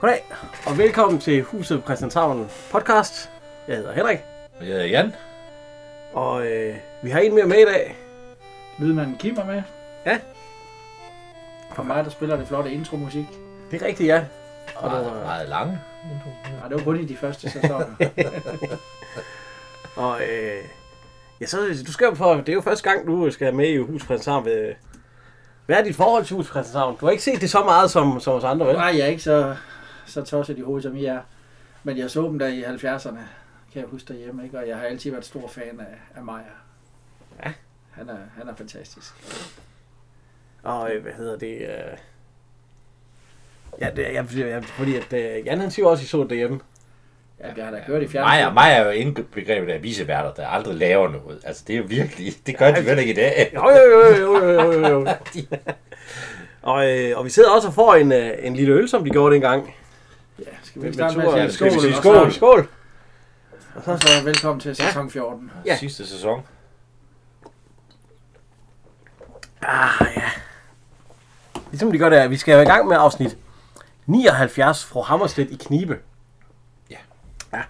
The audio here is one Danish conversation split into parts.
Goddag, og velkommen til Huset på Christianshavn podcast. Jeg hedder Henrik, Og Jeg hedder Jan. og øh, vi har en mere med i dag. Lydmanden Kim er med. Ja. For mig, der spiller det flotte intromusik. Det er rigtigt, ja. Og meget, du, meget lang. Nej, det var kun i de første sæsoner. og øh, ja, så du skal jo for, det er jo første gang, du skal med i Hus på Christianshavn. Ved, hvad er dit forhold til Hus på Christianshavn? Du har ikke set det så meget som, som os andre, vel? Nej, jeg er ikke så, så tosset i hovedet, som I er. Men jeg så dem der i 70'erne, kan jeg huske derhjemme, ikke? Og jeg har altid været stor fan af, af Maja. Ja. Han er, han er fantastisk. Og øh, hvad hedder det? Øh... Ja, det, jeg, jeg, fordi at øh, Jan han siger også, at I så det derhjemme. Ja, jeg har da kørt i Maja, fjernsynet. Maja er jo indbegrebet af viseværter, der aldrig laver noget. Altså, det er jo virkelig... Det gør de vel ikke i dag. Jo, jo, jo, jo, jo, jo, jo. og, øh, og vi sidder også og får en, øh, en lille øl, som de gjorde dengang. Skal vi Med ikke starte med at sige skal vi skål? sige og skål? så- Skål! Og så velkommen til sæson 14. Ja. Sidste sæson. Ah, ja. Ligesom de gør der, vi skal jo i gang med afsnit 79 fra Hammerstedt i Knibe. Ja. Ja.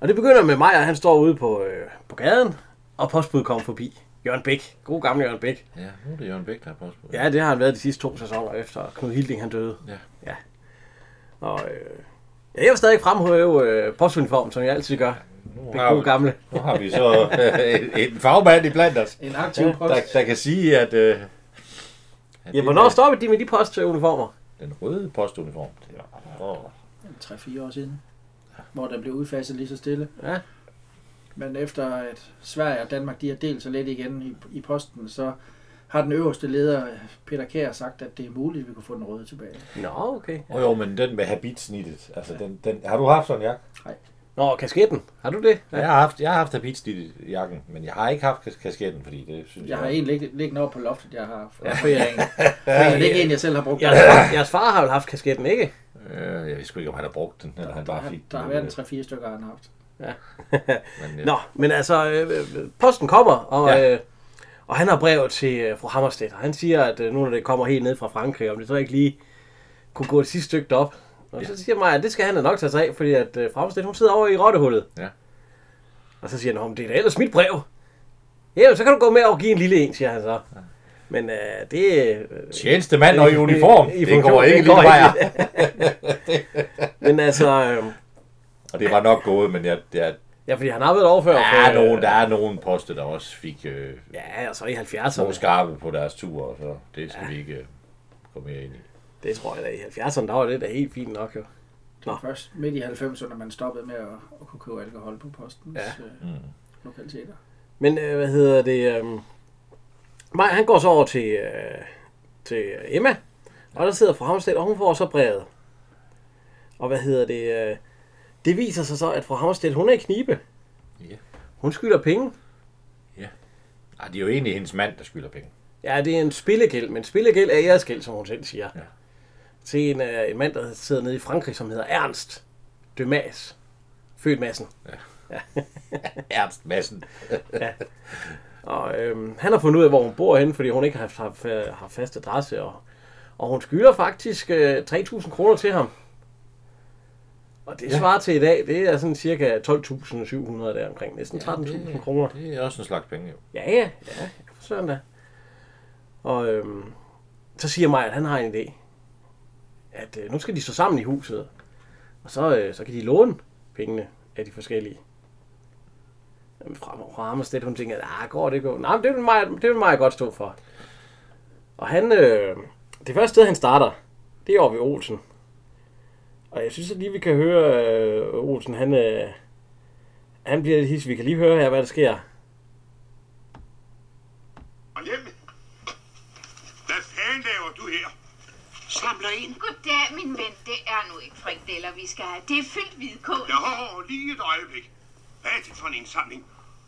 Og det begynder med mig, og han står ude på, øh, på gaden, og postbud kommer forbi. Jørgen Bæk. God gamle Jørgen Bæk. Ja, nu er det Jørgen Bæk, der har på. Ja, det har han været de sidste to sæsoner efter Knud Hilding han døde. Ja. ja. Og øh, ja, jeg vil stadig fremhæve øh, postuniformen, som jeg altid gør. Nu Den har, gode vi, gamle. nu har vi så øh, en fagmand i blandt os, En aktiv der, post. der kan sige, at... Øh, at Ja, det hvornår er stoppede de med de postuniformer? Den røde postuniform. Det var, åh, 3-4 år siden. Hvor den blev udfaset lige så stille. Ja. Men efter at Sverige og Danmark de har delt sig lidt igen i, i posten, så har den øverste leder, Peter Kær, sagt, at det er muligt, at vi kunne få den røde tilbage. Nå, okay. oh, jo, men den med habitsnittet. Altså, den, den, har du haft sådan en jakke? Nå, kasketten. Har du det? Ja. Jeg har haft, jeg har haft habitsnittet i jakken, men jeg har ikke haft kas- kasketten, fordi det synes Jeg har en lig- liggende oppe på loftet, jeg har Ja, ja, for jeg, Men det er ikke en, jeg selv har brugt. jeres, far, jeres far har vel haft kasketten, ikke? Øh, jeg ved sgu ikke, om han har brugt den, eller han Der, bare har- fik der den. har været en 3-4 stykker, han har haft. Men, øh, Nå, men altså, øh, øh, posten kommer, og, Ja. ja. øh, og han har brev til øh, fru Hammerstedt, og han siger, at øh, nu når det kommer helt ned fra Frankrig, om det så ikke lige kunne gå det sidste stykke op. Og Ja. så siger mig, at det skal han da nok tage sig af, fordi at øh, fru Hammerstedt, hun sidder over i rottehullet. Ja. Og så siger han, "Nå, det er da ellers mit brev. Ja, så kan du gå med og give en lille en, siger han så. Men øh, det... Øh, Tjenestemand og i uniform, I det funktion, går ikke det lige vejer. men altså, øh, Og det var nok gået, men jeg, jeg, ja, fordi han har været overført. der, er nogen, der er nogen poste, der også fik øh, Ja, altså i små 70'erne. skarpe på deres tur, så det skal vi ikke øh, gå mere ind i. Det tror jeg da i 70'erne, der var det da helt fint nok jo. Det var først midt i 90'erne, man stoppede med at, at kunne købe alkohol på postens Ja. ja. øh, Mm. lokaliteter. Men øh, hvad hedder det? Øh, Maj, han går så over til, øh, til Emma, og der sidder fru Havnstedt, og hun får så brevet. Og hvad hedder det? Øh, det viser sig så, at fru Havnstedt, hun er i knibe. Ja. Hun skylder penge. Ej, det er jo egentlig hendes mand, der skylder penge. Ja, det er en spillegæld, men spillegæld er æresgæld, som hun selv siger. Ja. Til en, øh, en mand, der sidder nede i Frankrig, som hedder Ernst de Mas. Født massen. Ernst Madsen. Og øhm, han har fundet ud af, hvor hun bor henne, fordi hun ikke har haft, har fast adresse. Og, og hun skylder faktisk øh, 3.000 kroner til ham. Og det Ja. svarer til i dag, det er sådan cirka 12.700 der omkring. Næsten 13.000 kroner. Det er også en slags penge, jo. Ja, ja, ja, for søren da. Og øhm, så siger mig, at han har en idé. At øh, nu skal de stå sammen i huset. Og så, øh, så kan de låne pengene af de forskellige. Jamen, fra, fra Hammerstedt, hun tænker, ah, går det går. Nej, det vil mig, det vil mig godt stå for. Og han, øh, det første sted, han starter, det er over ved Olsen. Og jeg synes at lige, vi kan høre øh, Olsen, han, øh, han bliver lidt hissig. Vi kan lige høre her, hvad der sker. Og hjem. Hvad fanden laver du her? Samler ind. Goddag, min ven. Det er nu ikke frikadeller, vi skal have. Det er fyldt hvidkål. Jo, lige et øjeblik. Hvad er det for en indsamling?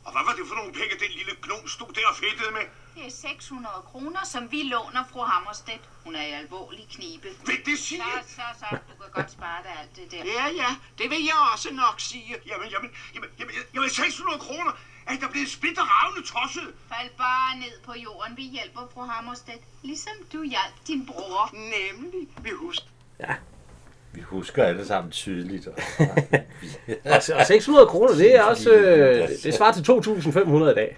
Og hvad var det for nogle penge, den lille gnom stod der og fedtede med? Det er 600 kroner, som vi låner fru Hammerstedt. Hun er i alvorlig knibe. Vil det sige? Så, så, så. Du kan godt spare dig alt det der. Ja, ja, det vil jeg også nok sige. Jamen, jamen, jamen, jamen, jamen 600 kroner. Er der blevet splitter ravne tosset? Fald bare ned på jorden. Vi hjælper fru Hammerstedt. Ligesom du hjalp din bror. Nemlig, vi husker. Vi husker alle sammen tydeligt. Og, Og, og 600 kroner, det er også, øh, det, det svarer til 2.500 i dag.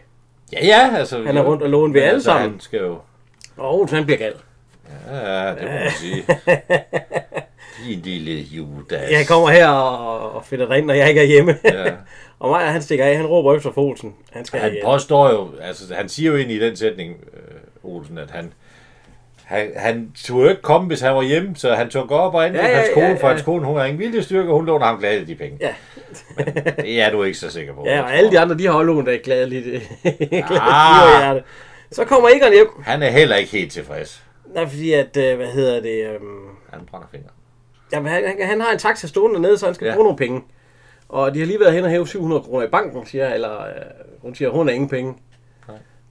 Ja, ja, altså... Han er rundt og låne ved alle altså, sammen. Han skal jo... Og Olsen, han bliver gal. Ja, det må man sige. Din lille Judas. Jeg kommer her og, og finder dig ind, når jeg ikke er hjemme. Ja. og mig, han stikker af, han råber efter for Olsen. Han skal Han igen. påstår jo, altså han siger jo ind i den sætning, øh, Olsen, at han, han, han turde jo ikke komme, hvis han var hjemme, så han tog op og angive Ja, ja, hans kone, ja, for ja. hans kone, hun har ingen viljestyrke, og hun låner ham glade de penge. Ja. Men det er du ikke så sikker på. Ja, og alle de andre, de har lånt af gladeligt. Ah. hjerte. Så kommer Egon hjem. Han er heller ikke helt tilfreds. Nej, fordi at, øh, hvad hedder det, øhm, Han brænder fingre. jamen, han, han, han har en taxa stående dernede, så han skal ja. bruge nogle penge. Og de har lige været hen og hæve 700 kroner i banken, siger, eller øh, hun siger, hun har ingen penge.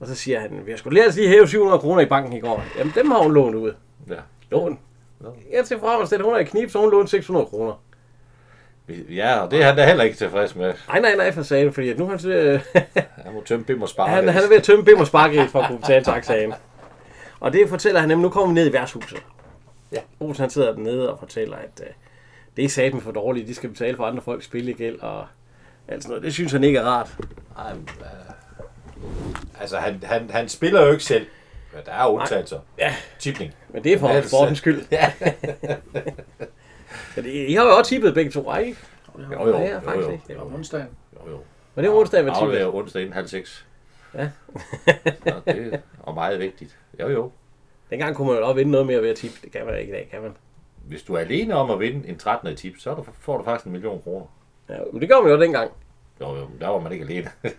Nej. Og så siger han, vi har sgu lært os lige hæve 700 kroner i banken i går. Jamen, dem har hun lånt ud. Ja. Lån. Lån. Jeg til fra mig, hun er i knib, så hun lånte 600 kroner. Ja, og det er han da heller ikke tilfreds med. Nej, nej, nej, for sagen, fordi at nu han, øh, Han må tømme bim og spare. han, han er ved at tømme bim og sparke for at kunne betale taxaen. Og det fortæller han nemlig, nu kommer vi ned i værtshuset. Ja. Olsen han sidder dernede og fortæller, at øh, det er satme for dårligt, de skal betale for andre folks spillegæld og alt sådan noget. Det synes han ikke er rart. Ej, men, øh, altså, han, han, han spiller jo ikke selv. Men der er undtagelser. Ja. Tipning. Men det er for sportens skyld. Ja. Det, I har jo også tippet begge to, ikke? Jo, jo, Ja, ja, jo, faktisk jo. ikke. Det var onsdagen. jo, jo. Men det er onsdag med tippet. Afleverer onsdag inden halv seks. Ja. Nå, det er og meget vigtigt. Jo, jo. Dengang kunne man jo også vinde noget mere ved at tippe. Det kan man ikke i dag, kan man? Hvis du er alene om at vinde en 13. i tip, så får du faktisk en million kroner. Ja, men det gør man jo dengang. Jo, jo, der var man ikke alene. det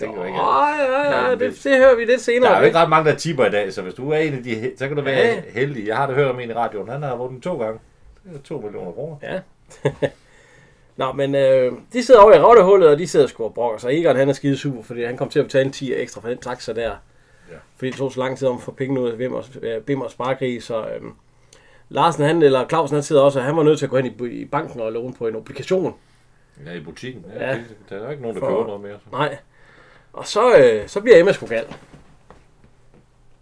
kan jo ikke. Åh, ja, ja, Men det, det hører vi lidt Der senere. er jo ikke ret mange, der tipper i dag, så hvis du er en af de, så kan du være Ja. heldig. Jeg har da hørt om en i radioen, han har vundet to gange. Det er to millioner kroner. Ja. Nå, men øh, de sidder over i rottehullet, og de sidder sgu og brokker sig. Egon, han er skide sur, fordi han kom til at betale en 10 ekstra for den taxa der. Ja. Fordi det tog så lang tid om at få penge ud af Bim og, Bim og Sparkrig, så øh, Larsen, han, eller Clausen, han sidder også, og han var nødt til at gå hen i, i banken og låne på en obligation. Ja, i butikken. Ja, Ja. Det, der er ikke nogen, der For- køber noget mere. Så. Nej. Og så, øh, så bliver Emma sgu gal.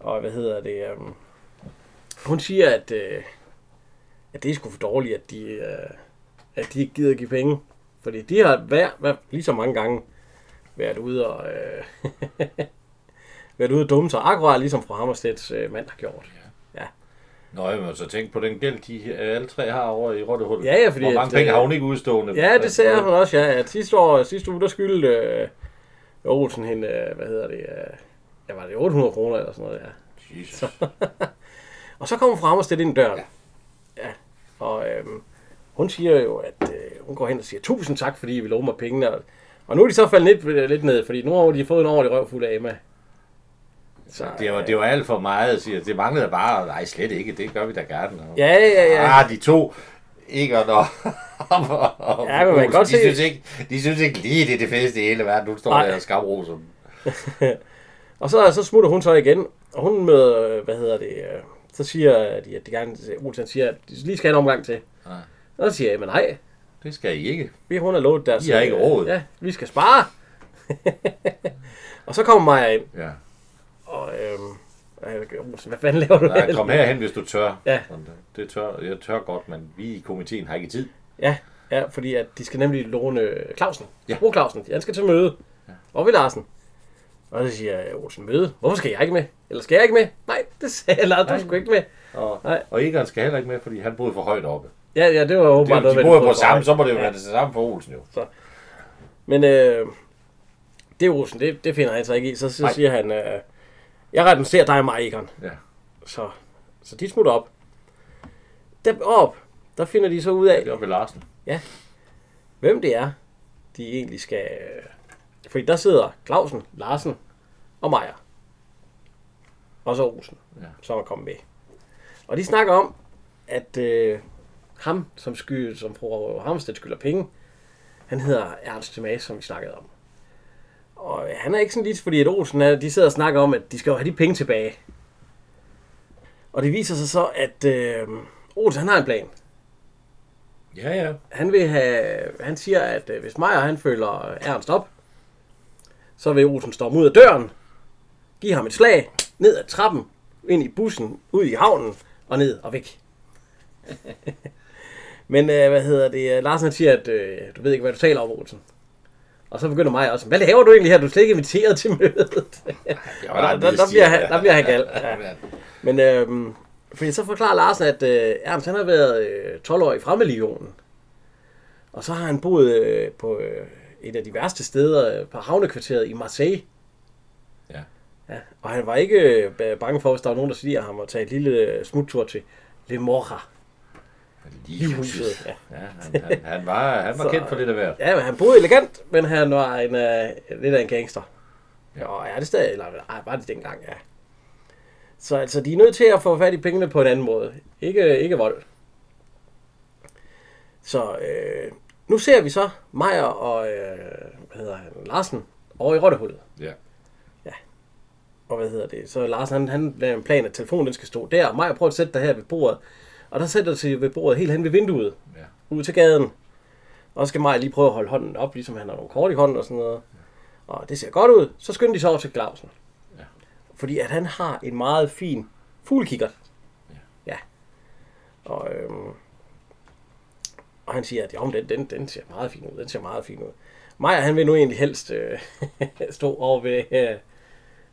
Og hvad hedder det? Øh, hun siger, at, øh, at det er sgu for dårligt, at de, øh, at de ikke gider give penge. Fordi de har hver, hver, lige så mange gange været ude og, øh, været ude og dumme sig. Akkurat ligesom fra Hammerstedts øh, mand har gjort. Nå, men så tænk på den gæld, de øh, alle tre har over i Rottehullet. Ja, ja, fordi Hvor mange at, penge øh, har hun ikke udstående? Ja, det ser hun også, ja. At sidste, år, sidste uge, der skyldte øh, Olsen hende, øh, hvad hedder det, øh, ja, var det 800 kroner eller sådan noget, ja. Jesus. Og så kommer hun frem og stiller ind i døren. Ja. ja. Og øhm, hun siger jo, at øh, hun går hen og siger, tusind tak, fordi I vil love mig pengene. Og, og nu er de så faldet lidt, lidt ned, fordi nu har de fået en ordentlig røv fuld af Emma. Så, Det var, det var alt for meget, siger. Det manglede bare, nej, slet ikke, det gør vi da gerne. Og, Ja, ja, ja. Ah, de to, ikke og, og Ja, men man kan godt de se- Synes ikke, de synes ikke lige, det er det fedeste i hele verden. Nu står Nej. der og skamroser. Og så, så smutter hun så igen, og hun møder, øh, hvad hedder det, øh, så siger de, at de gerne, Olsen siger, at de lige skal have en omgang til. Nej. Og så siger jeg, men nej, Det skal I ikke. vi hun har lovet deres... I har ikke øh, råd. Ja, vi skal spare. og så kommer Maja ind, Ja. Og øhm, øh, hvad fanden laver du? Nej, kom herhen, hvis du tør. Ja. Det tør, jeg tør godt, men vi i komiteen har ikke tid. Ja, ja, fordi at de skal nemlig låne Clausen. Ja. Bror Clausen. Han skal til møde. Ja. Hvor vil Larsen? Og så siger jeg, Olsen, møde? Hvorfor skal jeg ikke med? Eller skal jeg ikke med? Nej, det sagde jeg, Lars, du skulle ikke med. Og, Nej. og Egon skal heller ikke med, fordi han boede for højt oppe. Ja, ja, det var Det, åbenbart noget, de boede det på samme, så må det jo Ja. være det samme for Olsen jo. Men øh, det er Olsen, det, det finder han sig ikke i. Så, så siger han, øh, jeg repræsenterer dig og mig, Egon. Ja. Så, så de smutter op. Der op, der finder de så ud af, Det var ved Larsen. hvem det er, de egentlig skal... Fordi der sidder Clausen, Larsen og Meier. Og så Olsen, Ja. ja. som er kommet med. Og de snakker om, at øh, ham, som, sky, som fru Hamstedt skylder penge, han hedder Ernst Thomas, som vi snakkede om. Og han er ikke sådan lidt, fordi at Olsen er, de sidder og snakker om, at de skal jo have de penge tilbage. Og det viser sig så, at øh, Olsen han har en plan Ja, ja. han vil have, han siger, at øh, hvis Meier han følger Ernst op, så vil Olsen storme ud af døren, give ham et slag, ned ad trappen, ind i bussen, ud i havnen og ned og væk. Men øh, hvad hedder det? Larsen han siger, at øh, du ved ikke, hvad du taler om, Olsen. Og så begynder mig også. Hvad laver du egentlig her? Du er slet ikke inviteret til mødet. og der, der, der, bliver han, der bliver han gal. Ja. Men øhm, fordi så forklarer Larsen, at øh, Ernst han har været øh, 12 år i Fremmedlegionen. Og så har han boet øh, på øh, et af de værste steder øh, på havnekvarteret i Marseille. Ja. ja. Og han var ikke øh, bange for, hvis der var nogen, der siger ham at tage et lille øh, smuttur til Le Morra. Ligehuset. Ja. Ja, han, han, han, var, han var Så- kendt for lidt af hvert. ja, men han boede elegant, men han var en, øh, lidt af en gangster. Ja. Og er det stadig, eller ej, var det dengang, ja. Så altså, de er nødt til at få fat i pengene på en anden måde. Ikke, ikke vold. Så øh, nu ser vi så Meyer og øh, hvad hedder han, Larsen over i Rottehullet. Ja. Og hvad hedder det? Så Larsen han, han laver en plan, at telefonen den skal stå der. Og Meyer prøver at sætte dig her ved bordet. Og der sætter sig ved bordet helt hen ved vinduet. Ja. Ud til gaden. Og så skal Meyer lige prøve at holde hånden op, ligesom han har nogle kort i hånden og sådan noget. Og det ser godt ud. Så skynder de sig over til Clausen. Ja. Fordi at han har en meget fin fuglekikkert. Ja. ja. Og, øhm, og han siger, at jo, den, den, den ser meget fin ud. Den ser meget fin ud. Meyer, han vil nu egentlig helst øh, stå over ved, øh,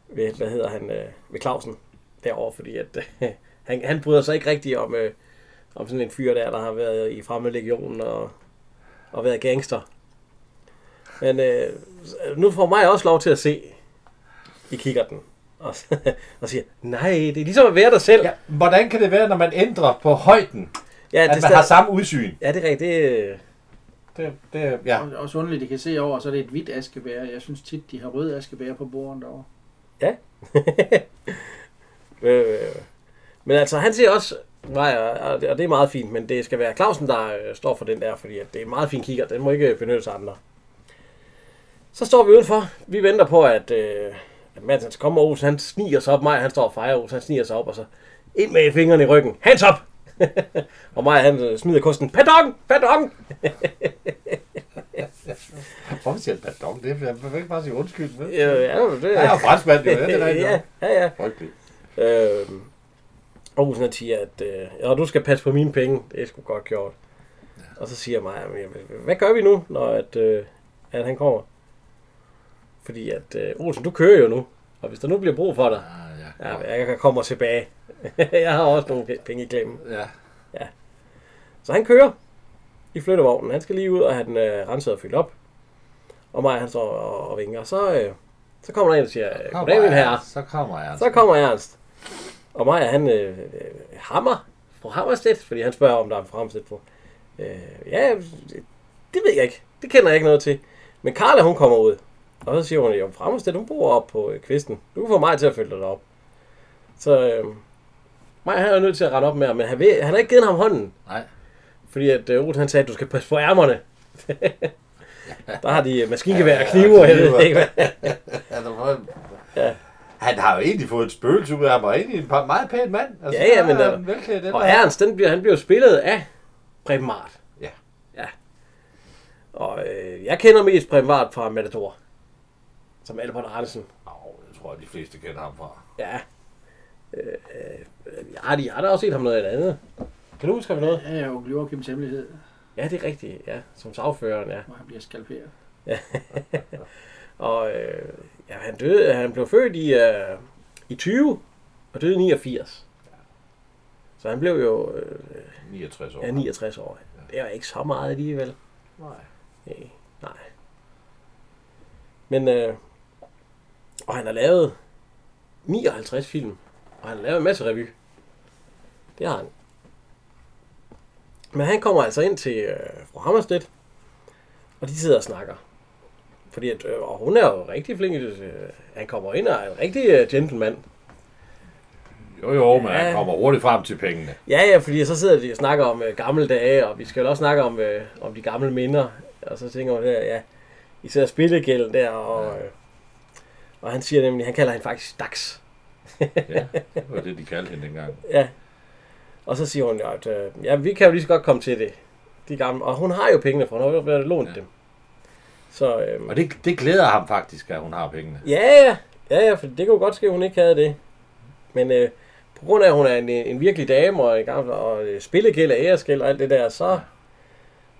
ved, hvad hedder han, øh, ved Clausen derovre, fordi at, øh, han, han bryder sig ikke rigtig om, øh, om sådan en fyr der, der har været i fremme legionen og, og været gangster. Men øh, nu får mig også lov til at se i kikkerten. Og, og siger, nej, det er ligesom at være der selv. Ja, hvordan kan det være, når man ændrer på højden, ja at det, man er har stadig- samme udsyn? ja, det er rigtigt. Det, øh, Det, det, ja. Og også underligt, de kan se over, så er det et hvidt askebær. Jeg synes tit, de har røde askebær på bordene derovre. øh, men altså, han siger også, nej, og det og er meget fint, men det skal være Clausen, der øh, står for den der, fordi det er en meget fin kigger. Den må ikke benyttes af andre. Så står vi udenfor. Vi venter på, at, øh, at Mads han skal komme, og han sniger sig op. Mig, han står og fejrer, Olsen han sniger sig op, og så ind med fingrene i ryggen. Hands up! og mig, han øh, smider kosten. Pardon! Pardon! Hvorfor siger han pardon? Det er, jeg ikke bare sige undskyld. Med. Ja, ja, det Jeg er franskmand, jo. Ja, det er ja, ja, ja. Frygteligt. Øh, Olsen han siger, at øh, ja, du skal passe på mine penge. Det er sgu godt gjort. Ja. Og så siger mig, hvad gør vi nu, når at, øh, at han kommer? Fordi at øh, Olsen, du kører jo nu. Og hvis der nu bliver brug for dig, Ah, ja. ja, jeg kan komme tilbage. jeg har også nogle pe- penge i klemmen. ja. Så han kører i flyttevognen. Han skal lige ud og have den øh, renset og fyldt op. Og mig, han står og, og vinker. Så, øh, så kommer der en og siger, goddag min herre. Så kommer jeg. Så kommer Ernst. Og Maja, han øh, øh, hammer på Hammerstedt, fordi han spørger, om der er en fremsted på. Øh, ja, det ved jeg ikke. Det kender jeg ikke noget til. Men Carla, hun kommer ud. Og så siger hun, at Fremstedt, hun bor op på øh, kvisten. Du kan få mig til at følge dig op. Så øh, Maja, han er nødt til at rette op med ham, men han, vil, han har ikke givet ham hånden. Nej. Fordi at øh, Olsen, han sagde, at du skal passe på ærmerne. der har de øh, maskingevær og knive, og jeg ved ikke hvad. Ja. Han har jo egentlig fået et spøgelse ud af ham, og egentlig en par- meget pæn mand. Altså, Ja, ja, men, han er øh, en velklædt den Og der. Ernst, den bliver, han bliver spillet af Preben Mart. Ja. Ja. Og øh, jeg kender mest Preben Mart fra Matador. Som Albert Arnesen. Åh, jeg tror, at de fleste kender ham fra. Ja. Øh, øh, ja, de har da også set ham noget andet. Kan du huske ham noget? Ja, jeg er jo Joachims hemmelighed, Ja, det er rigtigt. Ja, som sagføreren, ja. hvor han bliver skalperet. Og øh, ja, han, døde, han blev født i, øh, i 20 og døde i 89. Så han blev jo øh, 69 år. ja, 69 år. Det er ikke så meget alligevel. Nej. Nej. Nej. Men, øh, og han har lavet 59 film, og han har lavet en masse revy. Det har han. Men han kommer altså ind til øh, fru Hammerstedt, og de sidder og snakker. Fordi at, øh, og hun er jo rigtig flink. Øh, han kommer ind og er en rigtig øh, gentleman. Jo, jo, men Ja. han kommer hurtigt frem til pengene. Ja, ja, fordi så sidder de og snakker om øh, gamle dage, og vi skal jo også snakke om, øh, om de gamle minder. Og så tænker man, der, ja, især spillegælden der, og, øh, og han siger nemlig, han kalder hende faktisk Dax. Ja, det var det, de kaldte hende dengang. Ja. Og så siger hun, ja, at, øh, ja, vi kan jo lige så godt komme til det. De gamle. Og hun har jo pengene, for hun har jo lånt ja. Ja. dem. Så, øh, Og det, det glæder ham faktisk, at hun har pengene. ja, ja, ja, ja, for det kunne godt ske, at hun ikke havde det. Men øh, på grund af, at hun er en, en virkelig dame, og, gammel, og øh, spillegæld og æresgæld og alt det der, så,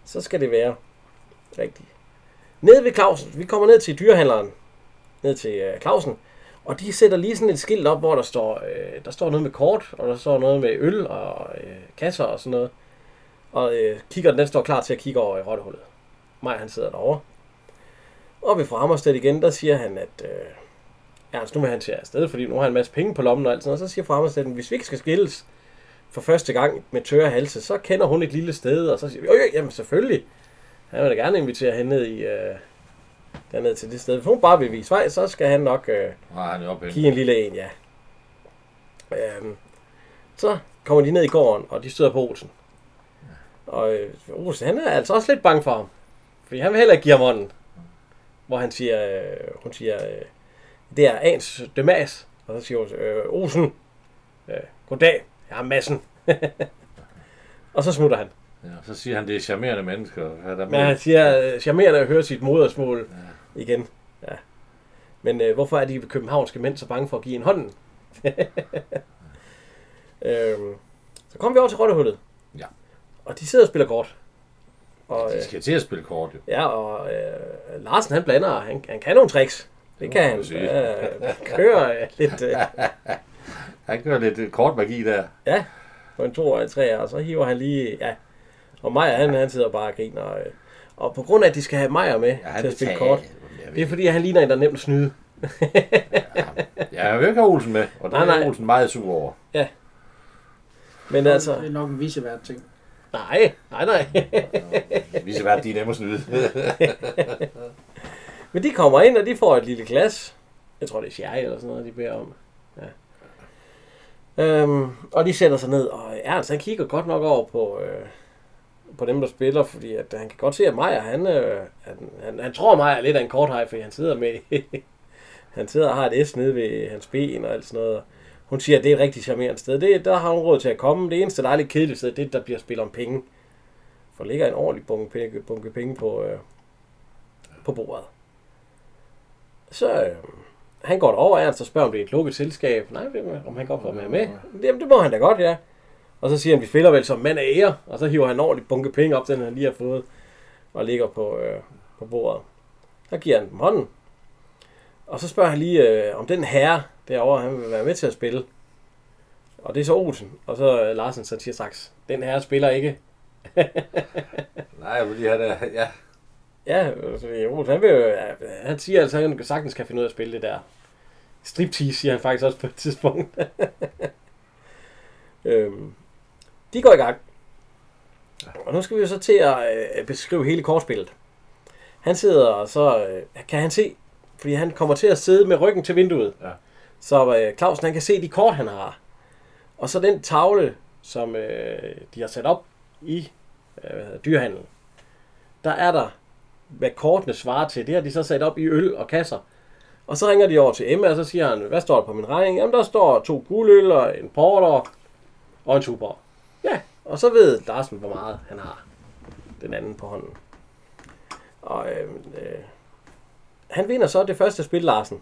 så skal det være rigtigt. Nede ved Clausen, vi kommer ned til dyrehandleren, ned til øh, Clausen, og de sætter lige sådan et skilt op, hvor der står, øh, der står noget med kort, og der står noget med øl og øh, kasser og sådan noget. Og øh, kiggeren, den står klar til at kigge over i rottehullet. Maj, han sidder derovre. Og ved fra Hammerstedt igen, der siger han, at øh, Ernst, nu vil han til afsted, fordi nu har han en masse penge på lommen og alt sådan noget. Så siger fra Hammerstedt, hvis vi ikke skal skilles for første gang med tørre halse, så kender hun et lille sted, og så siger vi, øh, jamen selvfølgelig. Han vil da gerne invitere hende ned i, øh, derned til det sted. Hvis hun bare vil vise vej, så skal han nok øh, Nej, give en lille en, ja. Øhm, så kommer de ned i gården, og de støder på Olsen. Og øh, Olsen, han er altså også lidt bange for ham. Fordi han vil heller ikke give ham hånden. Hvor han siger, øh, hun siger, øh, det er Ans Demas. Og så siger hun, øh, Olsen, øh, goddag, jeg er massen. og så smutter han. Ja, så siger han, det er charmerende mennesker. Ja, der Men han siger, øh, charmerende at høre sit modersmål ja. igen. Ja. Men øh, hvorfor er de københavnske mænd så bange for at give en hånden? øhm, så kommer vi over til Rottehullet. Ja. Og de sidder og spiller kort. Og, de øh, skal til at spille kort, jo. ja, og øh, Larsen han blander, han, han kan nogle tricks. Det kan han. Ja, kører øh, lidt øh, Han gør lidt øh, kort magi der. ja, på en to og en tre, og så hiver han lige, ja. Og Maja, han, han sidder bare og griner. Øh, og på grund af, at de skal have Maja med Ja, han til at spille kort, det er fordi, han ligner en, der er nemt at snyde. Ja, jeg vil ikke have Olsen med, og der Nej, er nej. Olsen meget sur over. Men altså, Det er nok en visevært ting. Nej, nej, nej. Vi skal være, de er nemme at snyde. Men de kommer ind, og de får et lille glas. Jeg tror, det er sherry eller sådan noget, de beder om. Ja. Øhm, og de sætter sig ned, og Ernst han kigger godt nok over på, øh, på dem, der spiller, fordi at han kan godt se, at Maja, han, øh, han, han, han tror, Maja er lidt af en korthej, fordi han sidder med, han sidder og har et S nede ved hans ben og alt sådan noget. Hun siger, at det er et rigtig charmerende sted. Det, der har hun råd til at komme. Det eneste, der er lidt kedeligt sted, det er, der bliver spillet om penge. For der ligger en ordentlig bunke penge, bunke penge på, øh, på bordet. Så øh, han går derover, Ernst, og spørger, om det er et lukket selskab. Nej, det- om han godt får være med. Jamen, det må han da godt, ja. Og så siger han, vi spiller vel som mand af ære. Og så hiver han en ordentlig bunke penge op, den han lige har fået, og ligger på, øh, på bordet. Så giver han dem hånden. Og så spørger han lige, øh, om den herre derovre, han vil være med til at spille. Og det er så Olsen. Og så øh, Larsen så siger straks, den herre spiller ikke. Nej, fordi han er... Ja, Ja, altså, Olsen, han, vil, jo- han siger altså, at han sagtens kan finde ud af at spille det der. Striptease, siger han faktisk også på et tidspunkt. øhm, de går i gang. Og nu skal vi jo så til at øh, beskrive hele kortspillet. Han sidder, og så øh, kan han se, fordi han kommer til at sidde med ryggen til vinduet. Ja. Så øh, Clausen, han kan se de kort, han har. Og så den tavle, som øh, de har sat op i øh, dyrehandlen. Der er der, hvad kortene svarer til. Det har de så sat op i øl og kasser. Og så ringer de over til Emma, og så siger han, hvad står der på min regning? Jamen, der står to guldøl og en porter og en tuborg. Ja, og så ved Larsen, hvor meget han har. Den anden på hånden. Og øh, øh, han vinder så det første spil, Larsen.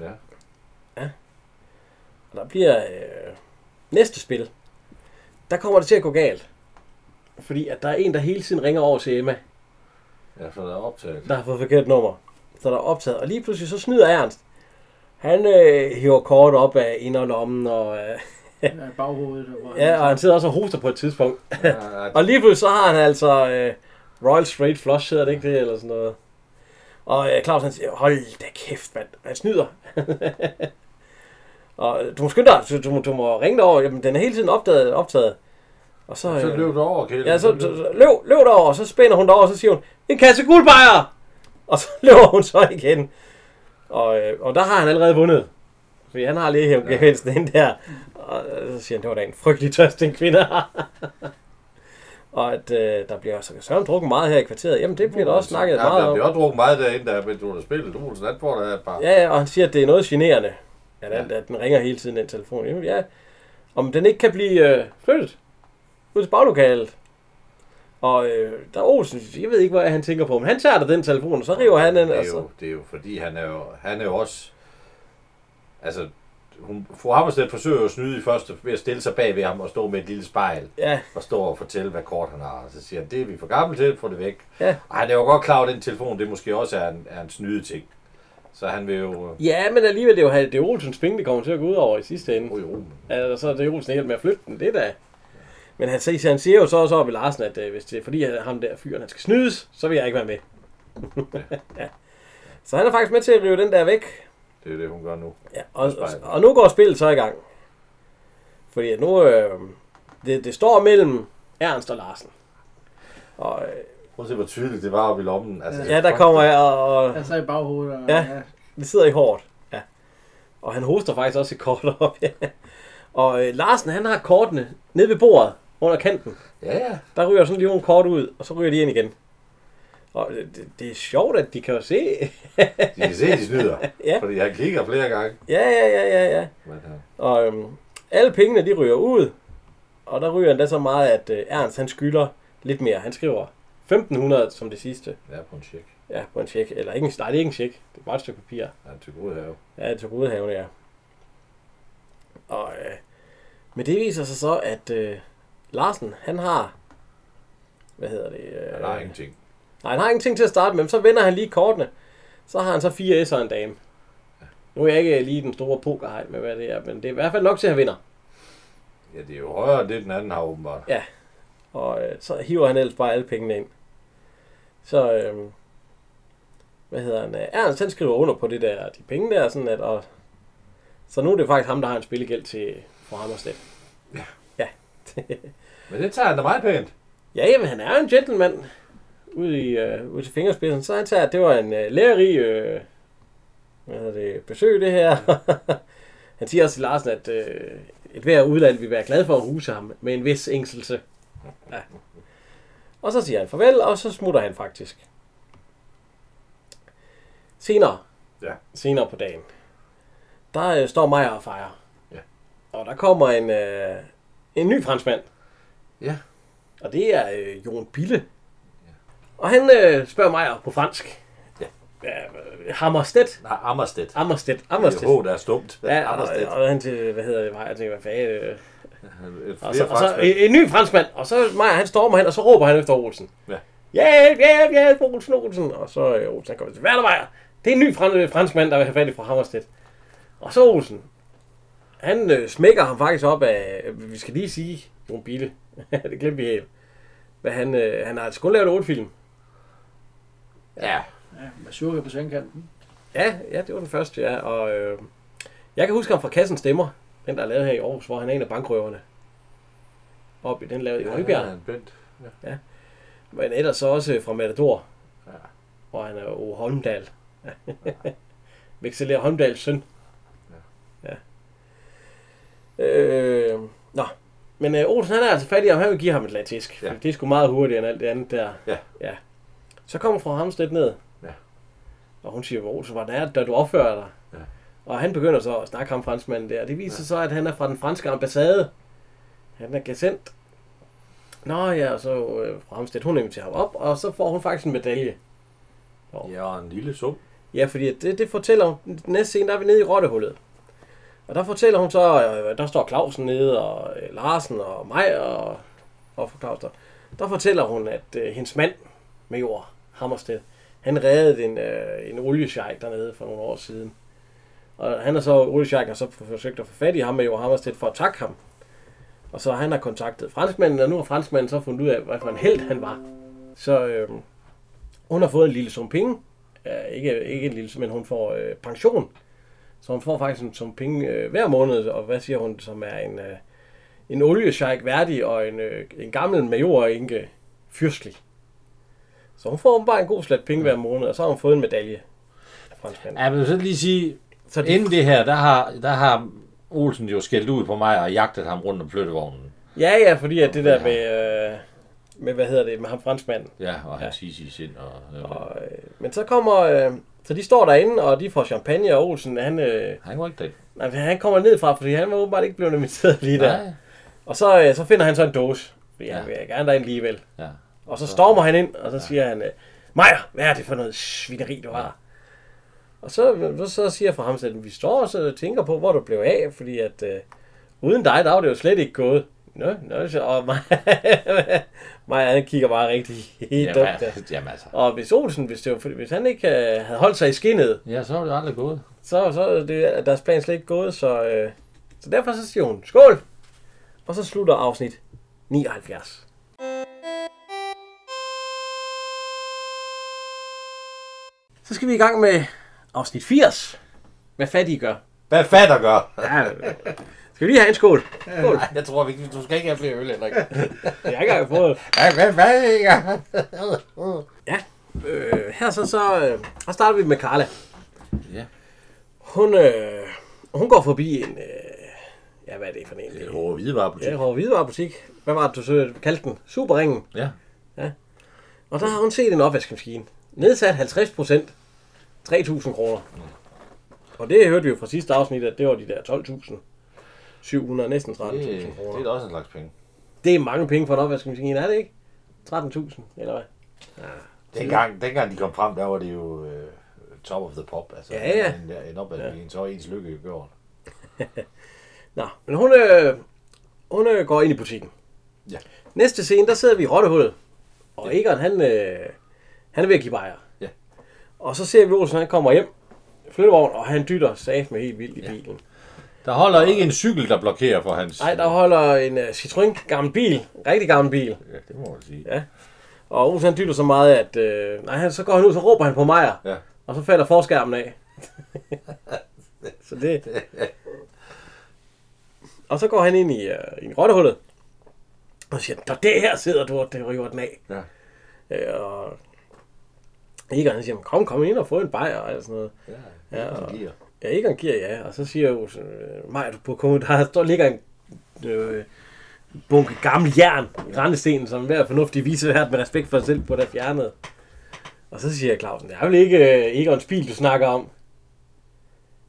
ja. Og der bliver øh, næste spil. Der kommer det til at gå galt. Fordi at der er en, der hele tiden ringer over til Emma, Ja, så der er optaget. der har fået forkert nummer. Så der er optaget. Og lige pludselig så snyder Ernst. Han øh, hiver kort op af inderlommen, og, øh, Ja, baghovedet. Og ja, og han sidder også og hoster på et tidspunkt. Ja, Og lige pludselig så har han altså øh, Royal Straight Flush, hedder det ikke det, eller sådan noget. Og øh, Claus han siger, hold da kæft, mand, han snyder. og øh, du må skynde dig, du, må- du må ringe derover, jamen den er hele tiden optaget. optaget. Og så, så øh, løb du over, Kjell. Ja, så, så, så løb, løb derover, og så spænder hun derover, og så siger hun, en kasse guldbejer! Og så løber hun så igen. Og, øh, og der har han allerede vundet. Fordi han har lige hævet gevinsten ind der. Og øh, så siger han, det var da en frygtelig tørst, den kvinde har. og at øh, der bliver så søren drukket meget her i kvarteret. Jamen, det bliver der også snakket ja, meget der om. bliver også drukket meget derinde, der du har spillet. Olsen, han får der et par. Ja, ja, og han siger, at det er noget generende. At, at, at den ringer hele tiden, den telefon. Jamen, ja. Om den ikke kan blive øh, flyttet ud til baglokalet. Og øh, der er Olsen, jeg ved ikke, hvad han tænker på, men han tager da den telefon, og så river han den. det, er jo, det er jo fordi, han er jo, han er jo også... Altså, hun, fru Hammerstedt forsøger at snyde i første ved at stille sig bag ved ham og stå med et lille spejl Ja, og stå og fortælle, hvad kort han har. Og så siger han, det er vi for gamle til, få det væk. Ja. Og han er jo godt klar over, at den telefon, det måske også er en, er en snyde ting. Så han vil jo... øh, ja men alligevel det er jo det er Olsens penge, det kommer til at gå ud over i sidste ende. Oh, jo, Ja, så er det Olsen hjælp med at flytte den, det da. Men han siger, han siger jo så også ved Larsen, at øh, hvis det er fordi at ham der fyren, han skal snydes, så vil jeg ikke være med. ja. Så han er faktisk med til at rive den der væk. Det er det, hun gør nu. Ja, og, og, og nu går spillet så i gang. Fordi at nu, øh, det, det står mellem Ernst og Larsen. Og øh, Prøv at se, hvor tydeligt det var oppe i lommen. Altså, ja, der kommer jeg, og, og Altså i baghovedet. Og, Ja. det sidder i hårdt. Ja. Og han hoster faktisk også et kort op. Ja. Og øh, Larsen, han har kortene nede ved bordet under kanten. Ja, ja. Der ryger sådan lige nogle kort ud, og så ryger de ind igen. Og det, det, er sjovt, at de kan jo se. De kan se, de snyder. Ja. Fordi han klikker flere gange. ja, ja, ja, ja, ja. Og øhm, alle pengene, de ryger ud. Og der ryger endda så meget, at øh, Ernst, han skylder lidt mere. Han skriver 1500 som det sidste. ja, på en tjek. Ja, på en tjek. Eller ikke en, nej, det er ikke en tjek. Det er bare et stykke papir. Han til gode have. Ja, til Rudehaven, ja. Og, øh, men det viser sig så, at øh, Larsen, han har... Hvad hedder det? Øh, Han har ingenting. Nej, han har ingenting til at starte med, men så vender han lige kortene. Så har han så fire S'er og en dame. Nu er jeg ikke lige den store pokerhej med, hvad det er, men det er i hvert fald nok til, at han vinder. Ja, det er jo højere det, den anden har åbenbart. Ja. Og øh, så hiver han ellers bare alle pengene ind. Så, øh, hvad hedder han? Ernst, han skriver under på det der, de penge der, sådan at, og, så nu er det faktisk ham, der har en spillegæld til fru Hammerstedt. Ja. Ja. Men det tager han da meget pænt. ja, jamen, han er en gentleman ude, i, øh, ude til fingerspidsen, så han tager, at det var en øh, lærerig øh, hvad det, besøg, det her. han siger også til Larsen, at øh, et hver udland vil være glad for at huse ham med en vis ængselse. Ja. Og så siger han farvel, og så smutter han faktisk. Senere, Ja. senere på dagen, der øh, står Maja og fejrer. Ja. Og der kommer en, øh, en ny franskmand. Ja. Og det er øh, Jon Bille. Og han øh, spørger mig på fransk. Ja. ja Hammerstedt. Nej, Ammerstedt. Ammerstedt. Det er Ammerstedt. Der er stumt. Ja, og, Ammerstedt. og, han til, hvad hedder det, jeg tænker, hvad fanden, øh, og så, og så en, en ny franskmand, og så Maja, han stormer hen, og så råber han efter Olsen. Ja. Hjælp, hjælp, hjælp, Olsen, Olsen. Og så øh, Olsen, han kommer til, hvad er der, Maja? Det er en ny fran- franskmand, der vil have fat i fra Hammerstedt. Og så Olsen, han øh, smækker ham faktisk op af, vi skal lige sige, Jon Bille, det glemte vi helt. Men han, øh, han har altså kun lavet otte film. Ja. Ja, med surke på sengkanten. Ja, ja, det var den første, ja. Og øh, jeg kan huske ham fra Kassen Stemmer, den der er lavet her i Aarhus, hvor han er en af bankrøverne. Op i den lavede i Højbjerg. Ja, Bent. Men ellers så også fra Matador. Ja. Hvor han er jo Holmdal. Vexeler Holmdals søn. Ja. Øh, nå. Men øh, Olsen han er altså fat i ham. Han vil give ham et latisk. Ja. Ja. Det er sgu meget hurtigere end alt det andet der. Ja. ja. Så kommer fru Hamstedt ned. Ja. Og hun siger, hvor Olsen var der, da du opfører dig. Ja. Og han begynder så at snakke ham franskmanden der. Det viser ja. så, at han er fra den franske ambassade. Han er gesendt. Nå ja, og så øh, fru Hamstedt, hun inviterer ham op, og så får hun faktisk en medalje. Ja, og en lille sum. Ja, fordi det, det fortæller hun. Næste scene, der er vi nede i Rottehullet. Og der fortæller hun så, øh, der står Clausen nede, og øh, Larsen og mig, og, og fru Claus der. Der fortæller hun, at øh, hendes mand, Major Hammersted, han reddede en, øh, en oliesjejk dernede for nogle år siden. Og han er så, oliesjejk har så forsøgt at få fat i ham, Major Hammersted, for at takke ham. Og så han har kontaktet franskmanden, og nu har franskmanden så fundet ud af, hvad for en held han var. Så øh, hun har fået en lille sum penge, Ja, ikke, ikke en lille, men hun får øh, pension. Så hun får faktisk en sum penge øh, hver måned, og hvad siger hun, som er en, øh, en oliesjejk værdig og en, øh, en gammel major enke fyrstlig. Så hun får bare en god slat penge hver måned, og så har hun fået en medalje af franskmanden. Ja, men så lige sige, Så de, inden det her, der har, der har Olsen jo skældt ud på mig og jagtet ham rundt om flyttevognen. ja, ja, fordi at det der med, øh, med, hvad hedder det, med ham franskmanden. Ja, og han Ja. ja. i sind. Og, og, Og, øh, men så kommer, øh, så de står derinde, og de får champagne, og Olsen, han, øh, han var ikke den. nej, han kommer ned fra, fordi han var åbenbart ikke blevet inviteret lige der. Nej. Og så, øh, så finder han så en dåse. Fordi ja. Ja. han vil gerne derind alligevel. Ja. Og så stormer han ind, og så siger han, øh, Maja, hvad er det for noget svineri, du har? Og så, så, siger jeg for ham, at vi står og så tænker på, hvor du blev af, fordi at øh, uden dig, der var det jo slet ikke gået. Nå, nå, så, og mig, mig han kigger bare rigtig helt dumt. der. Jamen, jamen altså. Og hvis Olsen, hvis, det var, fordi- hvis han ikke øh, havde holdt sig i skinnet, Ja, så er det aldrig gået. så, så er det, deres plan slet ikke gået, så, øh, så derfor så siger hun, skål! Og så slutter afsnit 79. Så skal vi i gang med afsnit 80. Hvad fattige gør. Hvad fatter gør? Ja, skal vi lige have en skål? Skål. Nej, jeg tror ikke, du skal ikke have flere øl, Henrik. Jeg har ikke engang fået. Hvad, hvad, hvad? Ja, øh, her så, så, øh, så starter vi med Carla. Ja. Hun, øh, hun går forbi en, øh, ja hvad er det for en? Det er hårde hvidevarebutik. Ja, Hårde Hvidevarebutik. Hvad var det, du så kaldte den? Superringen. Ja. Og der har hun set en opvaskemaskine. Nedsat 50 procent. 3.000 kroner. Og det hørte vi jo fra sidste afsnit, at det var de der 12.700, næsten 13.000 Det, det kroner. er da også en slags penge. Det er mange penge for en opvaskemaskine, er det ikke? 13.000, eller hvad? Dengang, dengang de kom frem, der var det jo uh, top of the pop. Altså, Ja, ja. En, en opvaskemaskine, ja. så var ens lykke gjort. Nå, men hun, øh, hun øh, går ind i butikken. Ja. Næste scene, der sidder vi i rottehullet. Og Egon, han, øh, han er ved at give bajer. Ja. Og så ser vi Olsen, han kommer hjem. Flyttevogn, og han dytter sat med helt vildt i bilen. Der holder ikke en cykel, der blokerer for hans... Nej, der holder en uh, Citroën gammel bil. En rigtig gammel bil. Ja, det må man sige. Ja. Og Olsen han dytter så meget, at øh, nej, han, så går han ud, så råber han på Meyer. Ja. Og så falder forskærmen af. så det... Og så går han ind i, uh, i rottehullet. Og siger, der det her sidder du, og det river den af. Ja. Øh, og Egon han siger, kom, kom ind og få en bajer og sådan noget. Ja, Ja, og- og... Ja, Egon giver ja, og så siger Olsen, øh, Maja, du på komme, der står, ligger en øh, bunke gammel jern i rendestenen, som hver fornuftig viser vært med respekt for sig selv på det fjernet. Og så siger Clausen, det er vel ikke øh, Egons bil, du snakker om?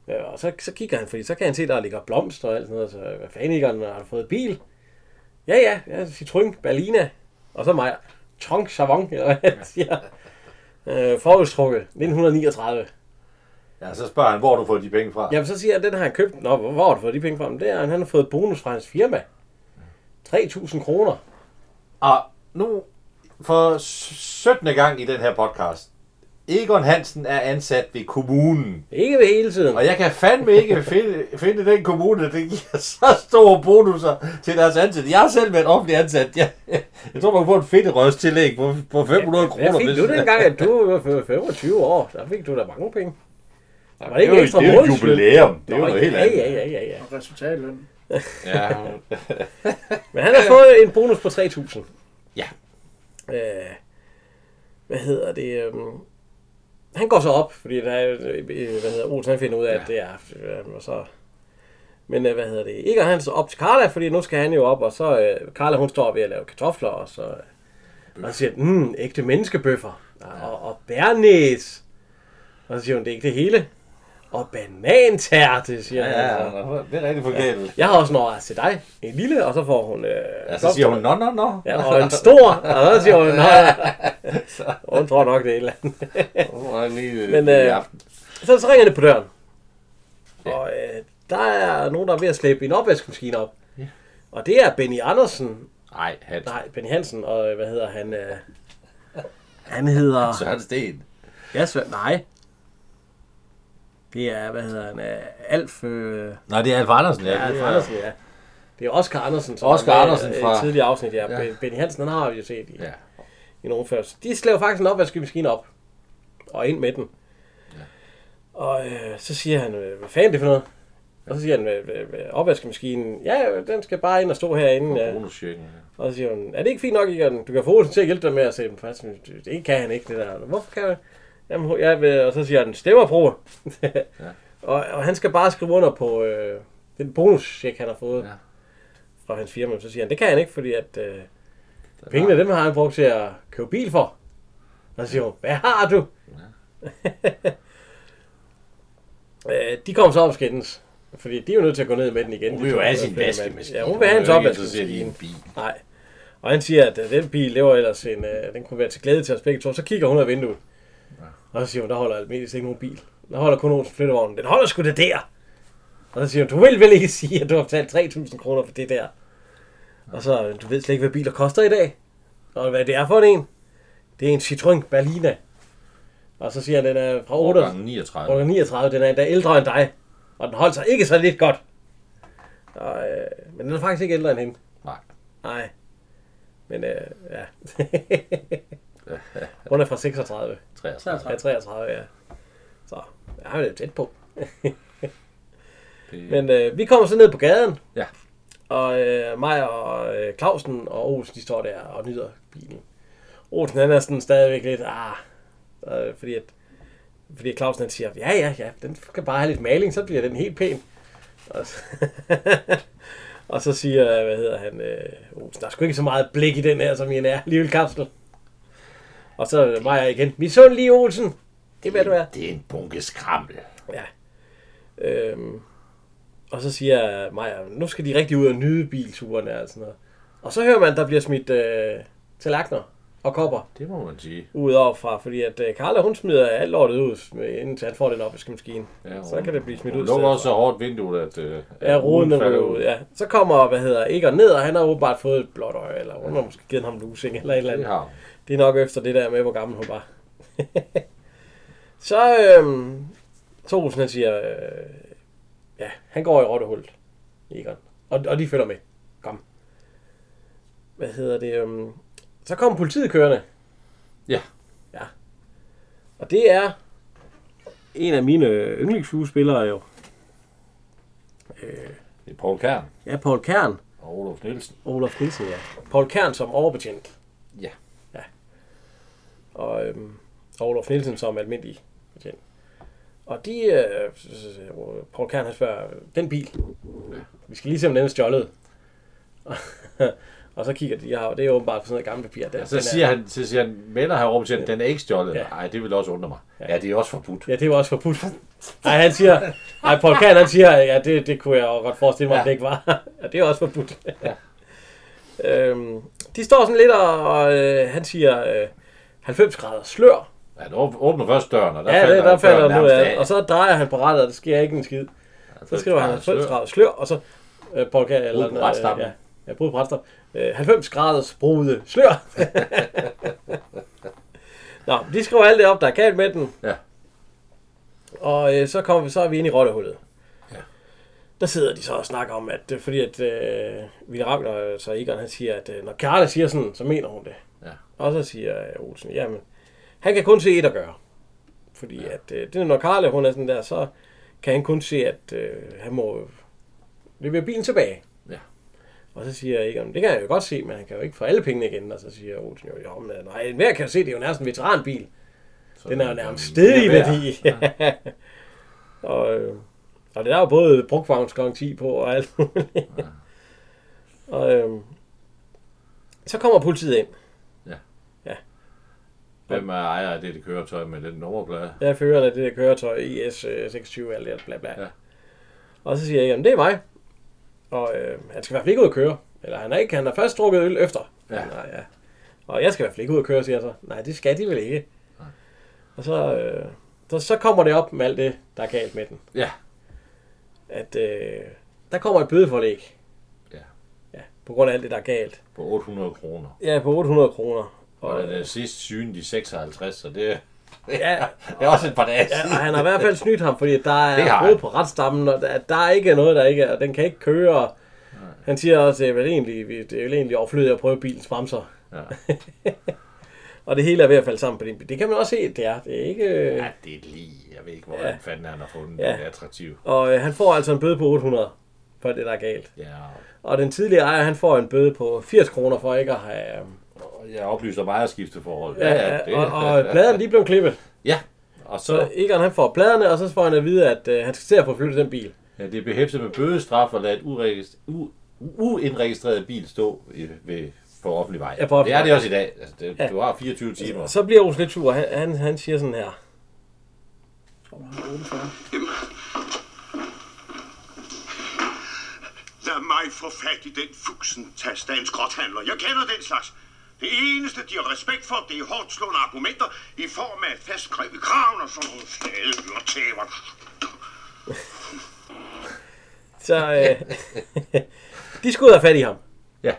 Ja, og så, så kigger han, fordi så kan han se, der ligger blomster og alt sådan noget. Så hvad fanden, Egon, har du fået bil? Ja, ja, ja Citroën Berlina. Og så mig, Tong Savon, eller hvad han siger. Øh, forudstrukket, 1939. Ja, så spørger han, hvor du fået de penge fra. Jamen, så siger han, den har han købt. Nå, hvor hvor har du fået de penge fra? Men det er, han han har fået bonus fra hans firma. 3.000 kroner. Og nu, for 17. gang i den her podcast, Egon Hansen er ansat ved kommunen. Ikke ved hele tiden. Og jeg kan fandme ikke finde, finde den kommune, der giver så store bonusser til deres ansatte. Jeg har selv været offentlig ansat. Jeg, jeg tror, man kan få et fedterødstillæg på, på 500 kroner. Hvad fik du dengang, at du var 25 år? Der fik du da mange penge. Var det Det er ikke jo- ekstra det er jo et jubilæum. Det er jo noget helt ja, andet. ja, ja, ja, ja. Og resultatløn. Ja, Men han har fået en bonus på 3.000. Ja. Øh, hvad hedder det? øhm, han går så op, fordi der er, øh, hvad hedder Olsen, han finder ud af, at det er, øh, og så, men øh, hvad hedder det? Ikke han så op til Carla, fordi nu skal han jo op, og så øh, Carla, hun står ved at lave kartofler, og så øh, og så siger han, mm, ægte menneskebøffer, og, og bærnæs, og så siger hun, det er ikke det hele, og banantærte, siger ja, han. så. ja, det er rigtig forkert. Jeg har også en overraskelse til dig, en lille, og så får hun... Øh, Ja, så siger hun, nå, nå, nå. Ja, og en stor, og så siger hun, nej. Hun tror nok, det er et eller andet. Men, Men, øh, Så, så ringer det på døren. Og øh, der er nogen, der er ved at slæbe en opvaskemaskine op. Og det er Benny Andersen. Nej, Hans. Nej, Benny Hansen. Og øh, hvad hedder han? Øh, han hedder... Søren Sten. Ja, så, nej. Det er, hvad hedder han? Øh, Alf... Øh, Nej, det er Alf Andersen, ja. Ja, Alf det er- Andersen, ja. Det er Oscar Andersen, som Oscar er Andersen øh, fra- et tidligere afsnit, ja. Ja. Benny Hansen, han har vi jo set i, Ja. i nogle før. Så De slæver faktisk en opvaskemaskine op, og ind med den. Ja. Og øh, så siger han, øh, hvad fanden er det for noget? Og så siger han, opvaskemaskinen, ja, den skal bare ind og stå herinde. Ja. Og så siger hun, er det ikke fint nok, Egon? Du kan få Olsen til at hjælpe dig med at se dem fast. Det kan han ikke, det der. Hvorfor kan han? Jamen, jeg vil, og så siger han, stemmerprobe. ja. og, og, han skal bare skrive under på øh, den bonuscheck, han har fået Ja. ja. fra hans firma. Så siger han, det kan han ikke, fordi at øh, pengene, dem har han brugt til at købe bil for. Og så siger hun, hvad har du? øh, de kommer så op skændes. Fordi de er jo nødt til at gå ned med den igen. Hun vil jo have sin vaskemaskine. Ja, hun vil have en opvaskemaskine. en bil. Nej. Og han siger, at øh, den bil lever ellers en, øh, den kunne være til glæde til os begge to. Så kigger hun ud af vinduet. Og så siger hun, der holder almindeligvis ikke nogen bil. Den holder kun Olsen flyttevognen. Den holder sgu det der. Og så siger hun, du vil vel ikke sige, at du har betalt 3.000 kroner for det der. Og så, du ved slet ikke, hvad biler koster i dag. Og hvad det er for en. Det er en Citroën Berlina. Og så siger han, den er fra 8, Årgang 39. Årgang 39, den er endda ældre end dig. Og den holdt sig ikke så lidt godt. Og, øh, men den er faktisk ikke ældre end hende. Nej. Nej. Men øh, ja. Hun er fra 36. 33. Ja, 33, ja. Så jeg er jo tæt på. Det, Men øh, vi kommer så ned på gaden. Ja. Og øh, mig og øh, Clausen og Olsen, de står der og nyder bilen. Olsen, han er sådan stadigvæk lidt, ah, øh, fordi at, fordi Clausen han siger, ja, ja, ja, den skal bare have lidt maling, så bliver den helt pæn. Og så, og så siger, hvad hedder han, øh, Olsen, der er sgu ikke så meget blik i den her, som i en ærlig kapsel. Og så mig og igen, vi så lige Olsen. Det vil du være. det er en bunke skrammel. Ja. Øhm, og så siger Maja, nu skal de rigtig ud og nyde bilturene og sådan noget. Og så hører man, der bliver smidt øh, tallerkener og kopper Det må man sige. ud overfra, fordi at øh, Carla, hun smider alt lortet ud, indtil han får den opvaskemaskine. Ja, så kan det blive smidt Hun ud. lukker stedet også så fra. hårdt vinduet, at... Øh, Ja, ruden den falder ryger ud, ja. Så kommer, hvad hedder, Egon ned, og han har åbenbart fået et blåt øje, eller hun har måske givet ham lusing, eller et eller Det andet. har hun. Det er nok efter det der med, hvor gammel hun var. så, øhm, så Olsen, han siger, øh, ja, han går i rottehullet, Egon. Og, og de følger med. Kom. Hvad hedder det? Øhm, så kommer politiet kørende. Ja. Ja. Og det er en af mine yndlingsskuespillere jo. Øh, Det er Paul Kern ja, Paul Kern. og Olof Nielsen. Olaf Nielsen, ja. Paul Kern som overbetjent. Ja. Ja. Og, øhm, og Olaf Nielsen som almindelig betjent. Og de, øh, Paul Kern han spørger, den bil, vi skal lige se om den er stjålet. og så kigger de, ja, og det er åbenbart på sådan noget gammelt papir. Den, Ja, så den er- siger han, så siger han, mener her Robert, siger, den er ikke stjålet. Ja. Nej, det vil også undre mig. Ja, det er også forbudt. Ja, det var også forbudt. Nej, han siger, nej, Paul Kahn, han siger, ja, det, det kunne jeg godt forestille mig, ja. Ja. at det ikke var. ja, det er også forbudt. Ja. øhm, de står sådan lidt, og, og øh, han siger, øh, 90 grader slør. Ja, åb- åbner først døren, og der Ja, falder, det, der falder nærmest af. Og så drejer han på rettet, og det sker ikke en skid. Så skriver han 90 grader slør, og så øh, Kahn, eller på retstammen. ja, ja, brud på. Øh, 90 graders brude slør. Nå, de skriver alt det op, der er galt med den. Ja. Og øh, så kommer vi, så er vi inde i rottehullet. Ja. Der sidder de så og snakker om, at øh, fordi at øh, Ville Ragnar, så Egon, han siger, at øh, når Karla siger sådan, så mener hun det. Ja. Og så siger Olsen, jamen, han kan kun se et at gøre. Fordi ja. at øh, det er, når Karla, hun er sådan der, så kan han kun se, at øh, han må levere bilen tilbage. Ja. Og så siger Egon, det kan jeg jo godt se, men han kan jo ikke få alle pengene igen. Og så siger Olsen jo, jo, men nej, hver kan jo se, det er jo nærmest en veteranbil. Så Den er jo nærmest stedig værdi. og, øh, og det er jo både brugtvognsgaranti på og alt muligt. og øh, så kommer politiet ind. Hvem er ejer af det, det køretøj med den nummerplade? Jeg fører af det der køretøj IS-26, alt det bla bla. Ja. Og så siger jeg, jamen det er mig. Og øh, han skal i hvert fald ikke ud at køre. Eller han er ikke, han har først drukket øl efter. Ja. Nej, ja. Og jeg skal i hvert fald ikke ud at køre, siger jeg så. Nej, det skal de vel ikke. Og så, øh, så, så kommer det op med alt det, der er galt med den. Ja. At øh, der kommer et bødeforlæg. Ja. Ja, på grund af alt det, der er galt. På 800 kroner. Ja, på 800 kroner. Og den er sidst sygen de 56, så det, Ja, det er også et par dage Ja, siden. han har i hvert fald snydt ham, fordi der er han. på retsstammen, og der, der er ikke noget, der ikke er, og den kan ikke køre. Han siger også, at det er vel egentlig, det er vel egentlig overflødigt at prøve bilens bremser. Ja. Og det hele er ved at falde sammen på din bil. Det kan man også se, det er. Det er ikke... ja, det er lige. Jeg ved ikke, hvor Ja. fanden han har fundet Ja. det attraktiv. Og øh, han får altså en bøde på 800 for det, der er galt. Ja, Og den tidligere ejer, han får en bøde på 80 kroner for ikke at have... Øh, jeg oplyser mig skifteforhold. ja, ja, og, og pladerne, de blev klippet. Ja, og så, Så Egon, han får pladerne, og så får han at vide, at øh, han skal til at få flyttet den bil. ja, det er behæftet med bødestraf og lade et uregist- u- uindregistreret bil stå i, ved, på offentlig vej. Ja, på offentlig det er det også i dag. Altså, det, Ja. Du har 24 timer. Så bliver Olsen lidt sur. Han, han, han siger sådan her. Jeg tror, han har 48. Lad mig få fat i den fuksen, tastagens grothandler. Jeg kender den slags. Det eneste, de har respekt for, det er hårdt slående argumenter i form af et fast greb i kraven og sådan nogle stade tæver. Så øh, de skulle ud have fat i ham. Ja.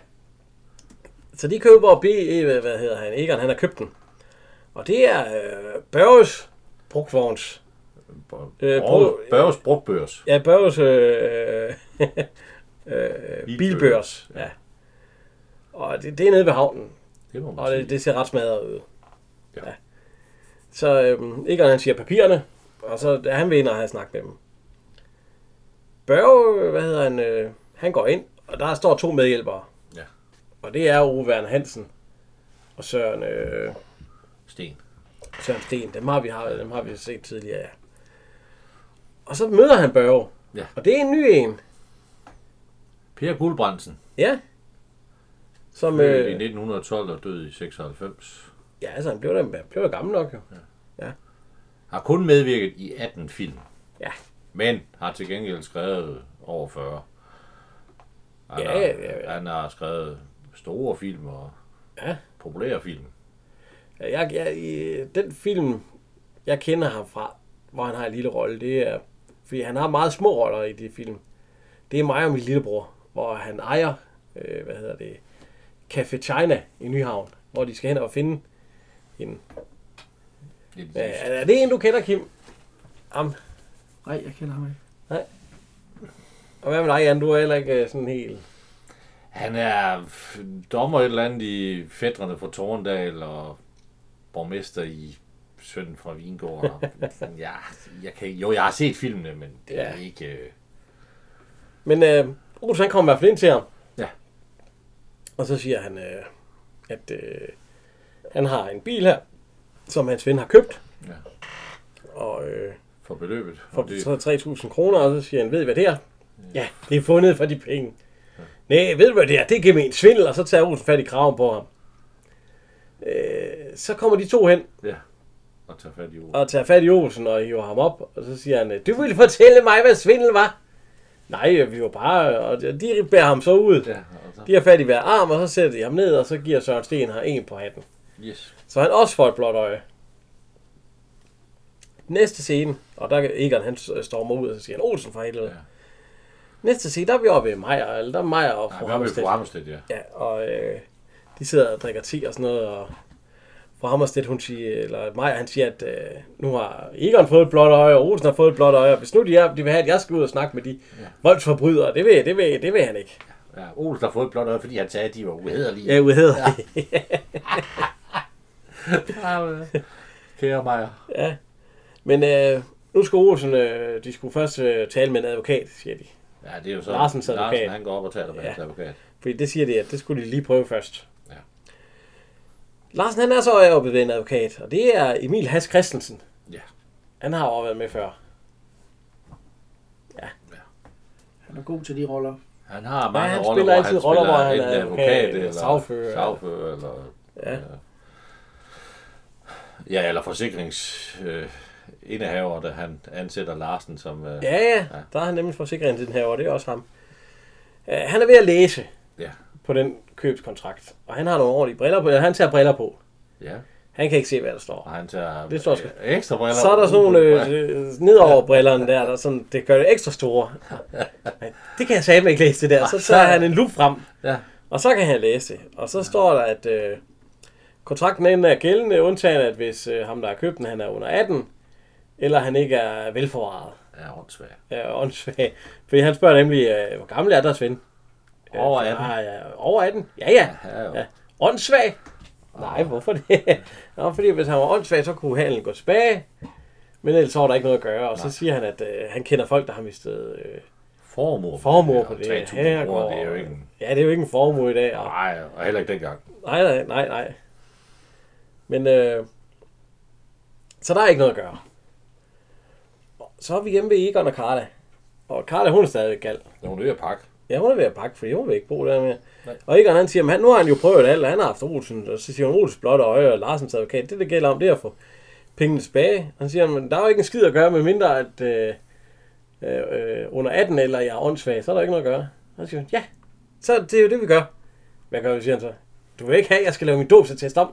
Så de køber B, hvad hvad hedder han, Egon, han har købt den. Og det er øh, Børges brugtvogns. Øh, på- Børges brugtbørs. Ja, Børges øh, øh, bilbørs. Ja. Og det, det er nede ved havnen. Det må man Og sige. det, det ser ret smadret ud. Ja. Så øhm, Egon han siger papirerne, og så er han ved ind og have snak med dem. Børge, hvad hedder han, øh, han går ind, og der står to medhjælpere. Ja. Og det er Ove Werner Hansen og Søren, øh, Sten. Søren Sten. Dem har, vi, har, dem har vi set tidligere, ja. Og så møder han Børge. Ja. Og det er en ny en. Per Guldbrandsen. Ja. Som, Født i øh, 1912 og død i 96. ja, altså, han blev da, han blev da gammel nok, jo. Har kun medvirket i 18 film. Ja. Men har til gengæld skrevet over 40. Han, Ja, har, ja, ja. han har skrevet store film og Ja. populære film. Ja, Jeg, jeg, i den film, jeg kender ham fra, hvor han har en lille rolle, det er, fordi han har meget små roller i de film. Det er mig og min lillebror, hvor han ejer, øh, hvad hedder det, Café China i Nyhavn, hvor de skal hen og finde en... Det Ja, er, er det en, du kender, Kim? Am, Nej, jeg kender ham ikke. og hvad med dig, Jan? Du er heller ikke øh, sådan helt... Han er dommer et eller andet i Fædrene fra Torndal og borgmester i Sønnen fra Vingården. Og, ja, jeg kan, jo, jeg har set filmene, men det er Ja. ikke... Øh, Men øh, Olsen, han kommer i hvert fald ind til ham. Ja. Og så siger han, øh, at øh, han har en bil her, som hans ven har købt. Ja. Og øh, for beløbet. for det, så 3.000 kroner, og så siger han, ved I hvad det er? Ja, det er fundet for de penge. Nej, ved du hvad det er? Det er gemen svindel, og så tager Olsen fat i kraven på ham. Øh, så kommer de to hen ja, og tage fat i ordet. og tager fat i Olsen og hiver ham op, og så siger han, du ville fortælle mig, hvad svindel var. Nej, vi var bare, og de bærer ham så ud. Ja, og så, De har fat i hver arm, og så sætter de ham ned, og så giver Søren Sten her en på hatten. yes. Så han også får et blåt øje. Næste scene, og der er Egon han stormer ud, og så siger han, Olsen for helvede. Ja. Næste scene, der er vi oppe ved Majer, eller der er Majer og fru Hammerstedt. ja. Ja, og øh, de sidder og drikker te og sådan noget, og fru Hammerstedt, hun siger, eller Maja, han siger, at øh, nu har Egon fået et blåt øje, og Olsen har fået et blåt øje, og hvis nu de, er, de vil have, at jeg skal ud og snakke med de ja. voldsforbrydere, det vil, det, vil, det vil han ikke. ja. Olsen har fået et blåt øje, fordi han sagde, at de var uhederlige. Ja, uhed. Kære Maja. Ja. Men øh, nu skal Olsen, øh, de skulle først øh, tale med en advokat, siger de. Ja, det er jo så... Larsens advokat. Larsen, han går op og taler med Ja. advokat. Fordi det siger de, at det skulle de lige prøve først. Ja. Larsen, han er så oppe ved en advokat, og det er Emil Has Christensen. Ja. Han har også været med før. Han er god til de roller. Han har mange han roller, spiller altid han roller, hvor spiller han er advokat, eller sagfører. sagfører, eller... Ja. Ja, eller forsikrings... Øh, indehaver, da han ansætter Larsen som... Øh, Ja, ja, der er han nemlig forsikringen til den her, og det er også ham. Uh, han er ved at læse Ja. på den købskontrakt, og han har nogle ordentlige briller på, eller han tager briller på. ja. Han kan ikke se, hvad der står. Han tager Det står sgu. ekstra briller. Så er der sådan nogle øh, nedover brillerne der, der sådan, det gør det ekstra store. Det kan jeg sagde ikke læse det der. Så tager han en lup frem, Ja. og så kan han læse det. Og så står der, at øh, kontrakten enten er gældende, undtagen at hvis øh, ham, der har købt den, han er under 18, eller han ikke er velforvaret. Ja, åndssvagt. Ja, åndssvag. Fordi han spørger nemlig, øh, hvor gammel er der Svend? Over 18. Ja, ja, over 18? Ja, ja. Ja, ja. Åndssvag? Nej, hvorfor det? Nå, fordi hvis han var åndssvag, så kunne handlen gå tilbage. Men ellers var der ikke noget at gøre. Og så siger han, at øh, han kender folk, der har mistet øh, Formue. formue på Ja, det. 3.000 Herregård. kroner, det er jo ikke en... Ja, det er jo ikke en formue i dag. Og, Nej, og heller ikke dengang. nej, nej, nej, nej. Men øh, så der er ikke noget at gøre. Så er vi hjemme ved Egon og Carla. Og Carla, hun er stadigvæk gal. Når hun er ved at pakke. Ja, hun er ved at pakke, fordi hun vil ikke bo der. Nej. Og Egon han siger, at nu har han jo prøvet alt, han har haft Olsen, og så siger hun, Olsens blotte øje og Larsens advokat, det det gælder om, det er at få pengene tilbage. Han siger, men der er jo ikke en skid at gøre, med mindre at øh, øh, under 18 eller jeg er åndssvag, så er der ikke noget at gøre. Han siger, ja, så det er jo det, vi gør. Hvad gør vi, siger han så? du vil ikke have, at jeg skal lave min dåbsattest om?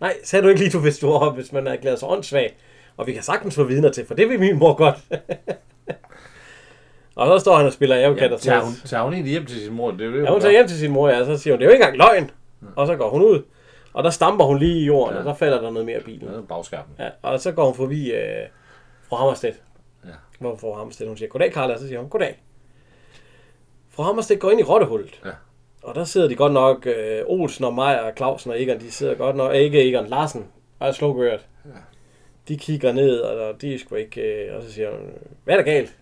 Nej, sagde du ikke lige, du vidste, du var, hvis man er erklæret sig åndssvag. Og vi kan sagtens få vidner til, for det vil min mor godt. og så står han og spiller avokat Ja, og tager, hun, tager hun egentlig hjem til sin mor? Det er jo det, Ja, hun tager hjem til sin mor, ja, og så siger hun, det er jo ikke engang løgn. Og så går hun ud, og der stamper hun lige i jorden, Ja. og så falder der noget mere af bilen. Ja. Ja, og så går hun forbi øh, fru Hammerstedt. Ja. Hvor fru Hammerstedt, hun siger, goddag Karla, og så siger hun, goddag. Fru Hammerstedt går ind i rottehullet. Ja. Og der sidder de godt nok, øh, Olsen og Meyer og Clausen og Egon, de sidder godt nok, ikke Egon, Larsen, og Slowgørt. Ja. De kigger ned, og de er sgu ikke, øh, og så siger hun, hvad er der galt?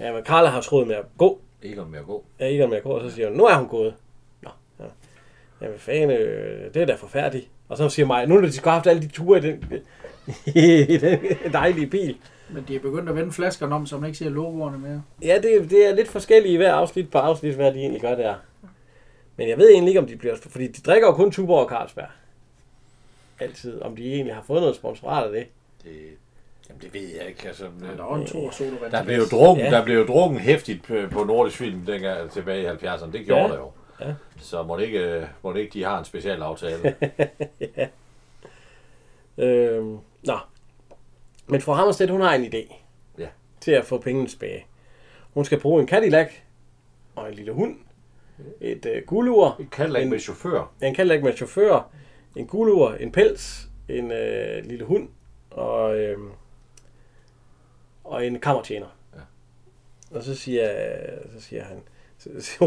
Ja, men Karla har troet med at gå, Ikke om med at gå. Ja, Egon med at gå, og så siger hun, nu er hun gået. Nå, ja. Jamen fanden, øh, det er da forfærdeligt. Og så siger mig, nu når de skulle have haft alle de ture i den, i den dejlige bil. Men de er begyndt at vende flaskerne om, så man ikke ser logoerne mere. Ja, det, det er lidt forskelligt i hver afsnit på afsnit, hvad de egentlig gør der. Men jeg ved egentlig ikke, om de bliver... Fordi de drikker jo kun Tuborg og Carlsberg. Altid. Om de egentlig har fået noget sponsorat af det. Det, jamen, det ved jeg ikke. Altså, Ja, der er en to sodavand. der blev jo drukket, Ja. der blev jo drukket hæftigt på, på nordisk film dengang tilbage i 70'erne. Det gjorde Ja. der jo. Ja. Så må det, ikke, må det ikke, de har en special aftale. Øhm, nå. Men fru Hammerstedt, hun har en idé. Ja. Til at få pengene tilbage. Hun skal bruge en Cadillac og en lille hund. Et øh, guldur. Et Cadillac med chauffør. En Cadillac med chauffør. En guldur. En pels. En øh, lille hund. Og, øh, og en kammertjener. Ja. Og så siger, så siger han,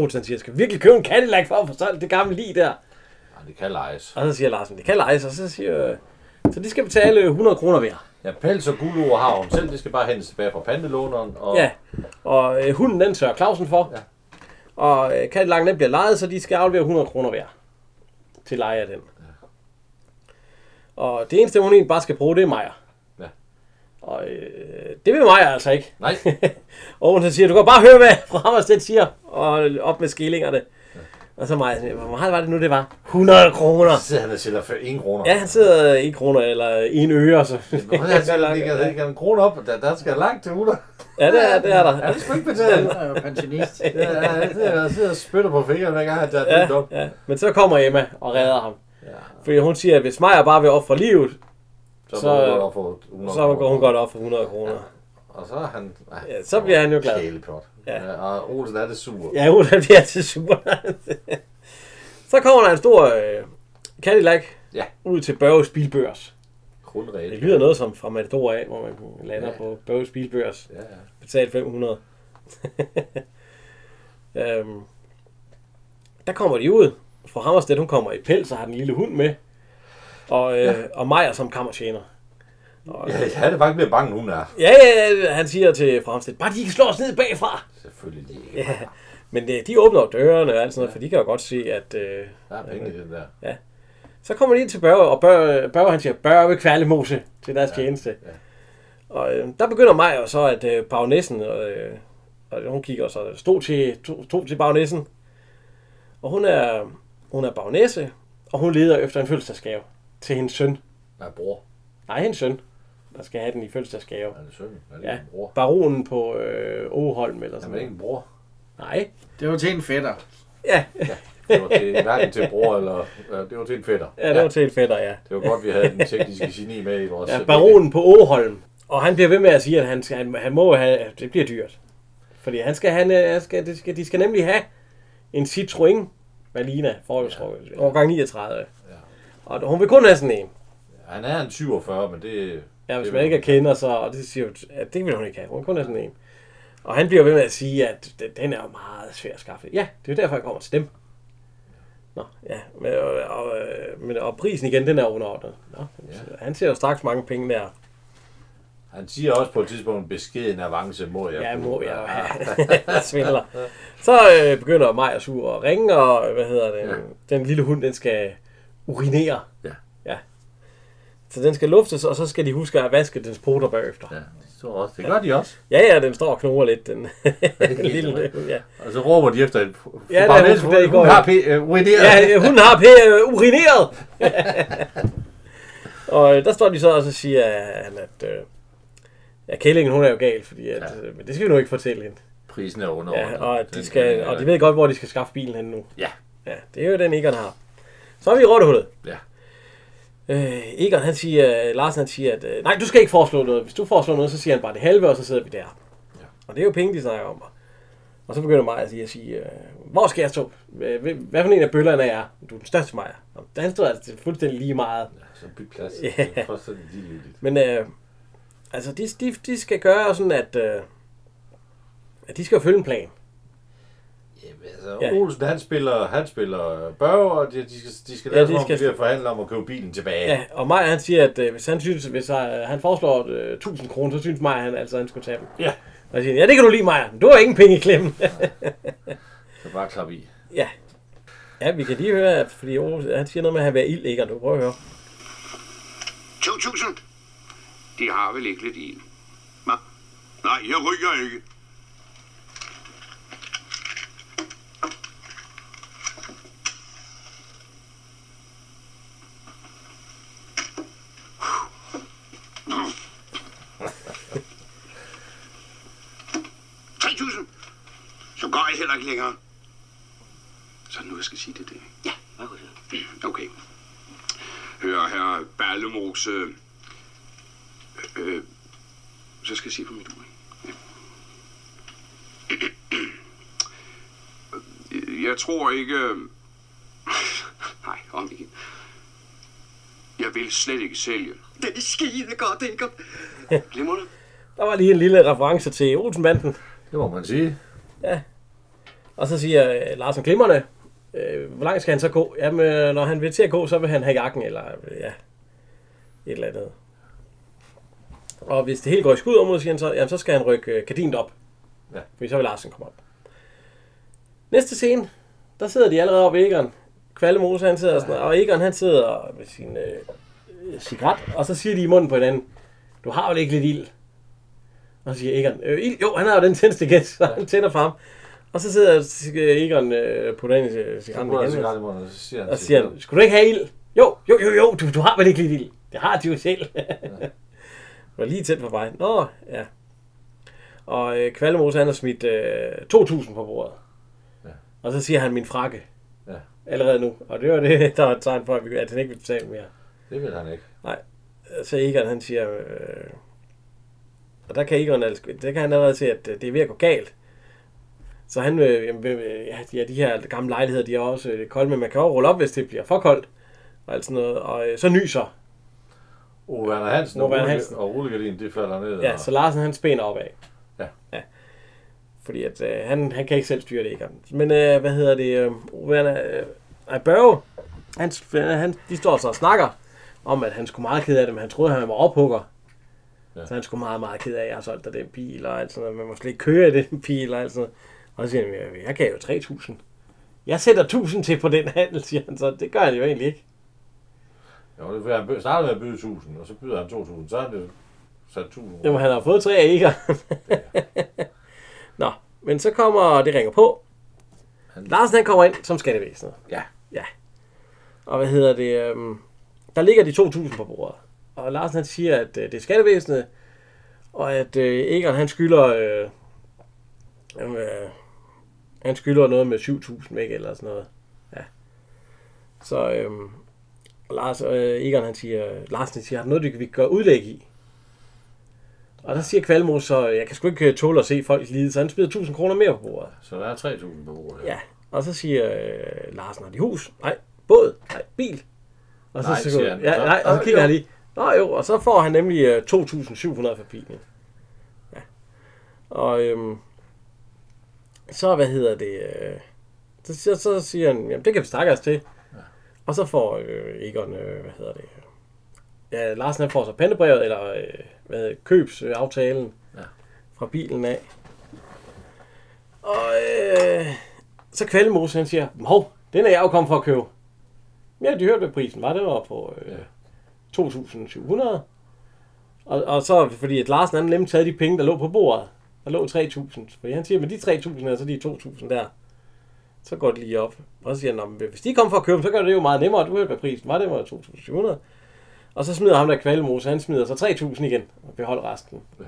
Olsen, siger, jeg skal virkelig købe en Cadillac for at få solgt det gamle lige der. Ja, det kan lejes. Og så siger Larsen, det kan lejes, og så siger så de skal betale 100 kroner hver. Ja, pels og guldord har hun selv. Det skal bare hentes tilbage fra pantelåneren. Og Ja, og øh, hunden den sørger Clausen for. Ja. Og øh, Cadillac'en den bliver lejet, så de skal aflevere 100 kroner hver til leje af den. Og det eneste, hun egentlig bare skal bruge, det er Majer. Ja. Og øh, det vil Majer altså ikke. Nej, så siger, du kan bare høre, hvad fra Hammerstedt siger, og op med skillingerne. Og så sådan, hvor meget var det nu, det var? 100 kroner. så sidder han og sælger for 1 kroner. Ja, han sidder i kroner eller i en øre. Så. Hvordan han sælger ikke, ikke en krone op? Der, der skal langt til 100. ja, det er, det er der. Ja, det skal ikke betale. Han er jo pensionist. Ja, ja, han sidder- og spytter på fingrene, hver gang han tager ja. Ja, ja. Men så kommer Emma og redder ham. Ja. Fordi hun siger, at hvis Maja bare vil ofre livet, Så, Så- 100 så går hun godt op for 100 kroner. Og så er han... Ja, så bliver han jo glad. Kælepjot. Ja. Ja. Og Olsen er det sur. Ja, er bliver til sur. så kommer der en stor øh, Cadillac Ja. ud til Børges Bilbørs. Kun Det lyder noget som fra Matador af, hvor man lander Ja. på Børges Bilbørs. Ja, ja. Betalt 500. øhm, der kommer de ud. Fra Hammerstedt, hun kommer i pels og har den lille hund med. Og, øh, ja. og Majer som kammertjener. Og, Ja, jeg er faktisk mere bange, end hun er. Ja, ja, ja, han siger til Fremstedt, bare de ikke slår os ned bagfra. Selvfølgelig ikke. Ja, men øh, de åbner dørene og alt sådan noget, for de kan jo godt se, at... Øh, Der er penge i den der. så kommer de ind til Børge, og Børge, Børge han siger, Børge ved Kvalemose til deres ja, tjeneste. ja. Og øh, der begynder mig så, at øh, bagnæssen, øh, og hun kigger så, stod til, to, to til bagnæssen, og hun er, hun er bagnæsse, og hun leder efter en fødselsdagsgave til hendes søn. Nej, bror. Nej, hendes søn, der skal have den i fødselsdagsgave. Er det søn? Er Ja, en bror? baronen på øh, Åholm eller Er sådan man ikke noget. en bror? Nej. Det var til en fætter. Ja, Det var til, hverken til bror eller... Ja, det var til en fætter. ja det var til en fætter, ja. Det var godt, vi havde den tekniske geni med i vores... Ja, baronen på Åholm. Og han bliver ved med at sige, at han, skal, han, han må have, at det bliver dyrt. Fordi han skal, han, øh, han skal, det skal, de skal nemlig have en Citroën Malina, forholdsrukket, ja, ja. årgang 39. Ja. Og hun vil kun have sådan en. Han er en 47, men det... Ja, hvis det man ikke er kender, så, og det siger at det vil hun ikke have. Hun vil kun have sådan en. Og han bliver ved med at sige, at den, er jo meget svær at skaffe. Ja, det er jo derfor, jeg kommer til dem. Nå, ja. Men, og, og, øh, men, og prisen igen, den er underordnet. Nå, Ja. ja. Han ser jo straks mange penge der. Han siger også på et tidspunkt, en beskeden avance må jeg Ja, må jeg have. Svindler. Så øh, begynder at sur at ringe, og hvad hedder det? Ja. Ja. Den lille hund, den skal urinere. Ja. ja. Så den skal luftes, og så skal de huske at vaske dens poter bagefter. Ja, det, står også. det gør de også. Ja, ja, den står og knurrer lidt, den lille hund, ja. Og så råber de efter et... Ja, der er hun- hun, hun ja. har p- øh, urineret. Ja, hunden har p- øh, urineret! og øh, der står de så, og så siger han, at øh, ja, kællingen, hun er jo gal, fordi at, Ja. men det skal vi nu ikke fortælle hende. Prisen er under. Ja, og, at de skal, og de ved godt, hvor de skal skaffe bilen hen nu. Ja. Ja, det er jo den, Egon har. Så er vi i rottehullet. Ja. Øh, Egon, han siger, Larsen han siger, at øh, nej, du skal ikke foreslå noget. Hvis du foreslår noget, så siger han bare det halve, og så sidder vi der. Ja. Og det er jo penge, de snakker om. Og så begynder mig at sige, at sige øh, hvor skal jeg stå? Hvad, for en af bøllerne er jeg? Du er den største. Nå, Han står altså fuldstændig lige meget. Så byt plads. Ja. Det er ligegyldigt. Men øh, altså, de, de, de skal gøre sådan, at, øh, at de skal følge en plan. Altså, Ja. Olsen, han spiller, han spiller Børge, og de, de skal, de skal Ja, lave de de skal- skal forhandle om at købe bilen tilbage. Ja, og Maja han siger, at øh, hvis han synes, hvis øh, han foreslår øh, 1000 kroner, så synes Maja han altså, han skulle tage dem. Ja. Og siger, ja, det kan du lide, Maja. Du har ingen penge i klemmen. Så bare klap i. ja. Ja, vi kan lige høre, at fordi Aarhus, han siger noget med at have været ild, ikke? Du prøver at høre. 2000. De har vel ikke lidt ild. Nej, jeg ryger ikke. Så går jeg heller ikke længere. Så det nu, jeg skal sige det der. Ja, hvad var det? Okay. Hør her, Ballemose. Øh, øh, så skal jeg sige på mit ur. Ja. Jeg tror ikke... Nej, om igen. Jeg vil slet ikke sælge. Det er skide godt, Egon. Glimrende. Der var lige en lille reference til Olsenbanden. Det må man sige. Og så siger øh, Larsen Glimmerne, øh, hvor langt skal han så gå? Jamen, øh, når han vil til at gå, så vil han have jakken, eller øh, ja, et eller andet. Og hvis det hele går i skud om, siger han så, jamen, så skal han rykke gardinen op. Ja. Fordi så vil Larsen komme op. Næste scene, der sidder de allerede oppe ved Egon. Kvallemose, han sidder sådan, og Egon, han sidder med sin øh, cigaret, og så siger de i munden på hinanden, du har vel ikke lidt ild? Og så siger Egon, øh, ild? Jo, han har jo den tændste gæst, så han tænder frem. Og så sidder Egon øh, på den øh, igen. cigaret i munden, og så siger han, Og siger han, skulle du ikke have ild? Jo, jo, jo, jo, du, du har vel ikke lidt ild? Det har de jo selv. det var lige tæt på mig. Nå, ja. Og øh, Kvallemose, han har smidt øh, 2.000 på bordet. Ja. Og så siger han min frakke. Ja. Allerede nu. Og det var det, der var et tegn for, at han ikke vil betale mere. Det vil han ikke. Så Egon, han siger... Øh, og der kan Egon, altså, der kan han allerede se, at øh, det er ved at gå galt. Så han, øh, øh, ja, de, her gamle lejligheder, de er også øh, kolde, men man kan jo rulle op, hvis det bliver for koldt. Og alt sådan noget. Og øh, så nyser. Ove Werner Hansen, Ove og, Werner Hansen. og rullegardinen, det falder ned. Ja, og, så Larsen han spænder opad. Ja. ja. Fordi at, øh, han, han kan ikke selv styre det, ikke? Men øh, hvad hedder det? Øh, Werner, øh, nej, Børge, han, han, de står så og snakker om, at han skulle meget ked af det, men han troede, at han var ophugger. Ja. Så han skulle meget, meget ked af, at jeg har solgt dig den bil, og alt sådan noget. Man må slet ikke køre i den bil, og alt sådan noget. Og så siger han, "Jeg- jeg gav jo 3.000. Jeg sætter 1000 til på den handel, siger han så. Det gør han jo egentlig ikke. Jo, det er, han starter med at byde 1000, og så byder han 2000, så er det sat 1000. Jamen, han har fået tre af Egon. Nå, men så kommer, det ringer på. Han- Larsen han kommer ind som skattevæsenet. Ja. Ja. Og hvad hedder det? Øhm, der ligger de 2.000 på bordet. Og Larsen han siger, at øh, det er skattevæsenet, og at øh, Egon han skylder, øh, øh, han skylder noget med 7.000 væk eller sådan noget. Ja. Så øh, og Lars, øh, Egon han siger, Larsen siger, har noget, vi kan gøre udlæg i? Og der siger Kvalmo så, jeg kan sgu ikke øh, tåle at se folk lide, så han smider 1000 kroner mere på bordet. Så der er 3000 på bordet. Ja, og så siger øh, Larsen, har de hus? Nej, båd? Nej, bil? Og så, Nej, siger han. ja, nej, og så kigger han lige. Nå jo, og så får han nemlig øh, 2.700 for bilen. Ja. Og øhm, så, hvad hedder det, øh, så, så, så siger han, jamen det kan vi snakke os til. Ja. Og så får øh, Egon, øh, hvad hedder det, ja, Larsen han får så pandebrevet, eller øh, hvad hedder købsaftalen Ja. fra bilen af. Og øh, så Kvalmose, han siger, hov, den er jeg jo kommet for at købe. Ja, de hørte, hvad prisen var. Det var på øh, 2.700. Og, og så, fordi at Larsen han nemlig taget de penge, der lå på bordet. Der lå 3.000. Fordi han siger, med de 3.000 her, så de 2.000 der. Så går det lige op. Og så siger han, "Nå, men hvis de kommer for at købe så gør det jo meget nemmere. Du hvad prisen var. Det var 2.700. Og så smider ham der Kvalmose, han smider så 3.000 igen og beholder resten. Ja.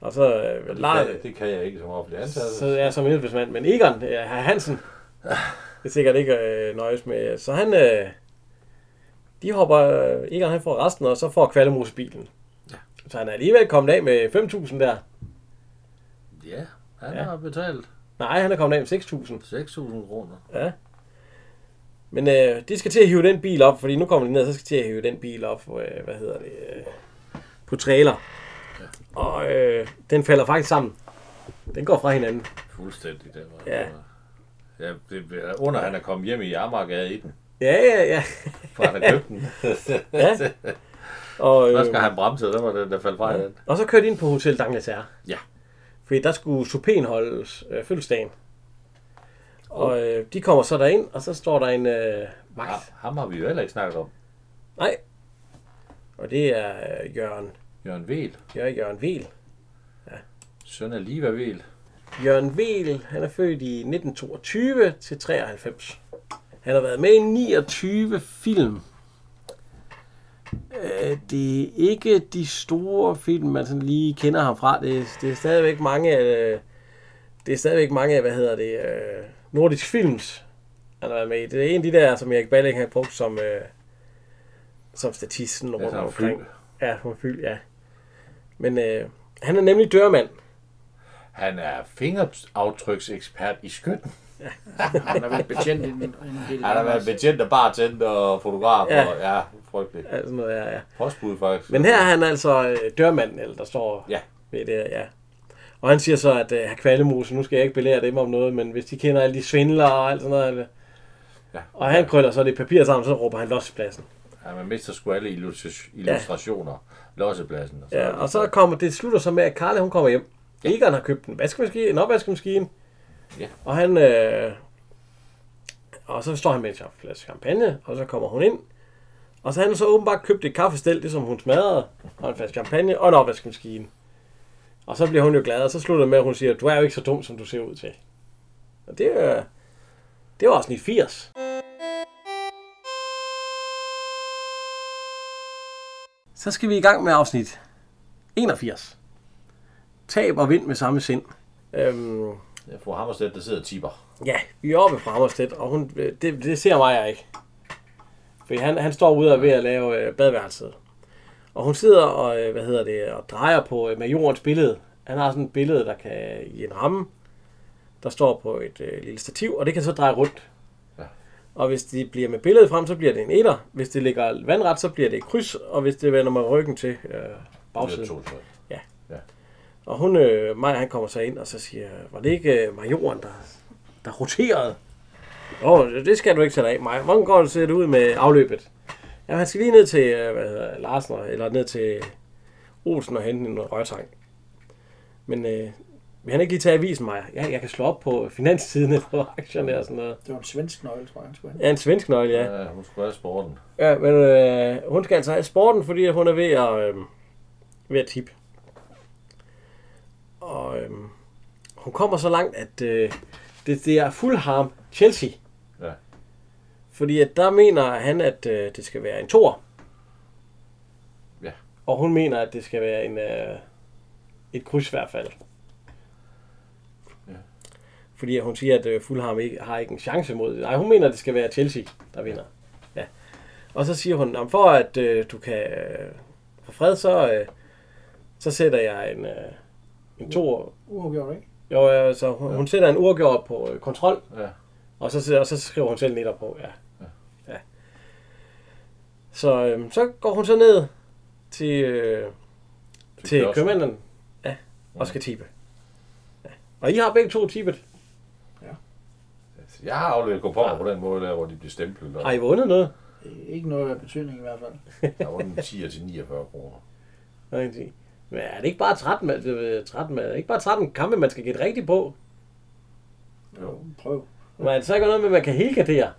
Og så øh, Og det, kan, det kan jeg ikke som offentlig ansat. så er jeg som embedsmand. Men Egon, øh, herr Hansen, det er sikkert ikke øh, nøjes med. Så han, øh, de hopper, øh, Egon han får resten, og så får Kvallemose bilen. Ja. Så han er alligevel kommet af med 5.000 der. Ja, han Ja. har betalt Nej, han er kommet af med 6.000. 6.000 kroner. Ja. Men øh, de skal til at hive den bil op, fordi nu kommer de ned, så skal de til at hive den bil op, øh, hvad hedder det, øh, på trailer. Ja. Og øh, den falder faktisk sammen. Den går fra hinanden. Fuldstændig. Det var, Ja. Ja, det, under han er kommet hjem i Amagergade i den. Ja, ja, ja. For han har købt den. ja. Og, Så øh, skal han bremse, der var den, der faldt fra hinanden. og så kørte de ind på Hotel D'Angleterre. Ja. Fordi der skulle Chopin holdes øh, fødselsdagen. Og øh, de kommer så derind, og så står der en øh, Max. Ja, ham har vi jo heller ikke snakket om. Nej. Og det er øh, Jørgen, Jørgen Vel. Jørgen, Jørgen Vel. Søn af Liva Vel. Jørgen Vel, han er født i 1922 til 93. Han har været med i 29 film. Øh, Det er ikke de store film, man sådan lige kender ham fra. Det er, det er stadigvæk mange af, det er stadigvæk mange af, hvad hedder det, øh, nordisk films, han har været med i. Det er en af de der, som Erik Balling har brugt som, øh, som statisten rundt en omkring. fyld. Ja, som fyld, ja. Men øh, han er nemlig dørmand. Han er fingeraftryksekspert i skytten. Han har været betjent en, en del Han har været betjent af bartender og fotograf. Ja. Og, ja, frygteligt. Ja, sådan noget, ja, ja. Postbud faktisk. Men her er han altså øh, dørmanden, eller der står Ja. ved det, ja. Og han siger så, at øh, herr Kvallemose, nu skal jeg ikke belære dem om noget, men hvis de kender alle de svindlere og alt sådan noget. Ja. Og han krøller så det papir sammen, så råber han lossepladsen. Ja, man mister sgu alle illustrationer. Ja. Lossepladsen. Og så, Ja, og så kommer det slutter så med, at Karla hun kommer hjem. Egon har købt en vaskemaskine, en opvaskemaskine. Ja. Og han... Øh, og så står han med en flaske champagne, og så kommer hun ind. Og så har han så åbenbart købt et kaffestel, det som hun smadrede, og en flaske champagne og en opvaskemaskine. Og så bliver hun jo glad, og så slutter det med, at hun siger, du er jo ikke så dum, som du ser ud til. Og det, er, det var afsnit 80. Så skal vi i gang med afsnit 81. Tab og vind med samme sind. Øhm, fru Hammerstedt, der sidder og tipper. ja, vi er oppe fra Hammerstedt, og hun, øh, det, det ser mig jeg ikke. For han, han står ude og ved at lave øh, badeværelset. Og hun sidder og, øh, hvad hedder det, og drejer på øh, majorens billede. Han har sådan et billede, der kan i en ramme, der står på et øh, lille stativ, og det kan så dreje rundt. Ja. Og hvis de bliver med billedet frem, så bliver det en etter. Hvis det ligger vandret, så bliver det et kryds. Og hvis det vender med ryggen til øh, Det bagsiden. Og hun, øh, Maja, han kommer så ind og så siger, var det ikke øh, majoren, der, der roterede? Åh, oh, det skal du ikke sætte af, Maja. Hvordan går det, ser det ud med afløbet? Ja, han skal lige ned til øh, hvad hedder, Larsen, eller ned til Olsen og hente en rørtang. Men øh, vil han ikke lige tage avisen, Maja? Ja, jeg kan slå op på finanstidene på aktierne og sådan noget. Det var en svensk nøgle, tror jeg, han skulle have. Ja, en svensk nøgle, ja. Ja, hun skulle have sporten. Ja, men øh, hun skal altså have sporten, fordi hun er ved at, øh, ved at tippe. Og øh, hun kommer så langt, at øh, det, det er Fulham Chelsea. Ja. Fordi at der mener han, at øh, det skal være en tor. Ja. Og hun mener, at det skal være en, øh, et kryds i hvert fald. Ja. Fordi at hun siger, at øh, Fulham ikke, har ikke en chance mod det. Nej, hun mener, at det skal være Chelsea, der vinder. Ja. Og så siger hun, "Jamen, for at øh, du kan øh, få fred, så, øh, så sætter jeg en, øh, en to... Uafgjort, ikke? Jo, altså, hun, hun sætter en uafgjort på øh, kontrol, Ja. og så, og så skriver hun selv netter på, ja. ja. Så, øh, så går hun så ned til, øh, til kiosken. købmanden, ja, og skal tippe. Ja. Og I har begge to tippet. Jeg har afleveret kuponer på den måde, der, hvor de bliver stemplet. Og Har I vundet noget? Ikke noget af betydning i hvert fald. der var den 10 til 49 kroner. Jeg sige? Men er det ikke bare 13, med, øh, 13 med, er det ikke bare 13 kampe, man skal gætte rigtigt på? Jo. Prøv. Men er det så ikke noget med, at man kan helgardere?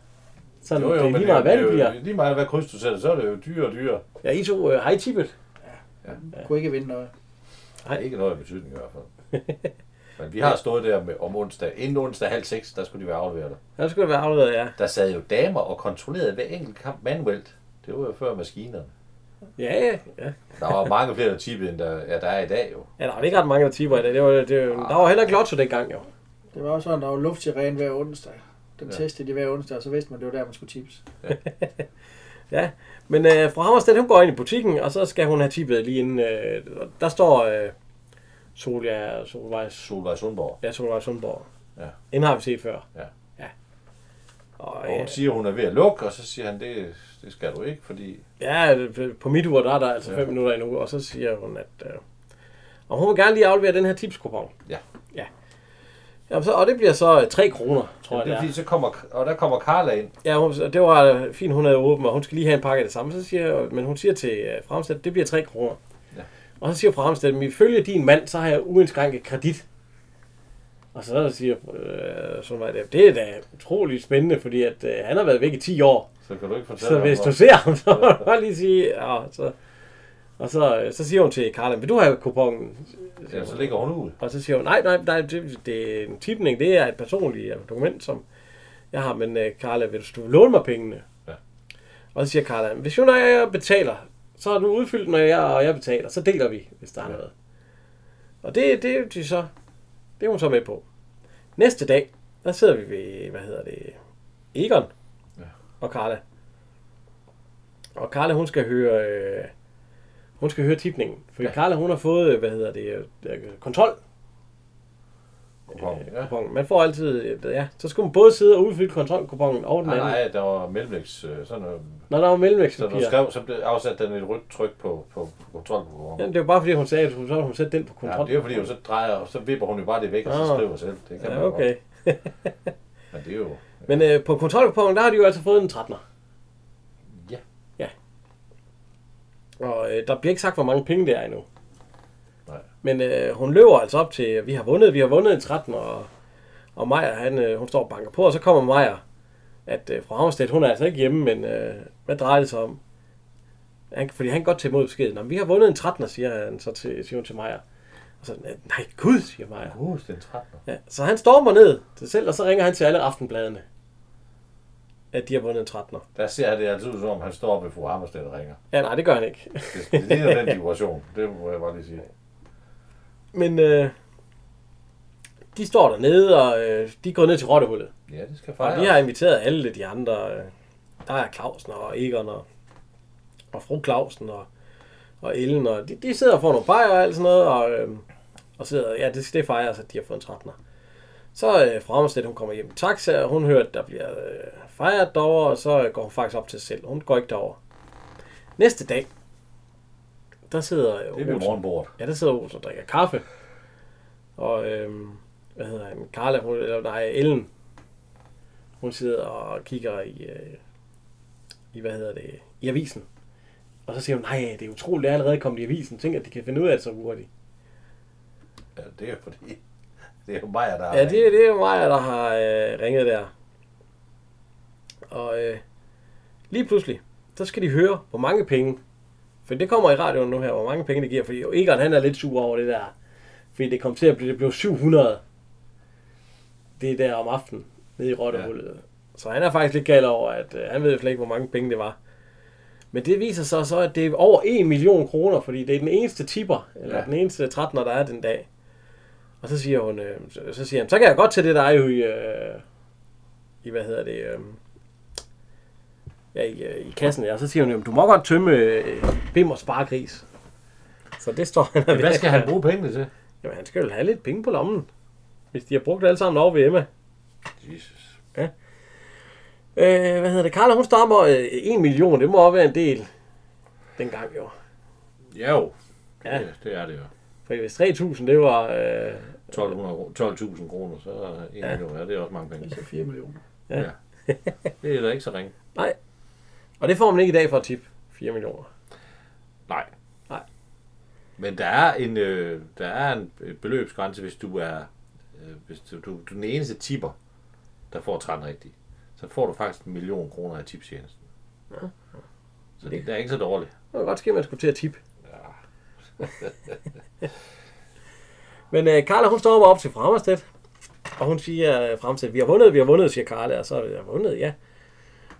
Sådan, Jo, jo, det er lige meget, hvad det bliver. Lige meget, hvad kryds du sætter, så er det jo dyre og dyre. Ja, I to øh, har I tippet? Kunne ikke vinde noget. Nej. Ikke noget af betydning i hvert fald. Men vi har stået der med, om onsdag. Inden onsdag halv seks, der skulle de være afleveret. Der skulle det være afleveret, ja. Der sad jo damer og kontrollerede hver enkelt kamp manuelt. Det var jo før maskinerne. Ja, ja, ja. Der var mange flere, der tippede, end der, ja, der er i dag jo. Ja, der var ikke ret mange, der tipper i det. det, var, det der var heller ikke lotto dengang, jo. Det var også sådan, der var luft til ren hver onsdag. Den Ja. ja. testede de hver onsdag, og så vidste man, det var der, man skulle tips. Ja, men øh, fru Hammerstedt, hun går ind i butikken, og så skal hun have tippet lige inden. Øh, der står øh, Solja, Solvej, Solvej Sundborg. ja, Solvej Sundborg. Ja. Den har vi set før. Ja. ja. Og, Og hun øh, siger, hun er ved at lukke, og så siger han, det, det skal du ikke, fordi... ja, på mit ur, der er der altså 5 Ja. minutter endnu, og så siger hun, at øh, og hun vil gerne lige aflevere den her tipskupon. Ja. Ja. Jamen, så, og det bliver så 3 kroner, tror Ja, jeg, det det er fordi, så kommer, og der kommer Carla ind. Ja, hun, det var øh, fint, hun havde åbent, og hun skal lige have en pakke af det samme. Så siger, men hun siger til uh, Fremstedt, det bliver 3 kroner. Ja. Og så siger Fremstedt, men ifølge din mand, så har jeg uindskrænket kredit. Og så siger øh, så var det, det er da utroligt spændende, fordi at, øh, han har været væk i 10 år. Så kan du ikke fortælle Så hvis du ser ham, så må du bare lige sige, ja, så, og så, øh, så siger hun til Karla, vil du have kupongen? Ja, så ligger hun ud. Og så siger hun, nej, nej, nej det, det er en tipning, det er et personligt øh, dokument, som jeg har, men uh, Carla, vil du, du låne mig pengene? Ja. Og så siger Carla, hvis hun og jeg betaler, så har du udfyldt, når jeg og jeg betaler, så deler vi, hvis der er Ja. noget. Og det, det, er de så, det er hun så med på. Næste dag, der sidder vi ved, hvad hedder det, Egon. Og Carla. Og Carla, hun skal høre, øh, hun skal høre tipningen. For ja. Ja. Carla, hun har fået, øh, hvad hedder det, øh, kontrol Kupongen, ja. Man får altid, ja, så skal man både sidde og udfylde kontrolkupongen og den Nej, anden. nej, der var mellemvægts, øh, sådan noget. Når der var Så når mellemvægtspapir. du skrev, så blev afsat den et rødt tryk på, på, på kontrolkupongen. Ja, det var bare fordi, hun sagde, at hun, så hun sætte den på Ja, kontrol. det er jo fordi, hun så drejer, og så vipper hun jo bare det væk, og så skriver selv. Det kan man Ja, jo okay. godt. Men det er jo... Men øh, på kontrolkupongen, der har de jo altså fået en 13'er. Ja. Og øh, der bliver ikke sagt, hvor mange penge det er endnu. Nej. Men øh, hun løber altså op til, vi har vundet, vi har vundet en 13, og, og Maja, han, øh, hun står og banker på, og så kommer Maja, at øh, fra Havnstedt, hun er altså ikke hjemme, men øh, hvad drejer det sig om? Han, fordi han kan godt tage imod beskeden. Nå, men vi har vundet en 13, siger, han så til, siger hun til Maja. Og så, nej gud, siger Maja. Uh, det er en 13. Ja, så han stormer ned til selv, og så ringer han til alle aftenbladene, at de har vundet en 13'er. Der ser det altid ud som om, han står ved fru Hammerstedt og ringer. Ja, nej, det gør han ikke. Det, det er den vibration. Det må jeg bare lige sige. Men øh, de står dernede, og øh, de går ned til rottehullet. Ja, det skal Og fejres. de har inviteret alle de andre. Øh, der er Clausen og Egon og, og fru Clausen og, og Ellen. Og de, de sidder og får nogle bajer og alt sådan noget. Og, øh, og sidder, ja, det, det fejres, at de har fået en 13'er. Så øh, fra Amstedt, hun kommer hjem i taxa, og hun hører, at der bliver øh, fejret derovre, og så går hun faktisk op til sig selv. Hun går ikke derover. Næste dag, der sidder øh, Det er ved morgenbordet. Ja, der sidder Olsen og drikker kaffe. Og, øhm, hvad hedder han, Carla, hun, eller nej, Ellen, hun sidder og kigger i, øh, i, hvad hedder det, i avisen. Og så siger hun, nej, det er utroligt, det er allerede kommet i avisen. Tænk, at de kan finde ud af det så hurtigt. Ja, det er fordi... Det er jo mig, der har Ja, det, det er jo mig, der har øh, ringet der. Og øh, lige pludselig, så skal de høre, hvor mange penge. For det kommer i radioen nu her, hvor mange penge det giver. Fordi Egon, han er lidt sur over det der. Fordi det kom til at blive, det blev 700. Det er der om aftenen, nede i Rottehullet. Ja. Så han er faktisk lidt gal over, at øh, han ved slet ikke, hvor mange penge det var. Men det viser sig så, at det er over 1 million kroner, fordi det er den eneste tipper, eller. Ja. den eneste 13'er, der er den dag. Og så siger hun, øh, så, så siger han, så kan jeg godt til det, der er i, øh, i hvad hedder det, øh, ja, i, øh, i kassen. Ja. Og så siger hun, du må godt tømme øh, bim og sparegris. Så det står han Hvad skal han bruge pengene til? Jamen, han skal jo have lidt penge på lommen. Hvis de har brugt det alle sammen over ved Emma. Jesus. Øh, hvad hedder det? Carla, hun stammer øh, 1 million. Det må også være en del dengang jo. Ja jo. Ja. Det, det er det jo. For hvis 3.000, det var... Øh, 1200 kro- 12.000 kroner, så er en Ja. ja. million. Ja, det er også mange penge. Så 4 millioner. Ja. Ja. Det er da ikke så ringe. nej. Og det får man ikke i dag for at tip 4 millioner. Nej. Nej. Men der er en, øh, der er en øh, beløbsgrænse, hvis du er, øh, hvis du, du, du er den eneste tipper, der får 13 rigtigt. Så får du faktisk en million kroner af tipstjenesten. Ja. Så det, det er ikke så dårligt. Det var godt ske, at man skulle til at tip. Ja. Men øh, Carla, hun står op til Fremstedt, og hun siger øh, Fremstedt, vi har vundet, vi har vundet, siger Carla, og så har vi vundet, ja.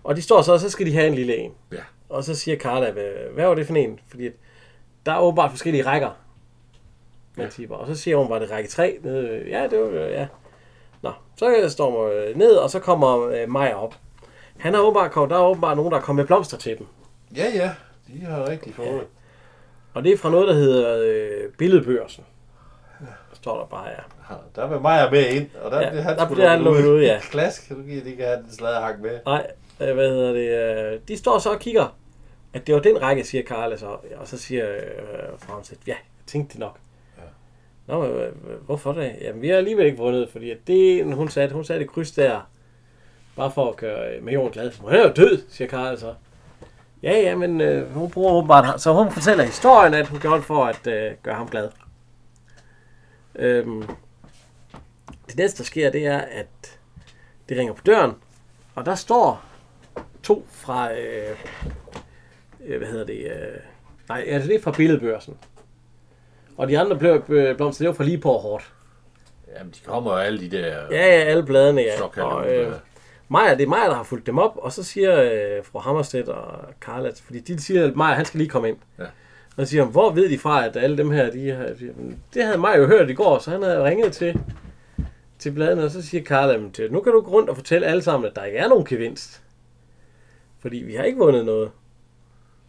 Og de står så, og så skal de have en lille en. Ja. Og så siger Carla, hvad, var det for en? Fordi der er åbenbart forskellige rækker. Man Ja. tipper. Og så siger hun, var det række 3? Nede, ja, det var, øh, ja. Nå, så står man øh, ned, og så kommer øh, Maja op. Han er åbenbart, kommet- der er åbenbart nogen, der er kommet med blomster til dem. Ja, ja. De har rigtig fået. Og det er fra noget, der hedder øh, Billedbørsen. Der står der bare, ja. Der vil Maja med ind, og der Ja, bliver han der bliver han lukket ud, ja. Klask, du giver de ikke have den sladderhak med. Nej, øh, hvad hedder det? øh, De står så og kigger, at det var den række, siger Karla så. Og så siger øh, Frans, ja, jeg tænkte det nok. Ja. Nå, men, øh, hvorfor det? Jamen, vi har alligevel ikke vundet, fordi at det, hun satte, hun satte et kryds der, bare for at gøre øh, Major glad. Hun er jo død, siger Karla så. Ja, ja, men øh, hun bruger åbenbart. Så hun fortæller historien, at hun gjorde for at øh, gøre ham glad. Øhm, det næste, der sker, det er, at det ringer på døren, og der står to fra, øh, øh, hvad hedder det, øh, nej, altså det er fra billedbørsen. Og de andre blev, øh, blomster, det var fra lige på hårdt. Jamen, de kommer jo alle de der Ja, ja, alle bladene, ja. Og, øh, Maja, det er Maja, der har fulgt dem op, og så siger øh, fru Hammerstedt og Carla, fordi de siger, at Maja, han skal lige komme ind. Ja. Og så siger hvor ved de fra, at alle dem her, de har, de, det havde Maja jo hørt i går, så han havde ringet til, til bladene, og så siger "Men det- nu kan du gå rundt og fortælle alle sammen, at der ikke er nogen gevinst. Fordi vi har ikke vundet noget.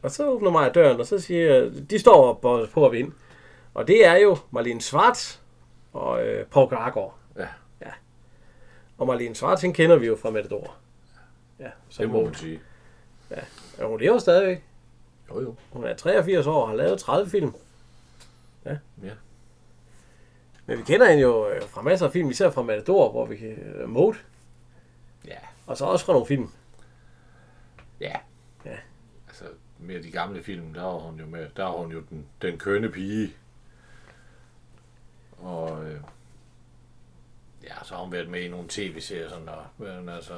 Og så åbner Maja døren, og så siger de står op på, at vinde. Og det er jo Marlene Schwartz og øh, Paul Gregor. Og Marlene Schwartz, hende kender vi jo fra Matador. Ja, så det må man sige. Ja, hun lever stadigvæk. Jo, jo. Hun er 83 år og har lavet 30 film. Ja. Ja. Men vi kender hende jo øh, fra masser af film, især fra Matador, hvor vi kan... Uh, Mode, Ja. og så også fra nogle film. Ja. Ja. Altså, med de gamle film, der var hun jo med, der var hun jo den, den kønne pige. Og øh, ja, så har hun været med i nogle tv-serier sådan der. Men altså,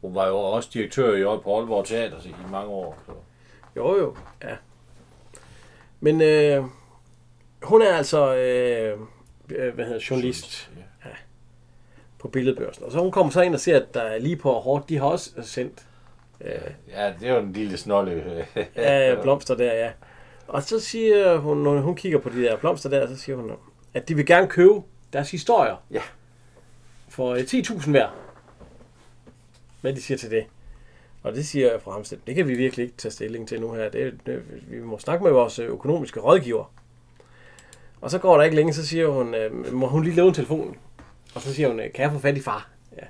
hun var jo også direktør i år på Aalborg Teater i mange år. Så. Jo, jo, ja. Men øh, hun er altså, øh, øh, hvad hedder journalist Ja. på Billedbørsen. Og så hun kommer så ind og ser, at der er lige på hårdt, de har også sendt øh, ja, det er jo en lille snolle. af blomster der, ja. Og så siger hun, når hun kigger på de der blomster der, så siger hun, at de vil gerne købe deres historier. Ja. For øh, 10.000 hver. Hvad de siger til det. Og det siger fra Hamstedt, det kan vi virkelig ikke tage stilling til nu her. Det, det, vi må snakke med vores øh, økonomiske rådgiver. Og så går der ikke længe, så siger hun, øh, må hun lige låne telefonen? Og så siger hun, øh, kan jeg få fat i far? Ja.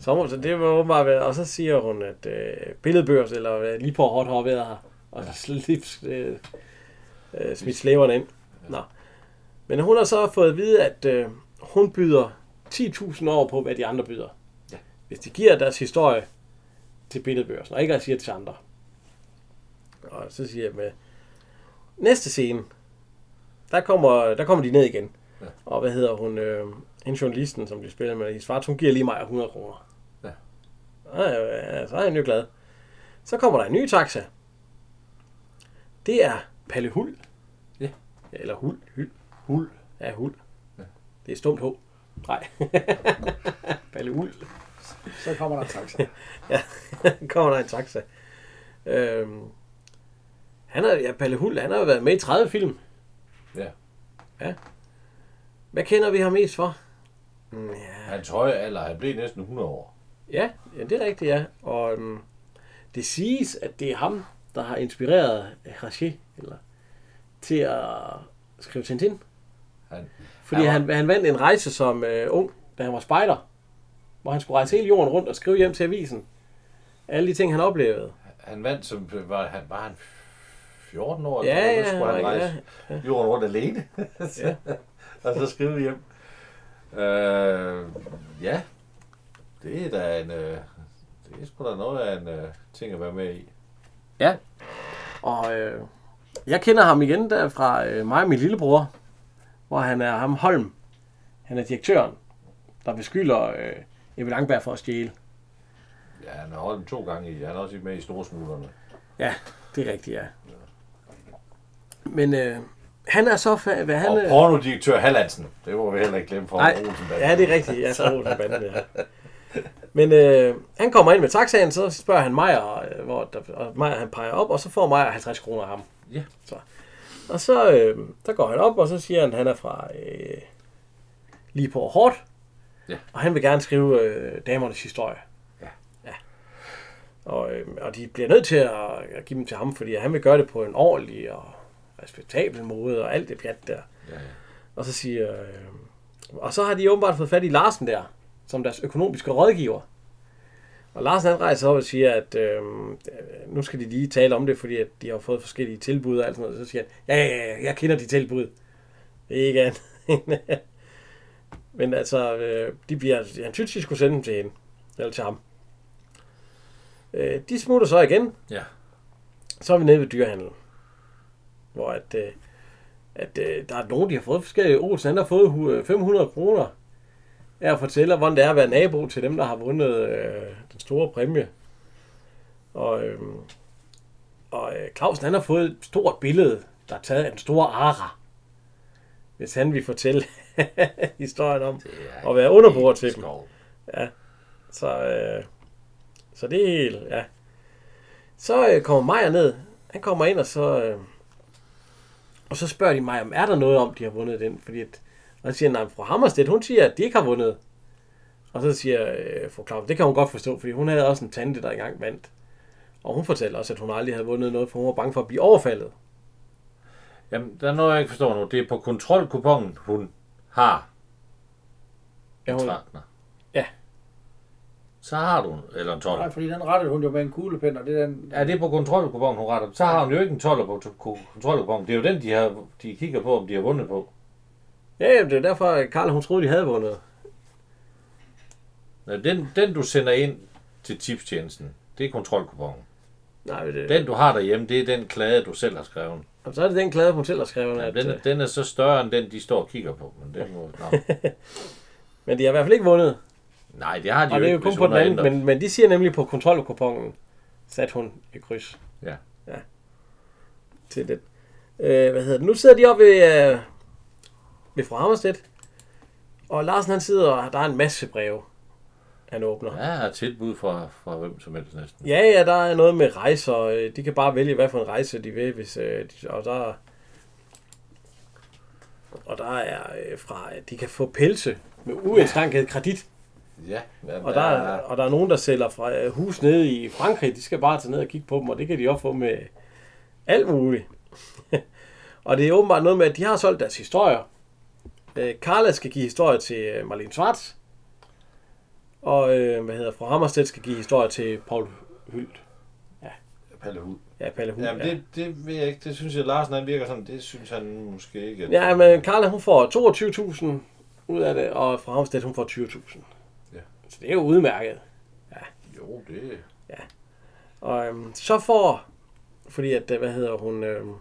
Så, må- så det var åbenbart, og så siger hun, at øh, billedbørs, eller øh, lige på hårdt har været her, og ja. lige øh, øh, smidt slæverne ind. Nå. Men hun har så fået at vide, at øh, hun byder 10.000 år på, hvad de andre byder. Ja. Hvis de giver deres historie til billedbørsen, og ikke at sige til andre. Og så siger jeg med, næste scene, der kommer, der kommer de ned igen. Ja. Og hvad hedder hun, øh, hende journalisten, som de spiller med i Svart, hun giver lige mig 100 kroner. Ja. Ja, ja, så er han jo glad. Så kommer der en ny taxa. Det er Palle Hul. Ja. Eller Hul. Hyld. Hul. Ja, Hul. Ja. Det er stumt H. Nej. Palle Hul. Så kommer der en taxa. ja, kommer der en taxa. Øhm, han har, ja, Palle Hul, han har været med i 30 film. Ja. Ja. Hvad kender vi ham mest for? Mm, Ja, Hans høje alder, han blev næsten 100 år. ja, ja det er rigtigt, ja. Og øhm, det siges, at det er ham, der har inspireret Hergé, eller til at skrive Tintin. Han, Fordi Han han, han vandt en rejse som øh, ung, da han var spejder. Hvor han skulle rejse hele jorden rundt og skrive hjem til avisen. Alle de ting, han oplevede. han vandt som, var han, var han 14 år? Ja, ja, så skulle han ja, rejse jorden rundt alene. Ja. og så skrive hjem. Øh, ja, det er da en, øh, det er sgu da noget af en øh, ting at være med i. Ja. Og øh, jeg kender ham igen der fra øh, mig og min lillebror, hvor han er ham Holm. Han er direktøren, der beskylder øh, Ebbe Langberg for at stjæle. Ja, han har holdt dem to gange i. Han er også med i Storsmuglerne. Ja, det er rigtigt, ja. Men øh, han er så... Fa- hvad han, Og øh, pornodirektør Hallandsen. Det må vi heller ikke glemme for Nej, ja, det er rigtigt. Det er ja. Men øh, han kommer ind med taxaen, så spørger han Majer, øh, hvor der, og Majer han peger op, og så får Majer 50 kroner af ham. Ja. Så. Og så øh, der går han op, og så siger han, at han er fra øh, lige på hårdt. Ja. Og han vil gerne skrive øh, damernes historie. Ja. ja. Og, øh, og de bliver nødt til at, at give dem til ham, fordi han vil gøre det på en ordentlig og respektabel måde, og alt det pjat der. Ja, ja. Og så siger... Øh, og så har de åbenbart fået fat i Larsen der, som deres økonomiske rådgiver. Og Larsen han rejser op og siger, at øh, nu skal de lige tale om det, fordi at de har fået forskellige tilbud og alt sådan noget. Så siger han, ja, ja, ja, jeg kender de tilbud. Ikke andet. Men altså, øh, de bliver, han synes, de skulle sende dem til hende. Eller til ham. Øh, de smutter så igen. Ja. Så er vi nede ved dyrehandlen. Hvor at, øh, at øh, der er nogen, de har fået forskellige. Olsen han har fået hu- 500 kroner af at fortælle, hvordan det er at være nabo til dem, der har vundet øh, store præmie. Og, øh, og øh, Clausen han har fået et stort billede, der er taget af den store Ara. Hvis han vil fortælle historien om at være underbord til dem. skov. Så, øh, så det er helt, ja. Så øh, kommer Maja ned. Han kommer ind, og så, øh, og så spørger de mig, om er der noget om, de har vundet den? Fordi at, og så siger han, nej, fru Hammerstedt, hun siger, at de ikke har vundet. Og så siger øh, fru Claus, det kan hun godt forstå, fordi hun havde også en tante, der engang vandt. Og hun fortæller også, at hun aldrig havde vundet noget, for hun var bange for at blive overfaldet. Jamen, der er noget, jeg ikke forstår nu. Det er på kontrolkupongen, hun har Ja, hun, Trantner. Ja. Så har du, eller en 12. Nej, fordi den rettede hun jo med en kuglepen, og det er den... Ja, det er på kontrolkupongen, hun retter. Så har hun jo ikke en 12 på kontrolkupongen. Det er jo den, de, har, de kigger på, om de har vundet på. ja, jamen, det er derfor, at Karl, hun troede, de havde vundet. Den, den du sender ind til tipstjenesten, det er kontrolkupongen. Nej, det, Den du har derhjemme, det er den klade, du selv har skrevet. og så er det den klade, hun selv har skrevet, Ja, at, den, øh, er, den er så større end den, de står og kigger på. Men den må, men de har i hvert fald ikke vundet. Nej, det har de Og jo det er jo ikke, kun på den anden, men, men de siger nemlig på kontrolkupongen, satte hun et kryds. Ja. Ja. Til det. Øh, hvad hedder det? Nu sidder de oppe ved, øh, ved fru Hammerstedt, og Larsen han sidder, og der er en masse breve, han åbner. Ja. Tilbud fra, fra hvem som helst næsten. ja, ja, der er noget med rejser, øh, de kan bare vælge, hvad for en rejse de vil, hvis, øh, de, og der og der er øh, fra, at de kan få pelse med uindskrænket kredit. Ja, ja Og der, er, og der er nogen, der sælger fra hus nede i Frankrig. De skal bare tage ned og kigge på dem, og det kan de også få med alt muligt. og det er åbenbart noget med, at de har solgt deres historier. Carla skal give historie til Marlene Schwartz. Og øh, hvad hedder fru Hammerstedt skal give historie til Paul Hyldt. Palle Hud. Ja, Palle Hyldt. Jamen, det, det ved jeg ikke. Det synes jeg, Larsen han virker sådan. Det synes han måske ikke. at- ja. ja, men Carla hun får 22.000 ud af det, og fru Hammerstedt hun får 20.000. Ja. Så det er jo udmærket. Jo, det... Og øhm, så får, fordi at, øh, hvad hedder hun, øhm,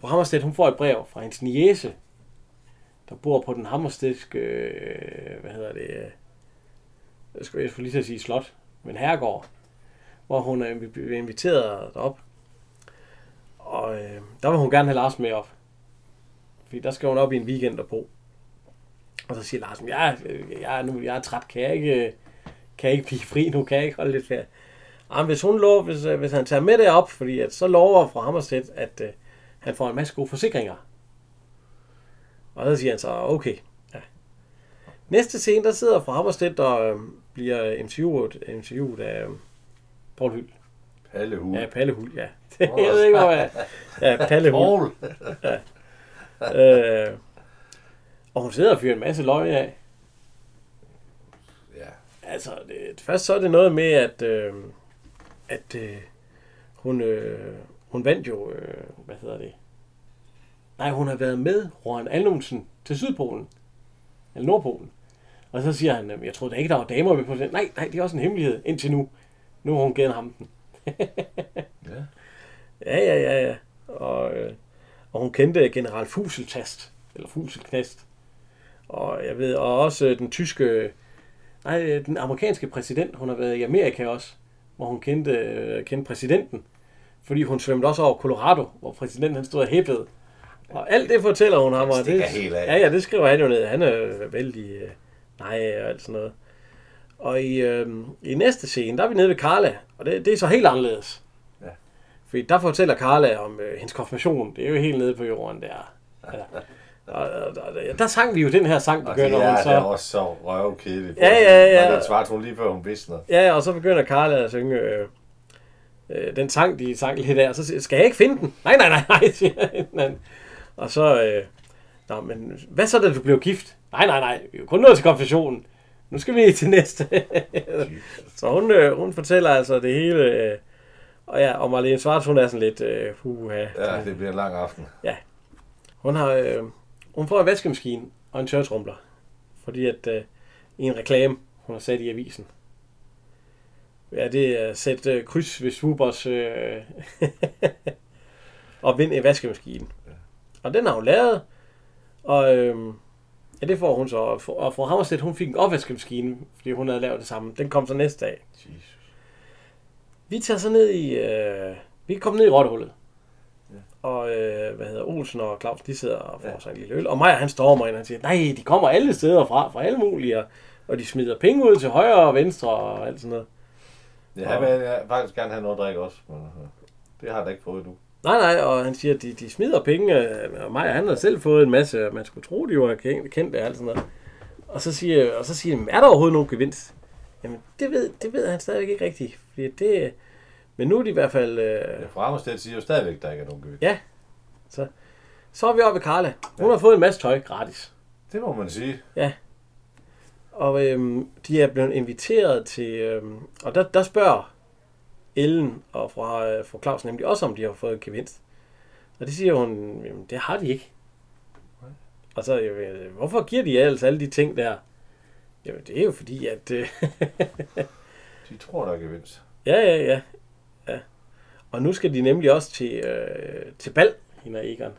fru Hammerstedt, hun får et brev fra hendes niece, der bor på den hammerstedske, øh, hvad hedder det, øh, jeg skulle, jeg skulle lige til at sige slot, men herregård, hvor hun øh, er inviteret derop. Og øh, der vil hun gerne have Lars med op. Fordi der skal hun op i en weekend og bo. Og så siger Larsen, jeg, øh, jeg, nu, jeg er træt, kan jeg ikke, øh, kan jeg ikke blive fri nu, kan jeg ikke holde lidt ferie. Jamen, hvis, hun lover, hvis, hvis han tager med det op, fordi at, så lover fra Hammerstedt, at øh, han får en masse gode forsikringer. Og så siger han så, okay. Ja. Næste scene, der sidder fra Hammerstedt og øh, bliver interviewet, interviewet af øh, Paul Hyld. Palle Hud. Ja, Palle Huld, ja. jeg ved ikke, hvor jeg... Ja, Palle Huld. Paul. Øh, og hun sidder og fyrer en masse løg af. Ja. Altså, det, først så er det noget med, at, øh, at øh, hun, øh, hun vandt jo, øh, hvad hedder det? Nej, hun har været med Rohan Alnumsen til Sydpolen. Eller Nordpolen. Og så siger han, jeg troede da ikke, der var damer med på den. Nej, nej, det er også en hemmelighed indtil nu. Nu har hun givet ham den. Ja. Ja, ja, ja, ja. Og, øh, og hun kendte general Fuseltast, eller Fuselknast. Og jeg ved, og også øh, den tyske, nej, øh, den amerikanske præsident, hun har været i Amerika også, hvor hun kendte, øh, kendte præsidenten. Fordi hun svømmede også over Colorado, hvor præsidenten han stod og hæppede. Og alt det fortæller hun ham. Og det, helt af. Ja, ja, det skriver han jo ned. Han er vældig øh, nej og alt sådan noget. Og i, øh, i næste scene, der er vi nede ved Carla, og det, det er så helt anderledes. Ja. Fordi der fortæller Carla om øh, hendes konfirmation. Det er jo helt nede på jorden der. Ja. Og, og, og, der sang vi jo den her sang, Og det begynder er, hun det så. er også så røvkedeligt. Ja, ja, ja. Og den svarte hun lige før hun visner. Ja, og så begynder Karla at synge øh, øh, den sang, de sang lige der. Så siger, skal jeg ikke finde den? Nej, nej, nej, nej, siger han. Og så, øh, Nå, men hvad så, da du blev gift? Nej, nej, nej, vi er jo kun nået til konfessionen. Nu skal vi til næste. så hun, øh, hun fortæller altså det hele. Øh, og ja, og Marlene Svarts, hun er sådan lidt, øh, huha. Ja, det bliver en lang aften. Hun har, øh, hun får en vaskemaskine og en tørretumbler. Fordi at øh, i en reklame, hun har sat i avisen. Ja, det er sæt øh, kryds ved Swubers øh, og vind en vaskemaskine. Og den har hun lavet. Og øh, ja, det får hun så. Og og for Hammerstedt, hun fik en opvaskemaskine, fordi hun havde lavet det samme. Den kom så næste dag. Jesus. Vi tager så ned i... Øh, vi kommer ned i Rottehullet. Ja. Og øh, hvad hedder Olsen og Claus, de sidder og får ja. sig en lille øl. Og Maja, han stormer ind og siger, nej, de kommer alle steder fra, fra alle mulige. Og, og de smider penge ud til højre og venstre og alt sådan noget. Ja, han vil faktisk gerne have noget at drikke også. Men, øh, det har han ikke fået nu. Nej, nej, og han siger, at de, de smider penge, og Maja, han har selv fået en masse, og man skulle tro, de var kendt og alt sådan noget. Og så siger, og så siger han, er der overhovedet nogen gevinst? Jamen, det ved, det ved han stadigvæk ikke rigtigt, fordi det, men nu er de i hvert fald, øh, Ja, fra Ammerstedt siger jo stadigvæk, at der ikke er nogen gevinst. Ja. så er vi oppe ved Karla. Hun har fået en masse tøj gratis. Det må man sige. Og øhm, de er blevet inviteret til, øhm, og der, der spørger Ellen og fra, øh, fra Claus nemlig også, om de har fået gevinst. Og det siger hun, jamen det har de ikke. Og så, øh, hvorfor giver de ellers alle de ting der? Jamen det er jo fordi, at... Øh, De tror, der er gevinst. ja, ja, ja, ja. Og nu skal de nemlig også til, øh, til bal, hende og Egon.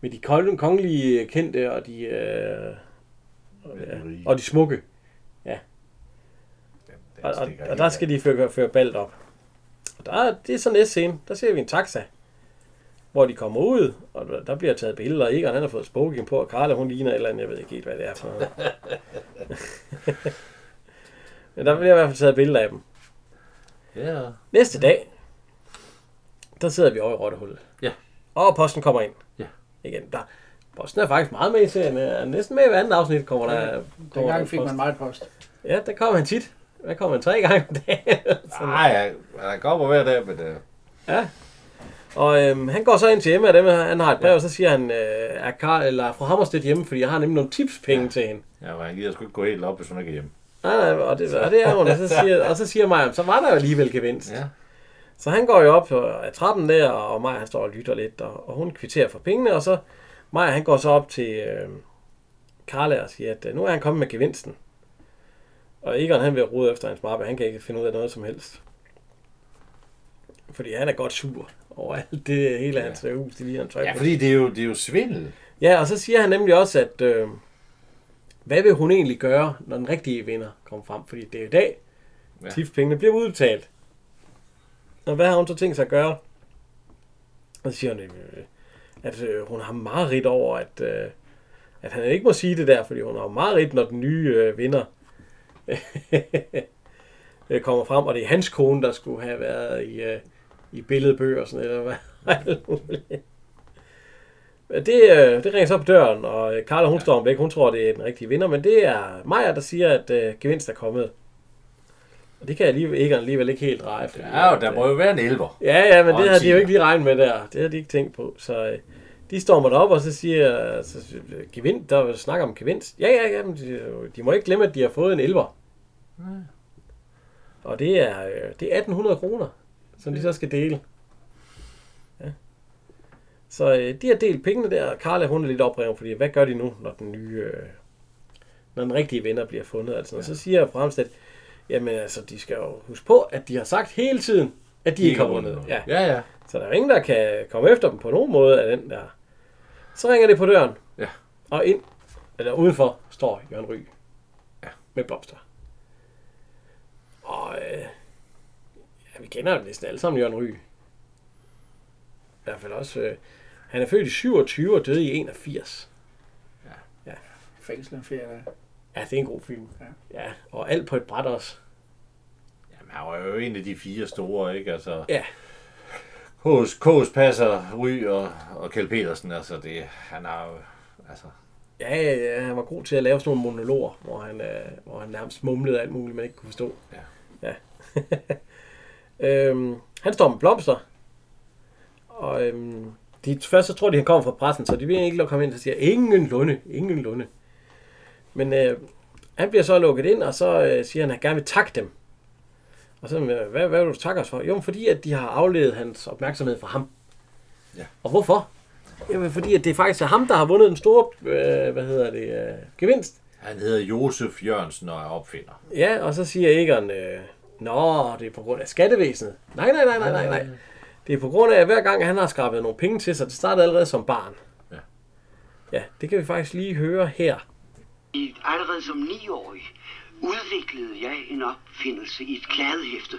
Med de kolde, kongelige kendte og de, øh, de rige. og de smukke. Den, den Og, og, og der skal de føre, føre ballet op. Og der, er- det er så næste scene. Der ser vi en taxa, hvor de kommer ud, og der- bliver taget billeder. og Egon han har fået smoking på, og Karla hun ligner et eller andet, jeg ved ikke helt, hvad det er for noget. Men der bliver i hvert fald taget billeder af dem. Ja. Næste dag, der sidder vi over i Rottehullet. Ja. Og posten kommer ind. Ja. Igen, der, posten er faktisk meget med i serien. Er næsten med i hver andet afsnit kommer der. kommer der Dengang fik post. man meget post. Ja, der kommer han tit. Der kommer han tre gange om dagen. Nej, jeg kommer hver dag, men øh, Og øhm, han går så ind til Emma, og dem, han har et brev, og så siger han, øh, er Karl, eller fra Hammerstedt hjemme, fordi jeg har nemlig nogle tipspenge ja. til hende. ja, men han gider sgu ikke gå helt op, hvis hun ikke er hjemme. Nej, nej, og det, og det er hun, og så siger, og så siger Maja, så var der jo alligevel gevinst. Ja. Så han går jo op ad trappen der, og Maja han står og lytter lidt, og, og hun kvitterer for pengene, og så Maja han går så op til øh, Karla og siger, at øh, nu er han kommet med gevinsten. Og Egon han vil rode efter hans mappe, han kan ikke finde ud af noget som helst. Fordi han er godt sur over alt det hele hans ja. hus, det lige han tøj Ja, fordi det er jo, det er jo svindel. Ja, og så siger han nemlig også, at øh, hvad vil hun egentlig gøre, når den rigtige vinder kommer frem? Fordi det er i dag, Ja. tipspengene bliver udbetalt. Og hvad har hun så tænkt sig at gøre? Og så siger hun, øh, at øh, hun har meget rigt over, at, øh, at han ikke må sige det der, fordi hun har meget rigt, når den nye øh, vinder kommer frem, og det er hans kone, der skulle have været i, øh, i billedbøger og sådan eller hvad. Det, øh, det ringer så på døren, og øh, Carla hun står om væk. Hun tror, det er den rigtige vinder, men det er Maja, der siger, at øh, gevinst er kommet. Og det kan jeg alligevel, ikke, alligevel ikke helt dreje. Fordi, Ja, at, der øh, må jo være en elver. Ja, ja, men det har de jo ikke lige regnet med der. Det har de ikke tænkt på. Så øh, de stormer derop, og så siger så, øh, gevind, der snakker om gevinst. Ja, ja, ja, men de, de må ikke glemme, at de har fået en elver. Og det er, øh, det er 1800 kroner, som de så skal dele. Ja. Så øh, de har delt pengene der, og Carla hun er lidt oprevet, fordi hvad gør de nu, når den nye, øh, når den rigtige vinder bliver fundet? Altså, ja. Så siger Fremstedt, jamen altså, de skal jo huske på, at de har sagt hele tiden, at de, de ikke har vundet. Ja. Ja, ja. Så der er ingen, der kan komme efter dem på nogen måde af den der. Så ringer det på døren. Ja. Og ind, eller udenfor, står Jørgen Ry. Ja. Med blomster. Og øh, ja, vi kender jo næsten alle sammen Jørgen Ry. I hvert fald også. Øh, han er født i 27 og døde i 81. Fængsel en ferie. Ja, det er en god film. Ja. ja og alt på et bræt også. Jamen, han var jo en af de fire store, ikke? Altså, Ja. Kås, Kås passer, Ry og, og Kjeld Petersen, altså det, han har jo, Altså, Ja, ja, ja, han var god til at lave sådan nogle monologer, hvor han, øh, hvor han nærmest mumlede alt muligt, man ikke kunne forstå. Ja. øhm, han står med blomster, og øhm, de, først så tror de, han kommer fra pressen, så de vil ikke ham ind, og siger, ingen lunde, ingen lunde. Men øh, han bliver så lukket ind, og så øh, siger han, at han gerne vil takke dem. Og så, øh, hvad, hvad vil du takke os for? Jo, fordi at de har afledet hans opmærksomhed fra ham. Ja. Og hvorfor? Jamen, fordi at det faktisk er ham, der har vundet den store, øh, hvad hedder det, øh, gevinst. han hedder Josef Jørgensen og er opfinder. Ja, og så siger Egon, øh, Nå, det er på grund af skattevæsenet. Nej, nej, nej, nej, nej, nej. Det er på grund af, at hver gang han har skrabet nogle penge til sig, det startede allerede som barn. Ja. Ja, det kan vi faktisk lige høre her. I, allerede som niårig udviklede jeg en opfindelse i et kladehæfte.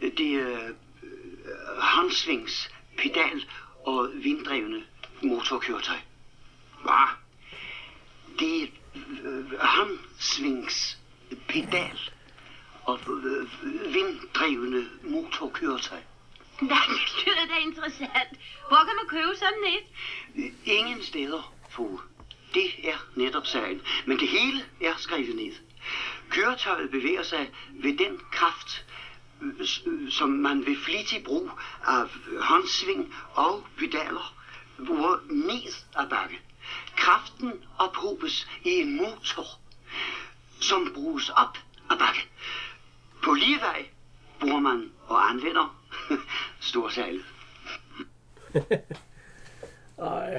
Det er øh, håndsvings, pedal og vinddrevne motorkøretøj. Hvad? Det er øh, håndsvings, pedal og øh, vinddrevne motorkøretøj. Nej, det lyder da interessant. Hvor kan man købe sådan et? Ingen steder, fru. Det er netop sagen. Men det hele er skrevet ned. Køretøjet bevæger sig ved den kraft, øh, øh, som man ved flittig brug af håndsving og pedaler bruger ned ad bakke. Kraften ophobes i en motor, som bruges op ad bakke. På lige vej bruger man og anvender storsejlet.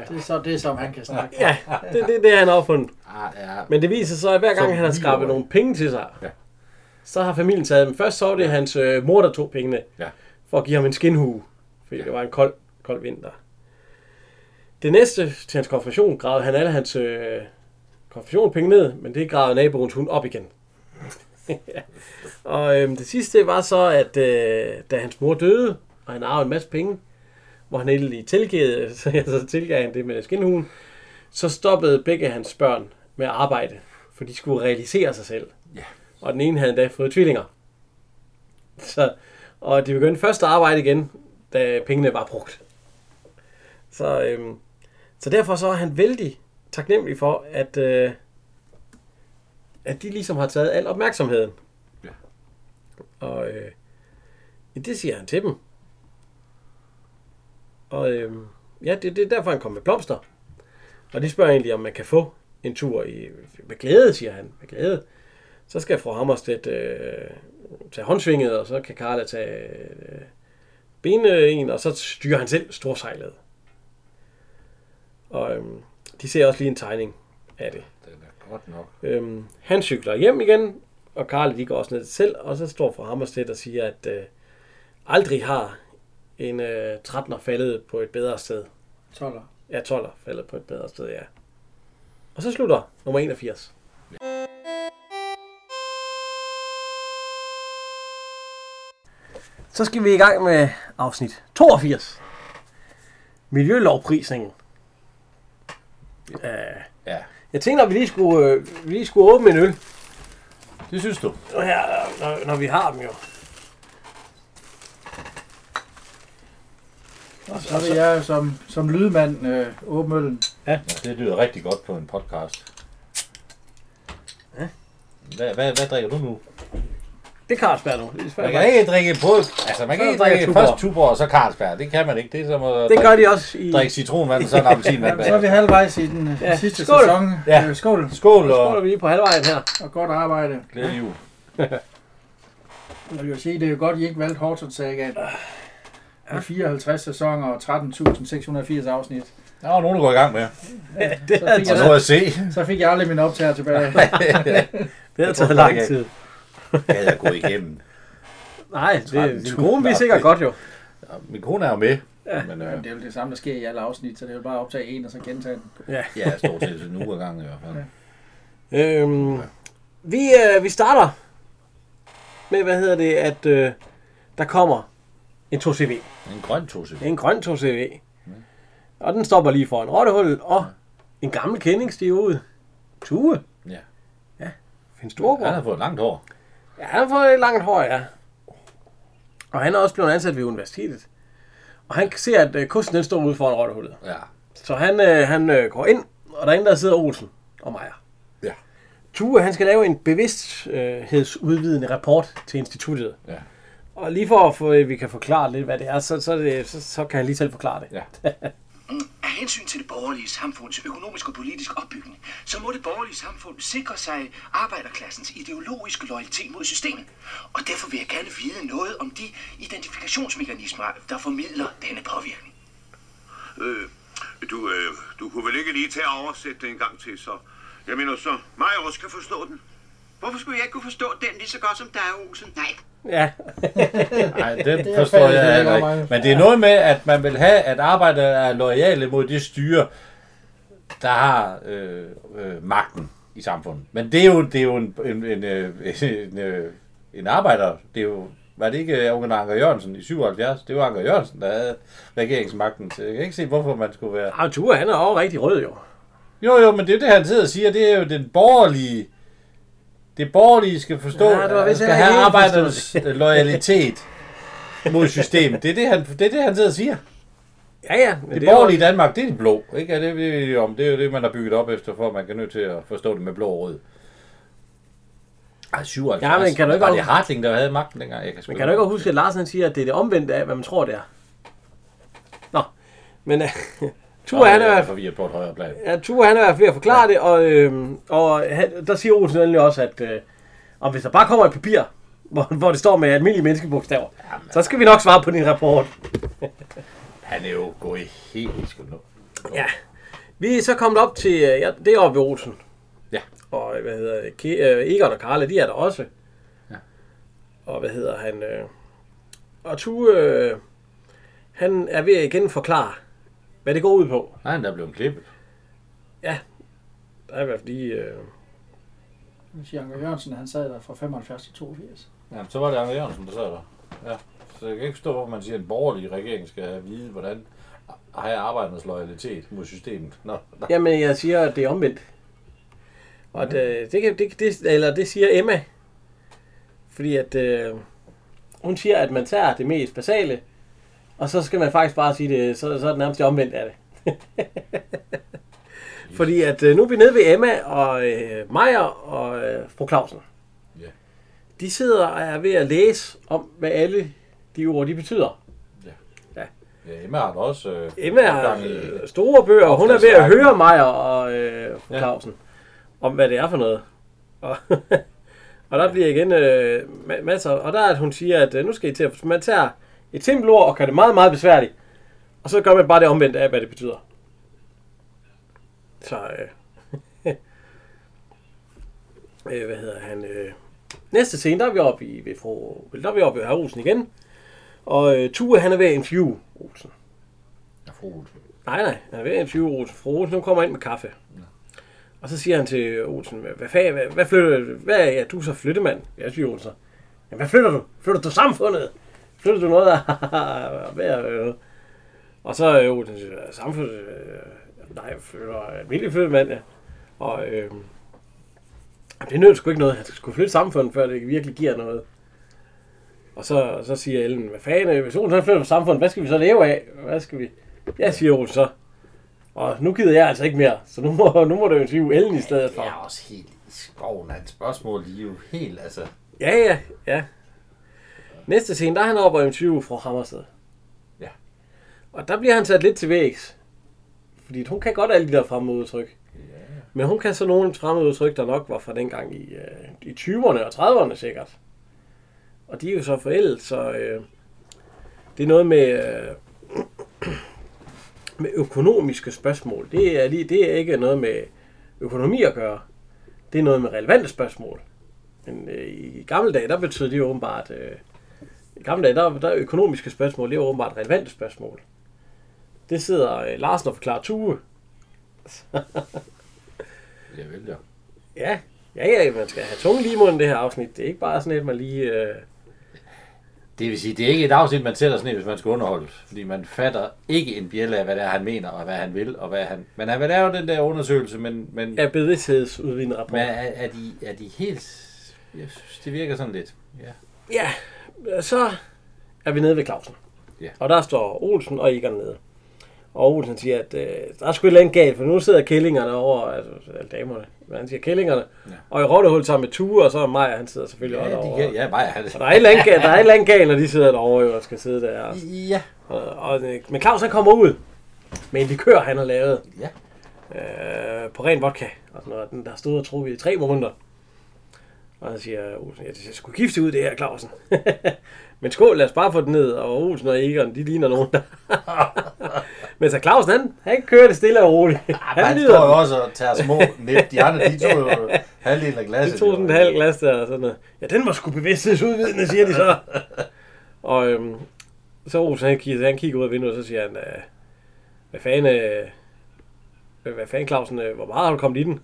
Det er så det, som han kan snakke. Ja, det er det, det, han har opfundet. Ah, ja. Men det viser så, at hver gang Som han har skrabet nogle penge til sig, Ja. så har familien taget dem. Først så var det hans øh, mor, der tog pengene, Ja. for at give ham en skinhue, fordi det var en kold, kold vinter. Det næste til hans konfirmation gravede han alle hans øh, konfirmationspenge ned, men det gravede naboens hund op igen. Ja. Og øh, det sidste var så, at øh, da hans mor døde, og han arvede en masse penge, hvor han endelig tilgav, så, så tilgav han det med skinhuen, så stoppede begge hans børn med at arbejde, for de skulle realisere sig selv. Ja. Og den ene havde endda fået tvillinger. Så, og de begyndte først at arbejde igen, da pengene var brugt. Så, øhm, så derfor så er han vældig taknemmelig for, at, øh, at de ligesom har taget al opmærksomheden. Ja. Og øh, det siger han til dem. Og øh, ja, det, det er derfor, han kommer med blomster. Og de spørger egentlig, om man kan få en tur i, med glæde, siger han. Med glæde. Så skal fru Hammerstedt øh, tage håndsvinget, og så kan Karla tage øh, benene, og så styrer han selv storsejlet. Og øhm, de ser også lige en tegning af det. Godt nok. Øhm, han cykler hjem igen, og Karl de går også ned til selv, og så står fra Hammerstedt og siger, at øh, aldrig har en øh, 13'er faldet på et bedre sted. 12'er. Ja, 12'er faldet på et bedre sted, ja. Og så slutter nummer 81. Så skal vi i gang med afsnit 82. Miljølovprisningen. Uh, Ja, jeg tænkte, at vi lige skulle, øh, vi lige skulle åbne en øl. det synes du. Og her, når, når vi har dem jo. Og så vil jeg som, som lydmand øh, åbne øllen. Ja, det lyder rigtig godt på en podcast. Hvad, hvad, hvad drikker du nu? Det er Carlsberg nu. Det, er Man kan ikke drikke på... Altså, man kan Så ikke drikke Tuborg. først Tuborg og så Carlsberg. Det kan man ikke. Det er som at det gør de også i... drikke citronvand og så en appelsinvand Så er vi halvvejs i den Ja, ja. sidste skål. sæson. Ja. Øh, skål. Skål Så er og vi lige på halvvejen her. Og godt arbejde. glædelig jul. Jeg vil jo sige, det er jo godt, I ikke valgte Horton Sagaen. Med 54 sæsoner og 13.680 afsnit. Der var nogen, der går i gang med. Det Så fik, Og så jeg, jeg se. så fik jeg aldrig min optager tilbage. det havde taget lang tid. Kan jeg gå igennem? Nej, det, 13.000 din kone vil sikkert godt jo. Min kone er jo med. Ja. Men Men øh, det er jo det samme, der sker i alle afsnit, så det er jo bare at optage en og så gentage den. Ja. ja, stort set en uge ad gangen i hvert fald. Øhm, vi, øh, vi starter med, hvad hedder det, at øh, der kommer en 2CV. En grøn tose. En grøn 2CV. Og den stopper lige foran rottehullet, og en gammel kending stiger ud. Tue. Ja. Finn Han Storgård. har fået langt hår. Ja, han har fået et langt hår, ja. Og han er også blevet ansat ved universitetet. Og han ser, at øh, kusten den står ude foran rottehullet. Ja. Så han, øh, han øh, går ind Og derinde der sidder Olsen og Meier. Ja. Tue, han skal lave en bevidsthedsudvidende rapport til instituttet. Ja. Og lige for at få, vi kan forklare lidt, hvad det er, så, så, er det, så, så kan han lige selv forklare det. Ja. Af hensyn til det borgerlige samfunds økonomisk og politisk opbygning, så må det borgerlige samfund sikre sig arbejderklassens ideologiske loyalitet mod systemet. Og derfor vil jeg gerne vide noget om de identifikationsmekanismer, der formidler denne påvirkning. Øh, du, øh, du kunne vel ikke lige tage og oversætte det en gang til, så... Jeg mener så, mig også kan forstå den. Hvorfor skulle jeg ikke kunne forstå den lige så godt som dig, Olsen? Nej. Ja, Nej, den er forstår jeg det heller ikke. Men det er noget med, at man vil have, at arbejdere er lojale mod det styre, der har øh, øh, magten i samfundet. Men det er jo, det er jo en, en, en, øh, en, øh, en arbejder. Det er jo, var det ikke Unge Anker Jørgensen i 77? Det var Anker Jørgensen, der havde regeringsmagten. Så jeg kan ikke se, hvorfor man skulle være... Tue, han er også rigtig rød jo. Jo, jo, men det er det, han sidder og siger. Det er jo den borgerlige... Det borgerlige skal forstå, Ja, det var vist skal have arbejdernes loyalitet mod systemet. Det er det, han, det er det, han sidder og siger. Ja, ja. Men Det, det borgerlige jo- Danmark, det er de blå. Ikke? Er det, vi om. det er jo det, man har bygget op efter, for at man kan nødt til at forstå det med blå og rød. Ej, 77. Ja, men kan du ikke var også- det Hartling, der havde magten dengang? Jeg kan, Men kan du ikke huske, at Larsen siger, at det er det omvendte af, hvad man tror, det er? Nå, men Tue, han er, forvirret på et højere plan. ja, Tue, han er ved at forklare det, og, øhm, og han, der siger Olsen endelig også, at øh, om hvis der bare kommer et papir, hvor, hvor det står med almindelige menneskebogstaver, så skal vi nok svare på din rapport. Han er jo gået helt i skud nu. Ja. Vi er så kommet op til, øh, ja, det er oppe ved Olsen. Ja. Og hvad hedder det, Ke, øh, Egon og Karle, de er der også. Ja. Og hvad hedder han? Øh, og Tue, øh, han er ved at igen forklare, hvad det går ud på. Nej, han er blevet klippet. Der er i hvert fald lige... Øh, siger Anker Jørgensen, han sad der fra 75 til 82. Ja, så var det Anker Jørgensen, der sad der. Ja. Så jeg kan ikke forstå, hvorfor man siger, at en borgerlig regering skal vide, hvordan har jeg arbejdernes loyalitet mod systemet. Nå, nå. jamen, jeg siger, at det er omvendt. Og det, det, kan, det, det, eller det siger Emma. Fordi at... Øh, hun siger, at man tager det mest basale, og så skal man faktisk bare sige det, så, så er det nærmest det omvendt af det. Fordi at øh, nu er vi nede ved Emma og øh, Maja og øh, fru Clausen. Ja. De sidder og er ved at læse om, hvad alle de ord, de betyder. Ja, Emma har også øh, Emma er øh, store bøger, og hun er ved at høre Maja og øh, fru Ja. Clausen om, hvad det er for noget. Og, og der bliver igen øh, ma- masser, og der er, at hun siger, at øh, nu skal I til at, man tager et simpelt ord og gør det meget, meget besværligt. Og så gør man bare det omvendt af, hvad det betyder. Så, øh, øh, hvad hedder han? Øh, næste scene, der er vi oppe i, ved fru, der er vi oppe ved Olsen igen. Og øh, Tue, han er ved at interview Olsen. Ja, fru Olsen. Nej, nej, han er ved at interviewe Olsen. Fru Olsen, hun kommer ind med kaffe. Og så siger han til Olsen, hvad, hvad, hvad, hvad flytter hvad ja, du er så flyttemand? Jeg siger Olsen så. Ja, hvad flytter du? Flytter du samfundet? Flytter du noget af det? Og så øh, Olsen siger, samfundet, øh, nej, flytter almindelig flyttemand, ja. Og øh, det nytter sgu ikke noget. Han skal flytte samfundet, før det virkelig giver noget. Og så, så siger Ellen, hvad fanden, hvis Olsen flytter på samfundet, hvad skal vi så leve af? Hvad skal vi? Jeg siger Olsen så. Og nu gider jeg altså ikke mere, så nu må, nu må du jo interviewe Ellen i stedet for. Det er også helt i skoven. Hans spørgsmål, de er jo helt, altså... Ja, ja, ja. Næste scene, der er han oppe og interviewe fra Hammersted. Ja. Og der bliver han sat lidt til vægs. Fordi hun kan godt alle de der fremmede udtryk. Men hun kan så nogle fremmede udtryk, der nok var fra dengang i, øh, i 20'erne og 30'erne sikkert. Og de er jo så forældet, så øh, det er noget med, øh, med økonomiske spørgsmål. Det er, lige, det er ikke noget med økonomi at gøre. Det er noget med relevante spørgsmål. Men øh, i gamle dage, der betød det jo åbenbart... Øh, gamle dage, der, der er økonomiske spørgsmål, det er jo åbenbart relevante spørgsmål. Det sidder øh, Larsen og forklarer Tue. Jeg vil ja. Ja, ja, ja, man skal have tunge lige munden det her afsnit. Det er ikke bare sådan et, man lige... Øh... Det vil sige, det er ikke et afsnit, man sætter sådan et, hvis man skal underholdes. Fordi man fatter ikke en bjælle af, hvad det er, han mener, og hvad han vil, og hvad han... Men han vil lave den der undersøgelse, men... men Ja, bevidsthedsudvidende rapport. Men er, er, de, er de helt... Jeg synes, det virker sådan lidt... Ja. Ja, så er vi nede ved Clausen. Ja. Og der står Olsen og Egon nede. Og Olsen siger, at øh, der er sgu et eller andet galt, for nu sidder kællingerne over, altså damerne, men han siger kællingerne, ja. og i rottehul sammen med Tue, og så er Maja, han sidder selvfølgelig Ja, også de derovre. ja, bare han. Og der er et eller andet, galt- der er et eller andet galt, når de sidder derovre jo, og skal sidde der. Ja. Og, og, øh, men Claus han kommer ud med en likør, han har lavet. Ja. Øh, på ren vodka. Og sådan noget. Den der stod og trukket i tre måneder. Og han siger, Olsen, jeg skulle gifte ud det her, Clausen. men skål, lad os bare få den ned. Og Olsen og Egon, de ligner nogen, der... men så Clausen, han, han kører det stille og roligt. Han, han står jo også og tager små nip. De andre, de tog jo halvdelen af glasset. De tog sådan et halvt glas der og sådan noget. Ja, den var sgu bevidsthedsudvidende, siger de så. og øhm, så Olsen, han kigger, han kigger ud af vinduet, og så siger han, øh, hvad fanden, øh, hvad fanden Clausen, øh, hvor meget har du kommet i den?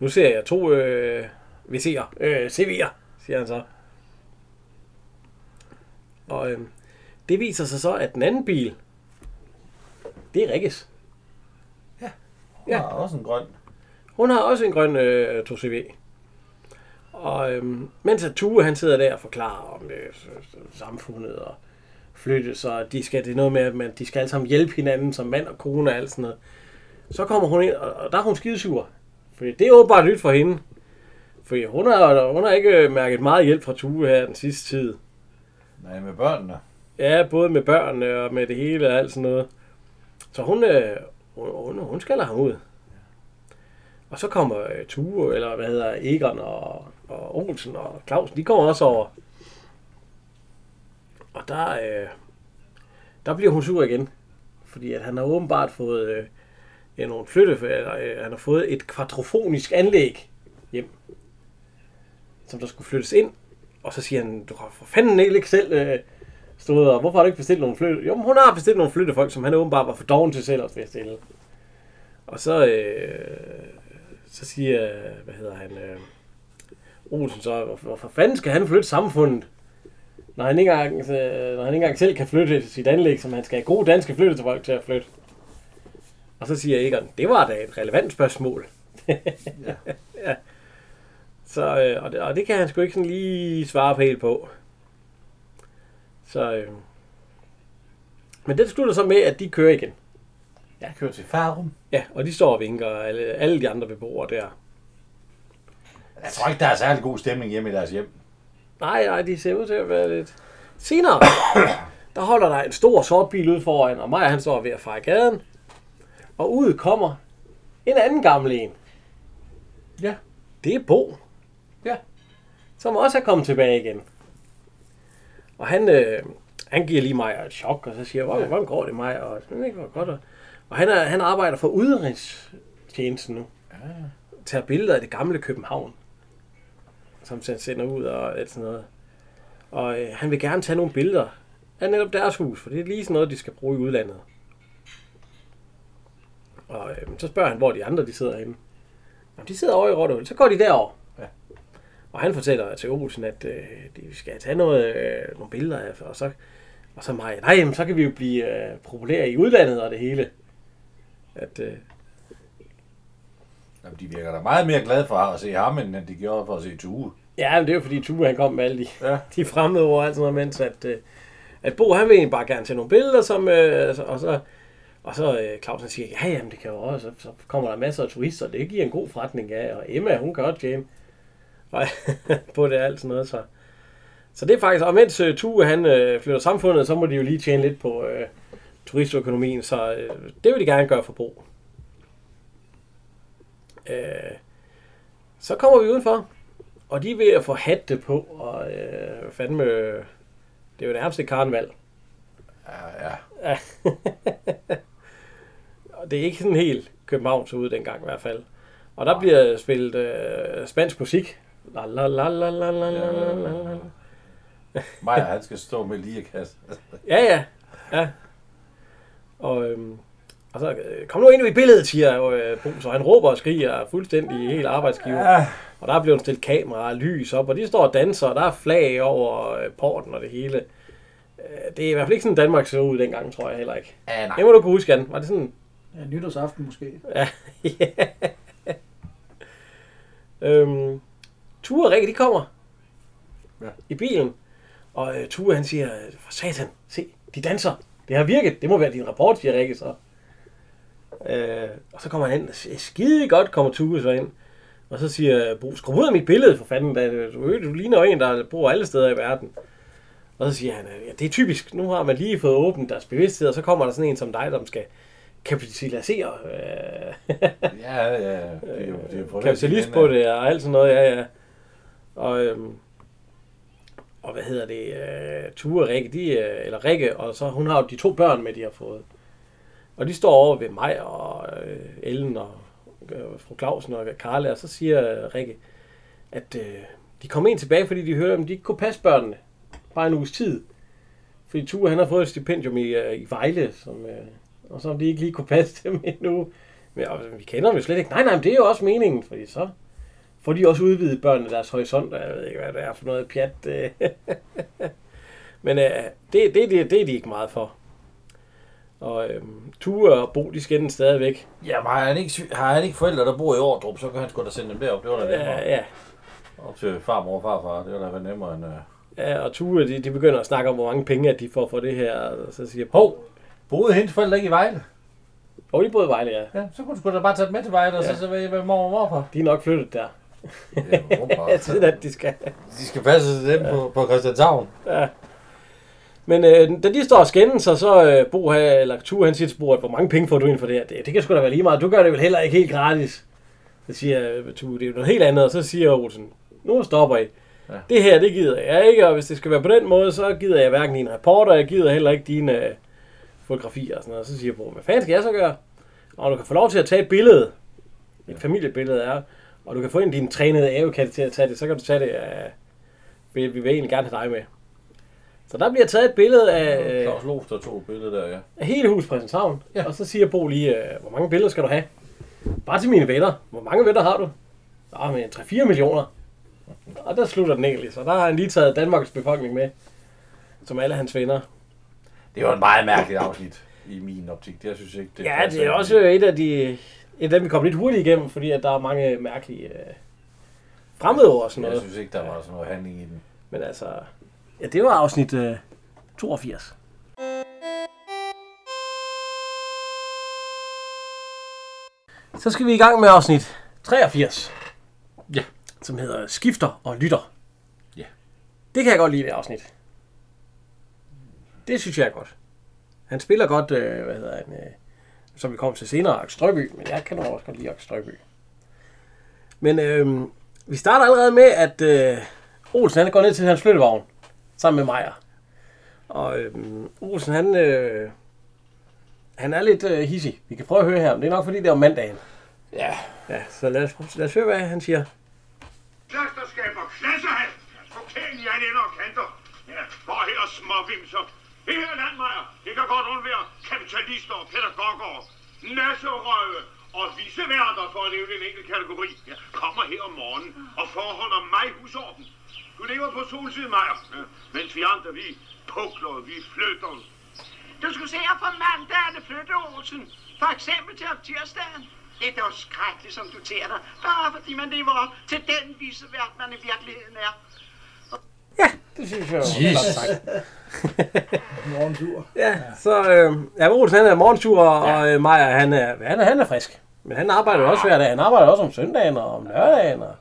Nu ser jeg to øh, VC'er, øh, CV'er, siger han så. Og øhm, det viser sig så, at den anden bil, det er Rikkes. Hun har også en grøn. Hun har også en grøn øh, 2CV. Og øhm, mens at Tue han sidder der og forklarer om øh, samfundet og flytte, så de skal, det er noget med, at man, de skal alle sammen hjælpe hinanden som mand og kone og alt sådan noget. Så kommer hun ind, og, og der er hun skidesur. Fordi det er åbenbart nyt for hende. Fordi hun har, hun har ikke mærket meget hjælp fra Tue her den sidste tid. Nej, med børnene. Ja, både med børnene og med det hele og alt sådan noget. Så hun, øh, hun, hun, hun skal ham ud. Og så kommer øh, Tue, eller hvad hedder Egon og, og Olsen og Clausen, de kommer også over. Og der, øh, der bliver hun sur igen. Fordi at han har åbenbart fået øh, nogle flytte, eller, øh, han har fået et kvadrafonisk anlæg hjem. Som der skulle flyttes ind. Og så siger han, du har for fanden ikke selv øh, stået, og hvorfor har du ikke bestilt nogle flytte? Jo, men hun har bestilt nogle flyttefolk, som han åbenbart var for doven til selv at bestille. Og så, øh, så siger, hvad hedder han, øh, Olsen så, hvorfor, fanden skal han flytte samfundet? Når han, ikke engang, øh, når han ikke engang selv kan flytte sit anlæg, som han skal have gode danske flyttefolk til at flytte. Og så siger Egon, det var da et relevant spørgsmål. ja. Så, øh, og, det, og det kan han sgu ikke sådan lige svare på helt på. Så, øh, men det slutter så med, at de kører igen. Jeg kører til Farum. Ja, og de står og vinker, alle, alle de andre beboere der. Jeg tror ikke, der er særlig god stemning hjemme i deres hjem. Nej, nej, de ser ud til at være lidt... Senere, der holder der en stor sort bil ude foran, og Maja han står ved at fare gaden. Og ud kommer en anden gammel en. Ja. Det er Bo. Ja. Som også er kommet tilbage igen. Og han, øh, han giver lige mig et chok, og så siger, hvordan, hvordan går det mig? Og det går godt. Og, og han, er, han arbejder for udenrigstjenesten nu. Ja. Tager billeder af det gamle København. Som han sender ud og alt sådan noget. Og øh, han vil gerne tage nogle billeder af netop deres hus, for det er lige sådan noget, de skal bruge i udlandet. Og øh, så spørger han, hvor de andre de sidder henne. Jamen, de sidder over i Rottehul. Så går de derover. Og han fortæller til Olsen, at øh, de skal tage noget, øh, nogle billeder af, og så, og så mig, nej, jamen, så kan vi jo blive øh, populære i udlandet og det hele. At, øh, Jamen, de virker da meget mere glade for at se ham, end de gjorde for at se Tue. ja, men det er jo fordi Tue han kom med alle de, Ja. de fremmede ord og alt sådan noget, mens at, øh, at Bo han vil egentlig bare gerne tage nogle billeder, som, øh, og så, og så øh, Clausen siger, ja, jamen det kan jo også, så, så kommer der masser af turister, det giver en god forretning, ja, og Emma, hun kan også på det alt sådan noget, så. Så det er faktisk, og mens øh, Tue han øh, flytter samfundet, så må de jo lige tjene lidt på øh, turistøkonomien, så øh, det vil de gerne gøre for Bo. Øh, så kommer vi udenfor, og de er ved at få hatte på, og øh, fandme, det er jo nærmest et karneval. Ja, ja. Ja. og det er ikke sådan helt Københavns ude dengang i hvert fald. Og der bliver spillet øh, spansk musik. La la la la la la la la la la. Maja, han skal stå med lierkasse. Ja, ja. ja. Og, øhm, og så, øh, kom nu ind i billedet, siger øh, Bo, så han råber og skriger fuldstændig helt arbejdsgiver. Ja. Og der er blevet stillet kamera og lys op, og de står og danser, og der er flag over øh, porten og det hele. Øh, Det er i hvert fald ikke sådan, Danmark så ud dengang, tror jeg heller ikke. Ja, nej. Det må du kunne huske, Jan. Var det sådan? Ja, nytårsaften måske. Ja. øhm, Ture og Rikke, de kommer Ja. i bilen. Og øh, Ture, han siger, for satan, se, de danser. Det har virket. Det må være din rapport, siger Rikke så. Øh, og så kommer han ind, skide godt kommer Tue så ind. Og så siger Bo, skru ud af mit billede for fanden, da du, du ligner jo en, der bor alle steder i verden. Og så siger han, ja, det er typisk, nu har man lige fået åbent deres bevidsthed, og så kommer der sådan en som dig, der skal kapitalisere øh, Ja, ja, ja. Det er jo, det er jo kapitalist på det og alt sådan noget, ja, ja. Og, øhm, og hvad hedder det, øh, Ture og Rikke, de, øh, eller Rikke, og så hun har jo de to børn med, de har fået. Og de står over ved mig og øh, Ellen og øh, fru Clausen og Karla, og så siger øh, Rikke, at øh, de kom ind tilbage, fordi de hørte, at de ikke kunne passe børnene. Bare en uges tid. Fordi Ture, han har fået et stipendium i, øh, i Vejle, som, øh, og så de ikke lige kunne passe dem endnu. Men og, vi kender dem jo slet ikke. Nej, nej, men det er jo også meningen, fordi så får de også udvidet børnene deres horisont. og Jeg ved ikke, hvad det er for noget pjat. øh. men øh, det, det, det, det er de ikke meget for. Og øh, Ture og Bo, de skændes stadigvæk. Ja, men har han, ikke, har han ikke forældre, der bor i Ordrup, så kan han sgu da sende dem derop. Det var da nemmere. Ja, ja. Op til farmor og farfar. Det var da nemmere end... Uh... ja og Ture, de, de begynder at snakke om, hvor mange penge at de får for det her. Og så siger Hov, boede hendes forældre ikke i Vejle? Og de boede i Vejle, ja. Ja, så kunne du sgu da bare tage dem med til Vejle, og så, Ja. så ved jeg, hvad mor og morfar. De er nok flyttet der. Ja, Ja, sådan at de skal. de skal passe til dem ja. på, på Christianshavn. Ja. Men øh, da de står og skændes, så, så øh, Bo eller Ture, han siger til Bo, at hvor mange penge får du ind for det her? Det, det kan sgu da være lige meget. Du gør det vel heller ikke helt gratis. Så siger øh, Ture, det er jo noget helt andet. Og så siger Olsen, nu stopper I. Ja. Det her, det gider jeg ikke, og hvis det skal være på den måde, så gider jeg hverken dine rapporter, jeg gider heller ikke dine øh, fotografier og sådan noget. Så siger Bo, hvad fanden skal jeg så gøre? Og du kan få lov til at tage et billede, et familiebillede er, og du kan få en af dine trænede avekatte til at tage det, så kan du tage det af, vi, vi vil egentlig gerne have dig med. Så der bliver taget et billede af, øh, Claus Lof, der tog et billede der, ja. af hele huset ja. Og så siger Bo lige, øh, hvor mange billeder skal du have? Bare til mine venner. Hvor mange venner har du? Nå, men 3-4 millioner. Og der slutter den egentlig, så der har han lige taget Danmarks befolkning med, som alle hans venner. Det var et meget mærkeligt afsnit i min optik. Det jeg synes ikke, det Ja, det er også et af de, et af dem, vi kom lidt hurtigt igennem, fordi at der er mange mærkelige øh, fremmedord og sådan Jeg noget. synes ikke, der var sådan noget handling i den. Men altså, ja, det var afsnit øh, 82. Så skal vi i gang med afsnit 83. Ja. Som hedder Skifter og Lytter. Ja. Det kan jeg godt lide, det afsnit. Det synes jeg er godt. Han spiller godt, øh, hvad hedder han, øh, som vi kommer til senere, Aks Strøby, men jeg kan også godt lide Aks Strøby. Men øh, vi starter allerede med, at øh, Olsen han går ned til hans flyttevogn, sammen med Meyer. Og øh, Olsen han, øh, han er lidt øh, hissig. Vi kan prøve at høre her, men det er nok fordi, det er om mandagen. Ja, Ja, så lad os, lad os høre, hvad han siger. Klaster skaber klassehal. Pokalen i alle ender og kanter. Ja, hvor her småvimser. Det her landmejer, det kan godt undvære kapitalister og pædagoger, nasserøve og viseværter for at nævne en enkelt kategori. Ja, kommer her om morgenen og forholder mig husorden. Du lever på solsiden, Maja, ja, mens vi andre, vi pukler, vi flytter. Du skulle se her på mandag, er det flytte Olsen. For eksempel til om tirsdagen. Det er dog skrækkeligt, som du tager dig. Bare fordi man lever op til den visevært, man i virkeligheden er. Det synes jeg var Jesus. godt sagt. Morgensur. Ja, så øh, ja, Olsen han er morgensur, og øh, Meyer han er, han, er, han er frisk. Men han arbejder jo også hver dag. Han arbejder også om søndagen og om lørdagen. Og...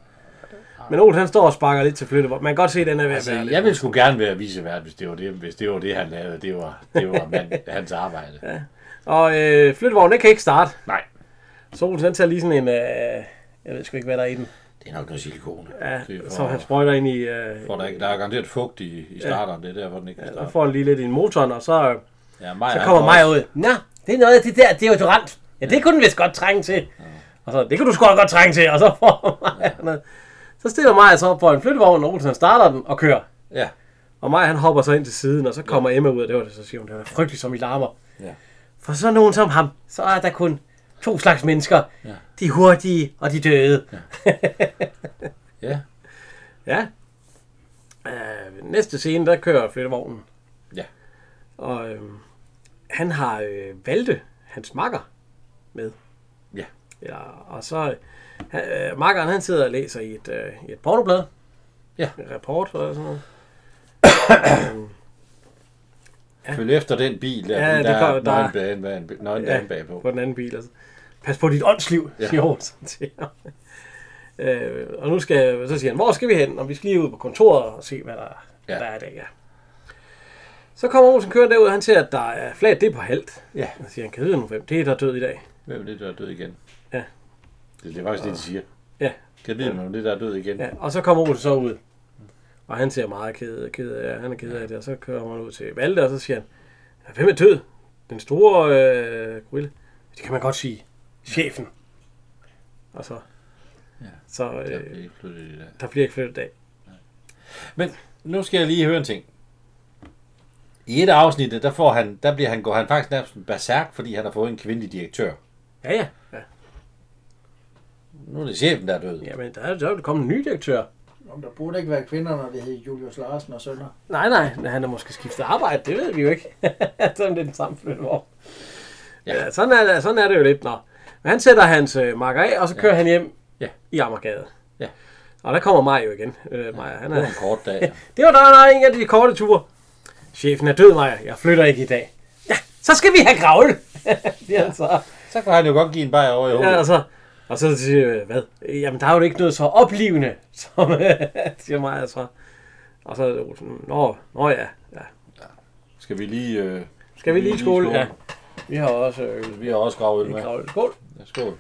Men Olsen han står og sparker lidt til flytte. Man kan godt se, at den er ved at altså, være lidt- jeg ville sgu gerne være visevært, hvis det var det, hvis det, var det han lavede. Det var, det var mand, hans arbejde. Ja. Og øh, flyttevognen, den kan ikke starte. Nej, Så Olsen han tager lige sådan en... Øh, jeg ved sgu ikke, hvad der er i den. Det er nok noget silikone. Ja, så han sprøjter ind i... Øh, for der, er- der er garanteret fugt i, i starteren. Det er derfor, den ikke kan så starte. får han lige lidt i en motoren, og så, øh, Ja, Maja, så kommer Maja ud. Nå, det er noget af det der deodorant. Ja, det kunne den vist godt trænge til. Og så, det kunne du sgu også godt trænge til. Og så får Maja noget. Så stiller Maja så op på en flyttevogn, og Olsen starter den og kører. Ja, Og Maja han hopper så ind til siden, og så kommer Emma ud, og det var det, så siger hun, det var frygteligt som i larmer. Ja. For så nogen som ham, så er der kun to slags mennesker. Ja. De hurtige og de døde. ja, Ja. Øh, næste scene, der kører flyttevognen. Ja. Og øh, han har øh, Valde, hans makker, med. Ja. ja og så... Han, øh, makkeren, han sidder og læser i et, øh, i et pornoblad. Ja. En rapport og sådan noget. Øhm, Følg efter den bil der, Ja, ja, der er der er- bag- bag- nøgen Ja, dame bagpå. på den anden bil. Altså. Pas på dit åndsliv, Ja. siger Olsen til ham. Øh, og nu skal, så siger han, hvor skal vi hen? Og vi skal lige ud på kontoret og se, hvad der, ja. Der er dag. Ja. Så kommer Olsen kørende derud, og han ser, at der er flaget, det er på halvt. Ja. Og siger han, kan vide nu, hvem det er, der er død i dag? Hvem er det, der er død igen? Ja. Det, det er faktisk det, de siger. Ja. Kan vide, om det der er død igen? Ja, og så kommer Olsen så ud. Og han ser meget ked, ked af, han er ked af det, og så kører han ud til Valde, og så siger han, "Ja, hvem er død? Den store øh, gorilla. Det kan man godt sige. Chefen. Og så, Ja. så Der øh, bliver ikke flyttet i dag. der bliver ikke flyttet af. Men nu skal jeg lige høre en ting. I et af afsnittet, der, får han, der bliver han, går han faktisk nærmest berserk, fordi han har fået en kvindelig direktør. Ja, ja. ja. Nu er det chefen, der er død. Jamen, der er, der er jo kommet en ny direktør. Om der burde ikke være kvinder, når det hedder Julius Larsen og sønner. Nej, nej, men han har måske skiftet arbejde, det ved vi jo ikke. sådan det er den samme flyttvogn. Ja. ja, sådan, er det, sådan er det jo lidt. Nå. Men han sætter hans øh, marker af, og så kører ja. han hjem Ja. i Amagergade. Ja. Og der kommer Maja jo igen. Øh, Maja, han Det var er, en kort dag. det var der, der er en af de korte ture. Chefen er død, Maja. Jeg flytter ikke i dag. Ja, så skal vi have gravl. det er altså. Så kan han jo godt give en bajer over i hovedet. Ja, og så, og så siger jeg, hvad? Jamen, der er jo ikke noget så oplivende, som siger Maja så. Og så er det Olsen, nå, nå ja, ja. Skal vi lige... Øh, Skal vi lige i skole? Ja. Vi har også øh, Vi har også gravet med. Skål. Ja, skål.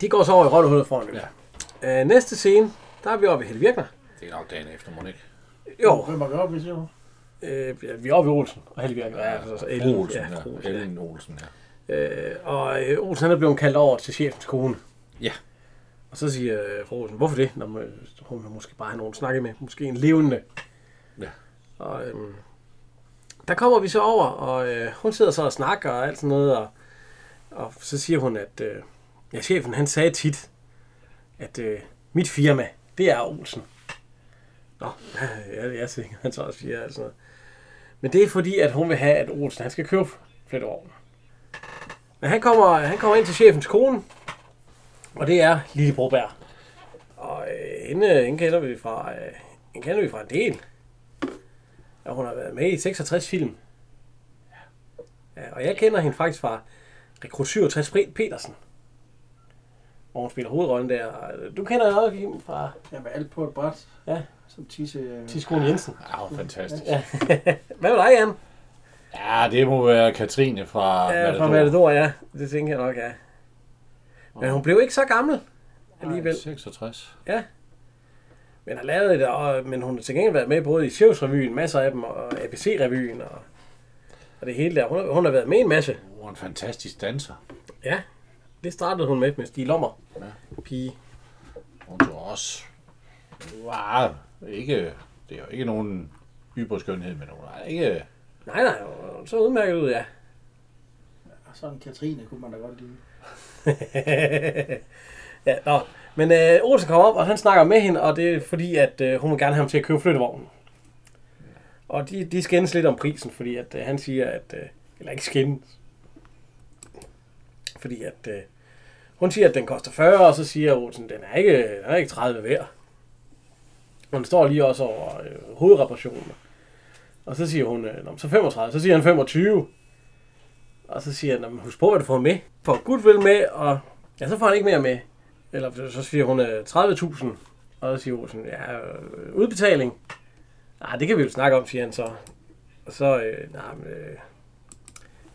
De går så over i rottehullet foran dem. Ja. Øh, næste scene, der er vi oppe i Helle Virkner. Det er nok dagen efter, må ikke? Jo, Hvem er gør op, hvis jeg øh, ja, vi er oppe i Olsen og Helle Virkner. Ja, altså, Ellen, Olsen, ja, ja. Olsen, ja. Ellen Olsen, ja. Øh, og øh, Olsen han er blevet kaldt over til chefens kone. Ja. Og så siger fru Olsen, hvorfor det? Når man, hun måske bare have nogen snakke med. Måske en levende. Ja. Og øhm, der kommer vi så over, og øh, hun sidder så og snakker og alt sådan noget. Og, og så siger hun, at øh, ja, chefen han sagde tit, at øh, mit firma, det er Olsen. Nå, ja, jeg siger, han så også siger alt sådan noget. Men det er fordi, at hun vil have, at Olsen han skal købe flyttevognen. Men han kommer, han kommer ind til chefens kone, og det er Lille Broberg. Og øh, hende, hende, kender vi fra, øh, hende kender vi fra en del. Ja, hun har været med i 66 film. Ja, og jeg kender hende faktisk fra Rekrut 67 Fred Petersen. Hvor hun spiller hovedrollen der. Du kender hende også hende fra Jamen, alt på et bræt. Ja. Som tisse... Tidskone Jensen. Ja, fantastisk. Ja. Hvad med dig, Jan? Ja, det må være Katrine fra Ja, fra Matador, ja. Det tænker jeg nok, ja. Men hun blev ikke så gammel alligevel. 66. Men har lavet det, og, men hun har til gengæld været med både i Sjøvs-revyen, masser af dem, og ABC-revyen, og, og det hele der. Hun har, hun har været med i en masse. Hun er en fantastisk danser. Ja, det startede hun med med Stig Lommer. Ja. Pige. Hun så også... Wow, ikke... Det er jo ikke nogen yberskønhed, men hun er ikke... Nej, nej, hun så udmærket ud, ja. Sådan Katrine kunne man da godt lide. ja, nå. Men øh, Olsen kommer op, og han snakker med hende, og det er fordi, at øh, hun vil gerne have ham til at købe flyttevognen. Og de, de skændes lidt om prisen, fordi at øh, han siger, at... Øh, eller ikke skændes. Fordi at... Øh, hun siger, at den koster 40, og så siger Olsen, den er ikke, den er ikke 30 værd. Og den står lige også over øh, hovedreparationen. Og så siger hun, øh, men så 35. Så siger han 25. Og så siger han, "Nå, men husk på, hvad du får med. Får Goodwill med, og ja, så får han ikke mere med. Eller så siger hun øh, 30.000. Og så siger Olsen, ja, øh, udbetaling. Nej, det kan vi jo snakke om, siger han så. Og så, øh, nej, men, øh,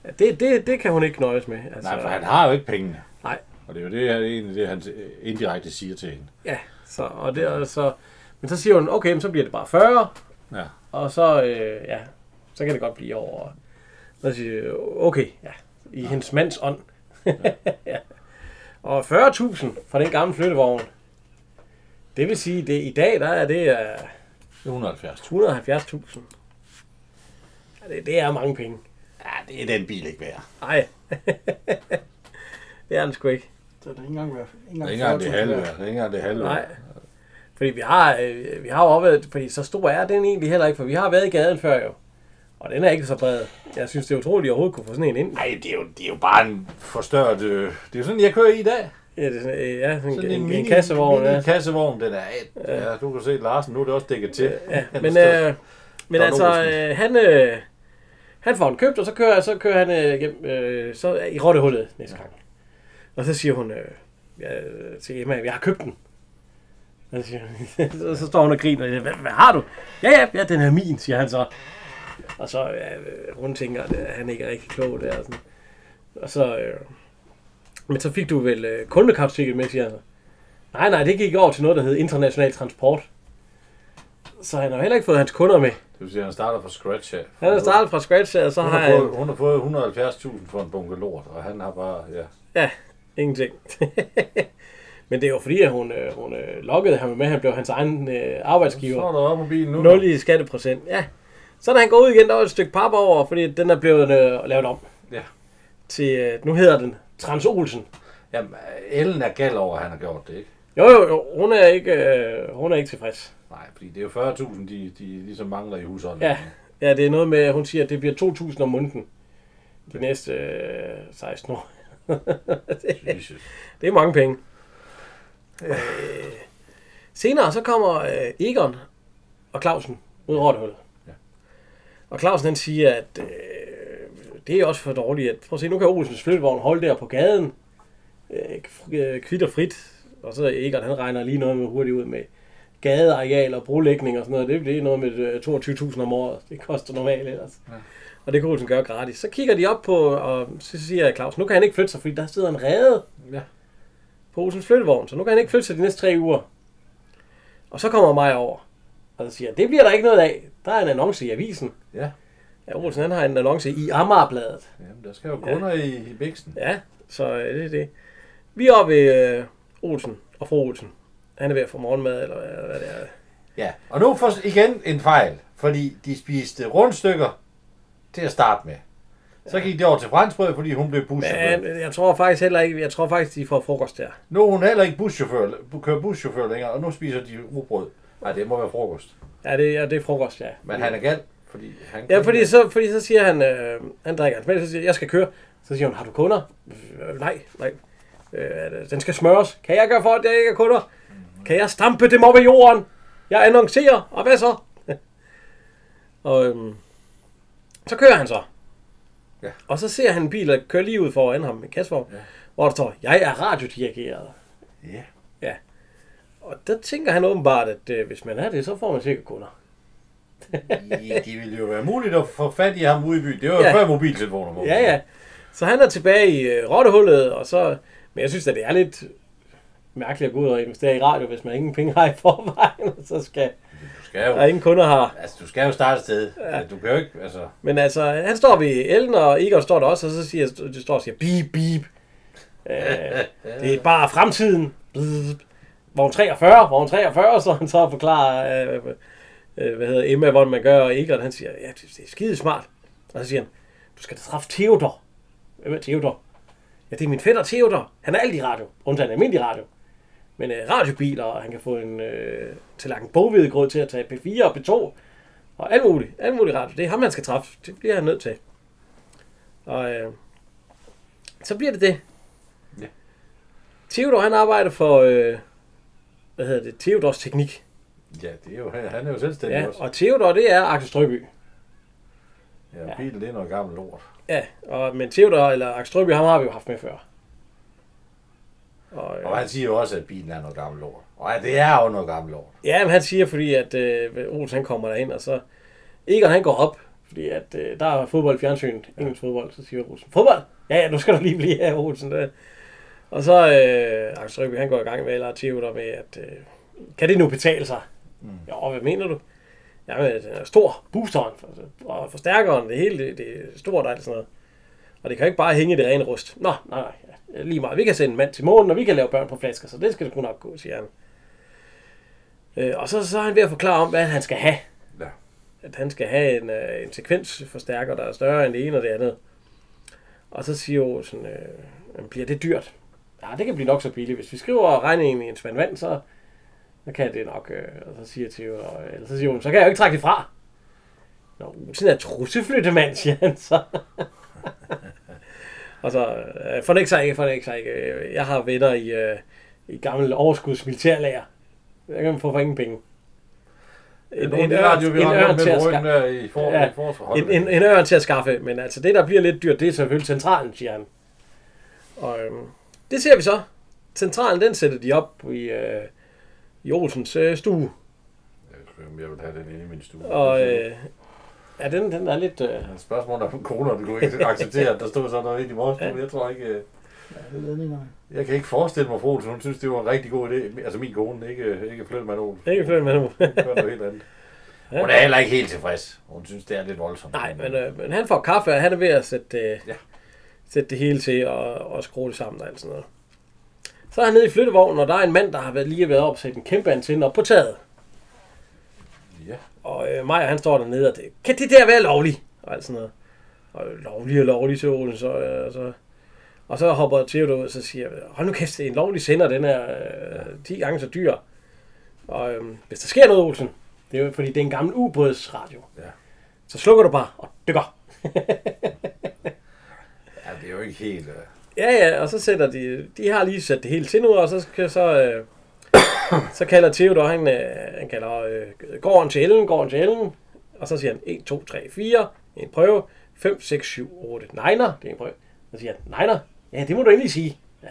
ja, det, det, det kan hun ikke nøjes med. Altså, Nej, for han har jo ikke pengene. Nej. Og det er jo det, er egentlig det, han indirekte siger til hende. Ja, så, og det, og så, men så siger hun, okay, men så bliver det bare 40. Ja. Og så, øh, ja, så kan det godt blive over. Så siger jeg, okay, ja, i ja. hendes mands ånd. ja. Og 40.000 fra den gamle flyttevogn. Det vil sige, det i dag, der er det uh, 170. 170.000. Ja, det, det er mange penge. Ja, det er den bil ikke værd. Nej. det er den sgu ikke. Så det er ikke engang værd. Det er ikke engang det 40.000 halve. Det er ikke engang det halve Nej. Fordi vi har, øh, vi har jo opvejet, fordi så stor er den egentlig heller ikke, for vi har været i gaden før jo. Og den er ikke så bred. Jeg synes, det er utroligt, at jeg overhovedet kunne få sådan en ind. Nej, det er, jo, det er jo bare en forstørret... Øh, det er jo sådan, jeg kører i i dag. Ja, det, er sådan, øh, ja sådan Sådan en, en, mini- en kassevogn. mini Ja. kassevogn, den er ja. ja, du kan se Larsen, nu er det også dækket til. Ja, Han men, øh, men altså, øh, han, øh, han får den købt, og så kører, så kører han øh, hjem, øh, så i rottehullet næste gang. Og så siger hun øh, ja, til Emma, jeg har købt den. Og så, siger, hun- så, så står hun og griner. Hvad, hvad har du? Ja, ja, ja, den er min, siger han så. Og så øh, hun tænker, at øh, han ikke er rigtig klog der. Og, sådan. og så, øh, men så fik du vel øh, kundekartstikke med, siger han så. Nej, nej, det gik over til noget, der hed international transport. Så han har heller ikke fået hans kunder med. Det vil sige, at han starter fra scratch af. Han er startet fra scratch, og så Hun har har, han... hun har fået 170.000 for en bunke lort, og han har bare, ja. Ja, ingenting. Men det er jo fordi, at hun, øh, hun øh, lokkede ham med, at han blev hans egen øh, Så arbejdsgiver. er der op på bilen nu. 0 i skatteprocent. Ja. Så da han går ud igen, der var et stykke pap over, fordi den er blevet øh, lavet om. Ja. Til, øh, nu hedder den Trans Olsen. Jamen, Ellen er gal over, at han har gjort det, ikke? Jo, jo, jo, hun er ikke, øh, hun er ikke tilfreds. Nej, fordi det er jo 40.000, de, de ligesom mangler i husholdningen. Ja, ja, det er noget med, at hun siger, at det bliver 2.000 om måneden de næste øh, 16 år. Jesus. Det er mange penge. Øh, senere så kommer øh, Egon og Clausen ud af rottehullet. Og Clausen han siger, at øh, det er også for dårligt. At, prøv at se, nu kan Olsens flyttevogn holde der på gaden. Øh, øh, kvitt og frit. Og så Egon han regner lige noget med hurtigt ud med gadeareal og brolægning og sådan noget. Det bliver noget med øh, 22.000 om året. Det koster normalt ellers. Ja. Og det kan Olsen gøre gratis. Så kigger de op på, og så siger Claus, nu kan han ikke flytte sig, fordi der sidder en rede Ja. på Olsens flyttevogn, så nu kan han ikke flytte sig de næste tre uger. Og så kommer mig over, og så siger, det bliver der ikke noget af. Der er en annonce i avisen. Ja. Ja, Olsen han har en annonce i Amarbladet. Jamen, der skal jo kunder ja. i, i Bixen. Ja, så øh, det er det. Vi er oppe ved øh, Olsen og fru Olsen. Han er ved at få morgenmad, eller hvad, hvad det er. Ja, og nu får igen en fejl, fordi de spiste rundstykker til at starte med. Så gik det over til franskbrød, fordi hun blev buschauffør. Men jeg tror faktisk heller ikke, jeg tror faktisk, de får frokost der. Nu er hun heller ikke buschauffør, kører buschauffør længere, og nu spiser de rugbrød. Nej, det må være frokost. Ja, det, ja, det er frokost, ja. Men han er gal, fordi han Ja, fordi så, fordi så siger han, øh, han drikker mælk, så siger jeg skal køre. Så siger hun, har du kunder? Øh, nej, nej. Øh, den skal smøres. Kan jeg gøre for, at jeg ikke er kunder? Kan jeg stampe dem op i jorden? Jeg annoncerer, og hvad så? og øhm, så kører han så. Ja. Og så ser han en bil, der kører lige ud foran ham med kassevogn, ja. hvor der står, jeg er radiodirigeret. Ja. Og der tænker han åbenbart, at øh, hvis man er det, så får man sikkert kunder. Ja, det ville jo være muligt at få fat i ham ude i byen. Det var jo Ja. før mobiltelefoner. man Ja, ja. Så han er tilbage i øh, rottehullet, og så... Men jeg synes at det er lidt mærkeligt at gå ud og investere i radio, hvis man ingen penge har i forvejen, og så skal Du skal jo, der ingen kunder har. altså, du skal jo starte et sted. Ja. Du kan jo ikke, altså... Men altså, han står ved Ellen, og Egon står der også, og så siger, det står og siger, beep, beep. Øh, det er bare fremtiden. Bzz. Vogn 43, vogn 43, så han så forklarer, øh, øh, hvad hedder Emma, hvordan man gør, og Egon, han siger, ja, det, er skide smart. Og så siger han, du skal da træffe Theodor. Hvem er Theodor? Ja, det er min fætter Theodor. Han er alt i radio, undtagen almindelig radio. Men øh, radiobiler, og han kan få en øh, tallerken bogvedegrød til at tage P4 og P2. Og alt muligt. Alt muligt radio. Det er ham, man skal træffe. Det bliver han nødt til. Og øh, så bliver det det. Ja. Theodor, han arbejder for, øh, hvad hedder det, Theodors Teknik. Ja, det er jo, han er jo selvstændig Ja, også. og Theodor, det er Axel Strøby. Ja, bilen, det er noget gammelt lort. Ja, og, men Theodor, eller Axel Strøby, ham har vi jo haft med før. Og, øh, Og han siger jo også, at bilen er noget gammelt lort. Og ja, det er jo noget gammelt lort. Ja, men han siger, fordi at øh, Olsen han kommer derind, og så Egon han går op, fordi at øh, der er fodbold i fjernsynet, engelsk fodbold, så siger Olsen, fodbold? Ja, ja, nu skal du lige blive her, Olsen. Der. Og så øh, Axel Røby, han går i gang med, eller Theodor med, at øh, kan det nu betale sig? Mm. Ja, hvad mener du? Ja, men den er stor, boosteren, og forstærkeren, det hele, det, det er stort og alt sådan noget. Og det kan jo ikke bare hænge i det rene rust. Nå, nej, nej, ja, lige meget. Vi kan sende en mand til månen, og vi kan lave børn på flasker, så det skal sgu nok gå, siger han. Øh, og så, så er han ved at forklare om, hvad han skal have. Ja. At han skal have en, øh, en sekvensforstærker, der er større end det ene og det andet. Og så siger Olsen, øh, "Jamen, bliver det dyrt? Ja, det kan blive nok så billigt. Hvis vi skriver regningen i en spand vand, så, så kan det nok. Øh, og så siger Theo, eller så siger hun, så kan jeg jo ikke trække det fra. Nå, Olsen er trusseflyttemand, siger han så. Og så, øh, fornægt sig ikke, fornægt sig ikke. Øh, Jeg har venner i, øh, i gammel overskudsmilitærlager. Jeg kan få for ingen penge. En, en, en radio, en ørn til at skaffe. der i for, Ja. En, en, en ørn til at skaffe, men altså det, der bliver lidt dyrt, det er selvfølgelig centralen, siger han. Og øhm, det ser vi så. Centralen, den sætter de op i, øh, i Olsens øh, stue. Jeg vil have den inde i min stue. Og øh, ja, den, den er lidt... Øh, Spørgsmålet er, om kroner, du kunne ikke acceptere, at der stod sådan noget ind i vores stue. Jeg tror ikke... øh, Ja, det ved jeg ikke. Jeg kan ikke forestille mig, Frohs, hun synes, det var en rigtig god idé. Altså min kone, ikke, ikke flytte med nogen. ikke flytte med nu. Gør noget helt andet. Ja. Hun er heller ikke helt tilfreds. Hun synes, det er lidt voldsomt. Nej, men, øh, men han får kaffe, og han er ved at sætte, øh, Ja. Sætte det hele til og, og skrue det sammen og alt sådan noget. Så er han nede i flyttevognen, og der er en mand, der har været, lige været op og sætte en kæmpe antenne op på taget. Ja. Og øh, Maja, han står dernede, og det, kan det der være lovligt? Og alt sådan noget. Og lovlig og lovlig til Olen, så, øh, så, og så hopper Theodor ud, og så siger hold nu kæft, det er en lovlig sender, den er øh, 10 gange så dyr. Og øh, hvis der sker noget, Olsen, det er jo fordi, det er en gammel ubådsradio. Ja. Så slukker du bare og dykker. Ja, det er jo ikke helt... Øh... Ja, ja, og så sætter de, de har lige sat det hele til nu, og så skal så, øh, så kalder Theodor, han, øh, han kalder øh, gården til Ellen, gården til Ellen, og så siger han 1, 2, 3, 4, en prøve, 5, 6, 7, 8, nejner, det er en prøve. Så siger han, nejner, ja, det må du endelig sige. Ja.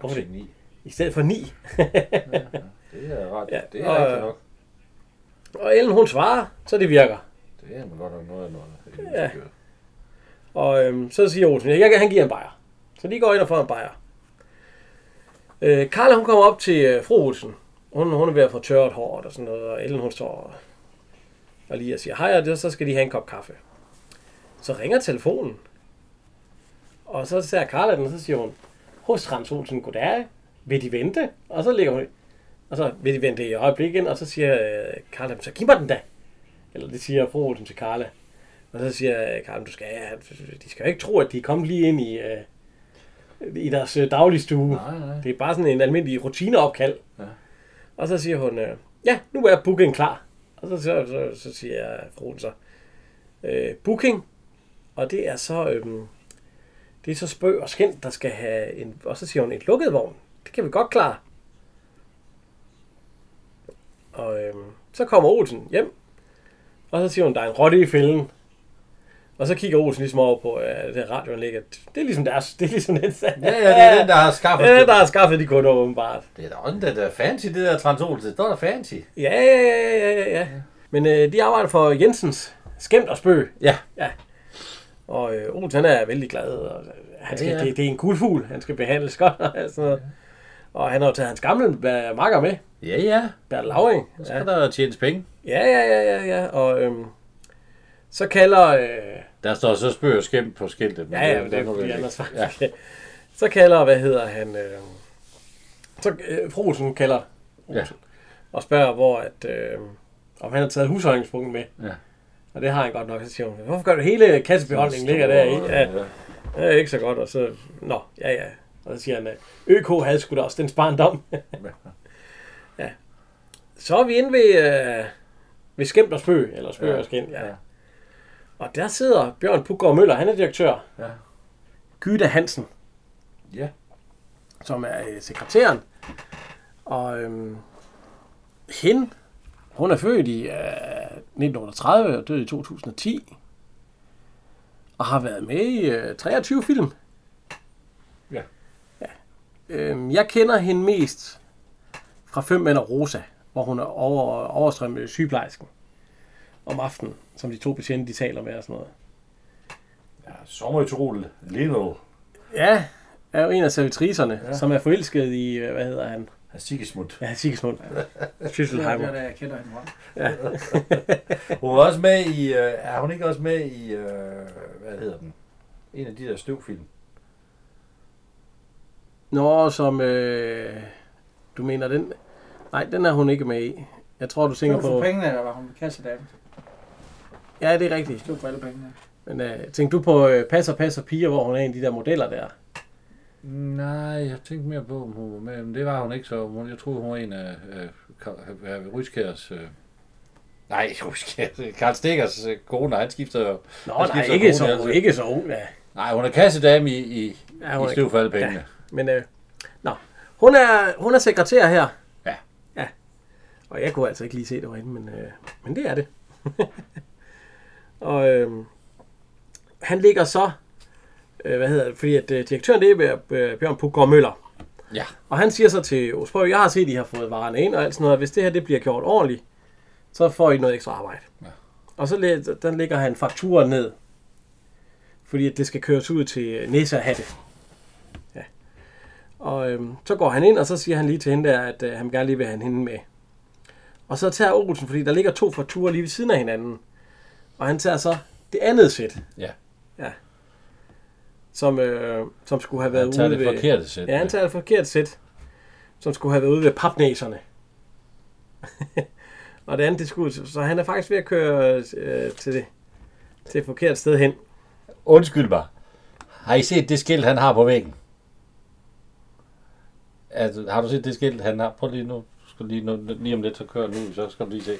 Hvorfor det? Ni. I stedet for 9. Det er ret. Ja, Ja, det er og- rigtigt nok. og Ellen, hun svarer, så det virker. Det er godt nok noget af noget. Ja. Og øhm, så siger Olsen, jeg, han giver en bajer. Så de går ind og får en bajer. Øh, Karla, hun kommer op til øh, fru Olsen. Hun, hun er ved at få tørret håret og sådan noget, og Ellen hun står og, og lige og siger hej, og det, så skal de have en kop kaffe. Så ringer telefonen. Og så ser Karla den, og så siger hun, hos Rams Olsen, goddag, vil de vente? Og så ligger hun, og så vil de vente i øjeblikket, og så siger øh, Karla, så giv mig den da. Eller det siger fru Olsen til Karla. Og så siger Karl, du skal, de skal jo ikke tro, at de er kommet lige ind i, øh, i deres øh, dagligstue. Nej, nej. Det er bare sådan en almindelig rutineopkald. Ja. Og så siger hun, øh, ja, nu er booking klar. Og så, så, så, så siger fruen så, øh, booking. Og det er så, øh, det er så spøg og skænd, der skal have en, og så siger hun, en lukket vogn. Det kan vi godt klare. Og øh, så kommer Olsen hjem, og så siger hun, der er en rotte i fælden. Og så kigger Olsen ligesom over på uh, det radioen ligger. Det er ligesom deres. Det er ligesom den. Ja, ja, det er den, der har skaffet Ja, det. der har skaffet de kunder åbenbart. Det er da også det der fancy, det der Transols. Det står der fancy. Ja, ja, ja, ja, ja, ja. Men øh, de arbejder for Jensens skæmt og spøg. Ja. Ja. Og øh, Olsen han er vældig glad. Og, øh, han skal, Ja, ja. Det, det, er en guldfugl. Han skal behandles godt. Og, sådan noget. og han har jo taget hans gamle øh, makker med. Ja, ja. Bertel Lauring. Så skal der tjenes penge. Ja, ja, ja, ja, ja. Og øhm, så kalder... Øh, Der står så spøg og skæmt på skiltet. Ja, ja, men det er fordi faktisk. Ja. Så kalder, hvad hedder han, øh, så øh, Frosen kalder Ja. Olsen, og spørger, hvor at, øh, om han har taget husholdningspunkten med. Ja. Og det har han godt nok, så siger hun, hvorfor gør du hele kassebeholdningen ligger der i? Ja, Ja. det er ikke så godt, og så, nå, ja, ja. Og så siger han, øh, ØK havde sgu da også den barndom. ja. Så er vi inde ved, øh, ved Skæmt og Spøg, eller Spøg Ja. og Skæmt, ja. Ja. Og der sidder Bjørn Puggaard Møller, han er direktør. Ja. Gyda Hansen, Ja. som er øh, sekretæren. Og øhm, hende, hun er født i øh, 1930 og død i 2010. Og har været med i øh, 23 film. Ja. ja. Øhm, jeg kender hende mest fra Fem Mænd og Rosa, hvor hun er over, overstrømmet sygeplejersken om aftenen, som de to betjente de taler med og sådan noget. ja. Sommertrol. Lino. Ja, er jo en af servitriserne, ja. Ja. som er forelsket i, øh, hvad hedder han? Sigismund. Ja, Sigismund. Det er Schüsselheimer. der, jeg kender hende fra. Hun var også med i... Øh, er hun ikke også med i... Øh, hvad hedder den? En af de der støvfilm. Nå, som, øh, du mener den? Nej, den er hun ikke med i. Jeg tror, du tænker på... for pengene, der var hun kassedame. Ja, det er rigtigt. Stod for alle pengene. Men øh, tænker du på øh, Passer, Passer Piger, hvor hun er en af de der modeller der? Nej, jeg tænkte mere på, om hun var med, men det var hun ikke, så hun, jeg troede, hun var en af øh, øh, Ryskærs... Øh, nej, Ryskærs, Karl Stikkers øh, kone, han skifter jo... Nå, han nej, ikke kone, så, altså. ikke så ung, ja. Nej, hun er kassedame i, i, Ja, ja, hun i er- støvfaldepengene. Ja. Men, øh, nå. Hun er, hun er sekretær her. Ja. Ja. Og jeg kunne altså ikke lige se det herinde, men, øh, men det er det. og øh, han ligger så, øh, hvad hedder det, fordi at øh, direktøren det er øh, Bjørn Puggaard Møller. Ja. Og han siger så til Osprøv, jeg har set, at I har fået varerne ind og alt sådan noget. Hvis det her det bliver gjort ordentligt, så får I noget ekstra arbejde. Ja. Og så der lægger han fakturen ned. Fordi at det skal køres ud til Nessa og Hatte. Ja. Og øhm, så går han ind, og så siger han lige til hende der, at øh, han gerne lige vil have hende med. Og så tager Olsen, fordi der ligger to fakturer lige ved siden af hinanden. Og han tager så det andet sæt. Ja. Ja. Som, øh, som skulle have været Han tager ude det ved... forkerte sæt. Ja, han tager det forkerte sæt, som skulle have været ude ved papnæserne. og det andet, det skulle, så han er faktisk ved at køre øh, til, det, til et forkert sted hen. Undskyld mig. Har I set det skilt, han har på væggen? Altså, har du set det skilt, han har? Prøv lige nu. Skal lige, nu, lige om lidt, så kører nu, så skal du lige se.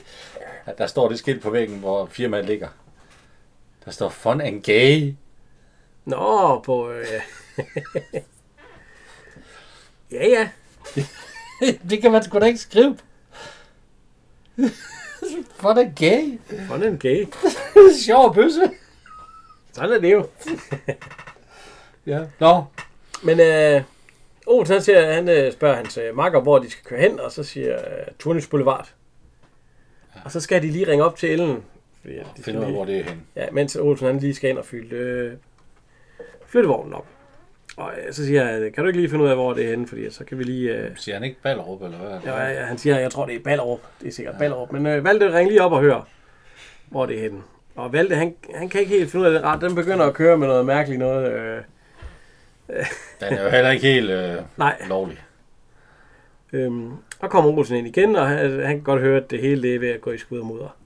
Der står det skilt på væggen, hvor firmaet ligger. Der står Fun and Gay. Nå, på... Øh, ja, ja. det kan man sgu da ikke skrive. Fun and Gay. Fun and gay. Sjov bøsse. Sådan er det jo. Ja. Nå. Men øh, Olsen, han, siger, han øh, spørger hans øh, makker, hvor de skal køre hen, og så siger øh, Turnis Boulevard. Ja. Og så skal de lige ringe op til Ellen. Fordi, at de skal Find ud hvor det er henne. Ja, mens Olsen han lige skal ind og fylde øh, flyttevognen op. Og øh, så siger jeg, kan du ikke lige finde ud af, hvor det er henne, fordi så kan vi lige... Øh, Siger han ikke Ballerup, eller hvad? ja, ja, han siger, jeg tror, det er Ballerup. Det er sikkert ja. Ballerup. Men øh, Valde, ring lige op og hør, hvor det er henne. Og Valde, han, han kan ikke helt finde ud af det ret. Den begynder at køre med noget mærkeligt noget. Øh, Den er jo heller ikke helt øh, nej. lovlig. Øhm, og kommer Olsen ind igen, og han, han kan godt høre, at det hele det er ved at gå i skud og mudder.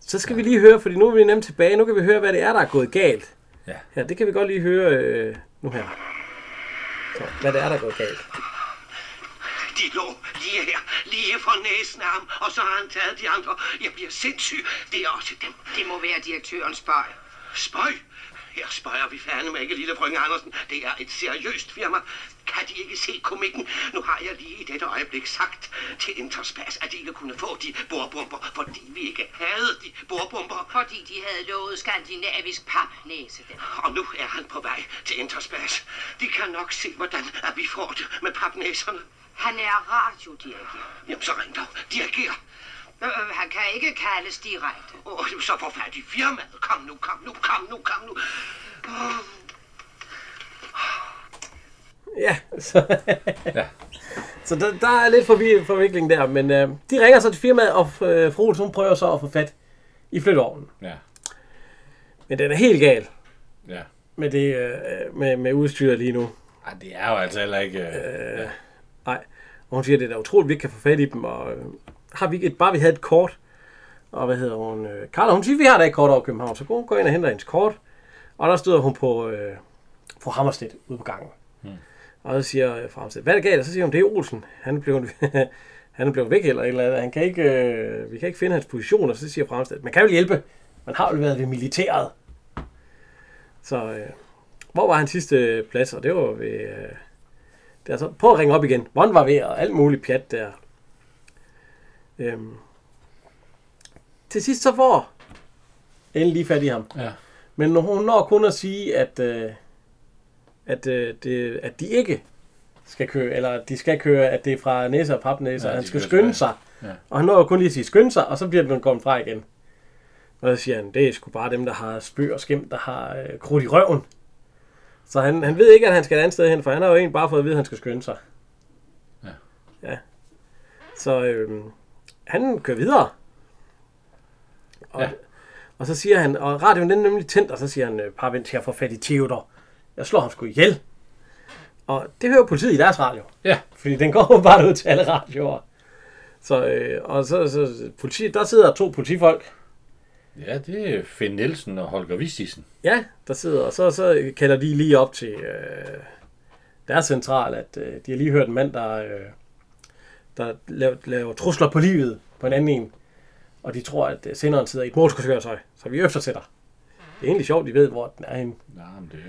Så skal ja. vi lige høre, fordi nu er vi nemt tilbage. Nu kan vi høre, hvad det er, der er gået galt. Ja. Ja, det kan vi godt lige høre øh, nu her. Så, hvad det er, der er gået galt. De lå lige her, lige for næsen af ham, og så har han taget de andre. Jeg bliver sindssyg. Det er også dem. Det må være direktørens spøj. Spøj. Her spøjer vi fandme ikke, lille frøken Andersen. Det er et seriøst firma. Kan de ikke se komikken? Nu har jeg lige i dette øjeblik sagt til Interspas, at de ikke kunne få de bordbomber, fordi vi ikke havde de bordbomber. Fordi de havde lovet skandinavisk papnæse dem. Og nu er han på vej til Interspas. De kan nok se, hvordan at vi får det med papnæserne. Han er radiodirigent. Jamen så ring dog. Diriger. Øh, øh, han kan ikke kaldes direkte. Åh, så få fat i firmaet. Kom nu, kom nu, kom nu, kom nu. Åh. Ja, så, ja. så der, der er lidt forvi- forvikling der, men øh, de ringer så til firmaet, og øh, fru hun prøver så at få fat i flytteovnen. Ja. Men den er helt gal Ja. med, det, øh, med, med udstyret lige nu. Ej, det er jo altså heller ikke... Øh, ja. Nej. Og hun siger, at det er da utroligt, at vi ikke kan få fat i dem. Og øh, har vi et, bare vi havde et kort. Og hvad hedder hun? Øh, Carla, hun siger, vi har da et kort over København. Så går hun går ind og henter hendes kort. Og der støder hun på øh, fru Hammerstedt ude på gangen. Hmm. Og så siger øh, fru Hammerstedt, hvad er der galt? Og så siger hun, det er Olsen. Han er blevet, han er blevet væk eller et eller andet. Han kan ikke, øh, vi kan ikke finde hans position. Og så siger fru Hammerstedt, man kan vel hjælpe. Man har jo været ved militæret. Så øh, hvor var hans sidste plads? Og det var ved... Øh, det er så, prøv at ringe op igen. Hvordan var ved og alt muligt pjat der. Øhm. Til sidst så får Ellen lige fat i ham. Ja. Men når hun når kun at sige, at, øh, at, øh, det, at de ikke skal køre, eller at de skal køre, at det er fra næse og papnæse, Ja, han skal skynde sig. Ja. Og han når kun lige at sige skynde sig, og så bliver den kommet fra igen. Og så siger han, det er sgu bare dem, der har spøg og skæmt, der har øh, krudt i røven. Så han, han ved ikke, at han skal et andet sted hen, for han har jo egentlig bare fået at vide, at han skal skynde sig. Ja. Ja. Så øh, han kører videre. Og, Ja. og så siger han, og radioen den er nemlig tændt, og så siger han, øh, par vent til få fat i Theodor. Jeg slår ham sgu ihjel. Og det hører politiet i deres radio. Ja. Fordi den går jo bare ud til alle radioer. Så, øh, og så, så politi, der sidder to politifolk. ja, det er Finn Nielsen og Holger Vistisen. Ja, der sidder, og så, så kalder de lige op til øh, deres central, at øh, de har lige hørt en mand, der, øh, der laver, laver trusler på livet på en anden en. Og de tror, at øh, senderen sidder i et motorkøretøj, så vi eftersætter. Det er egentlig sjovt, de ved, hvor den er henne. Nej, men det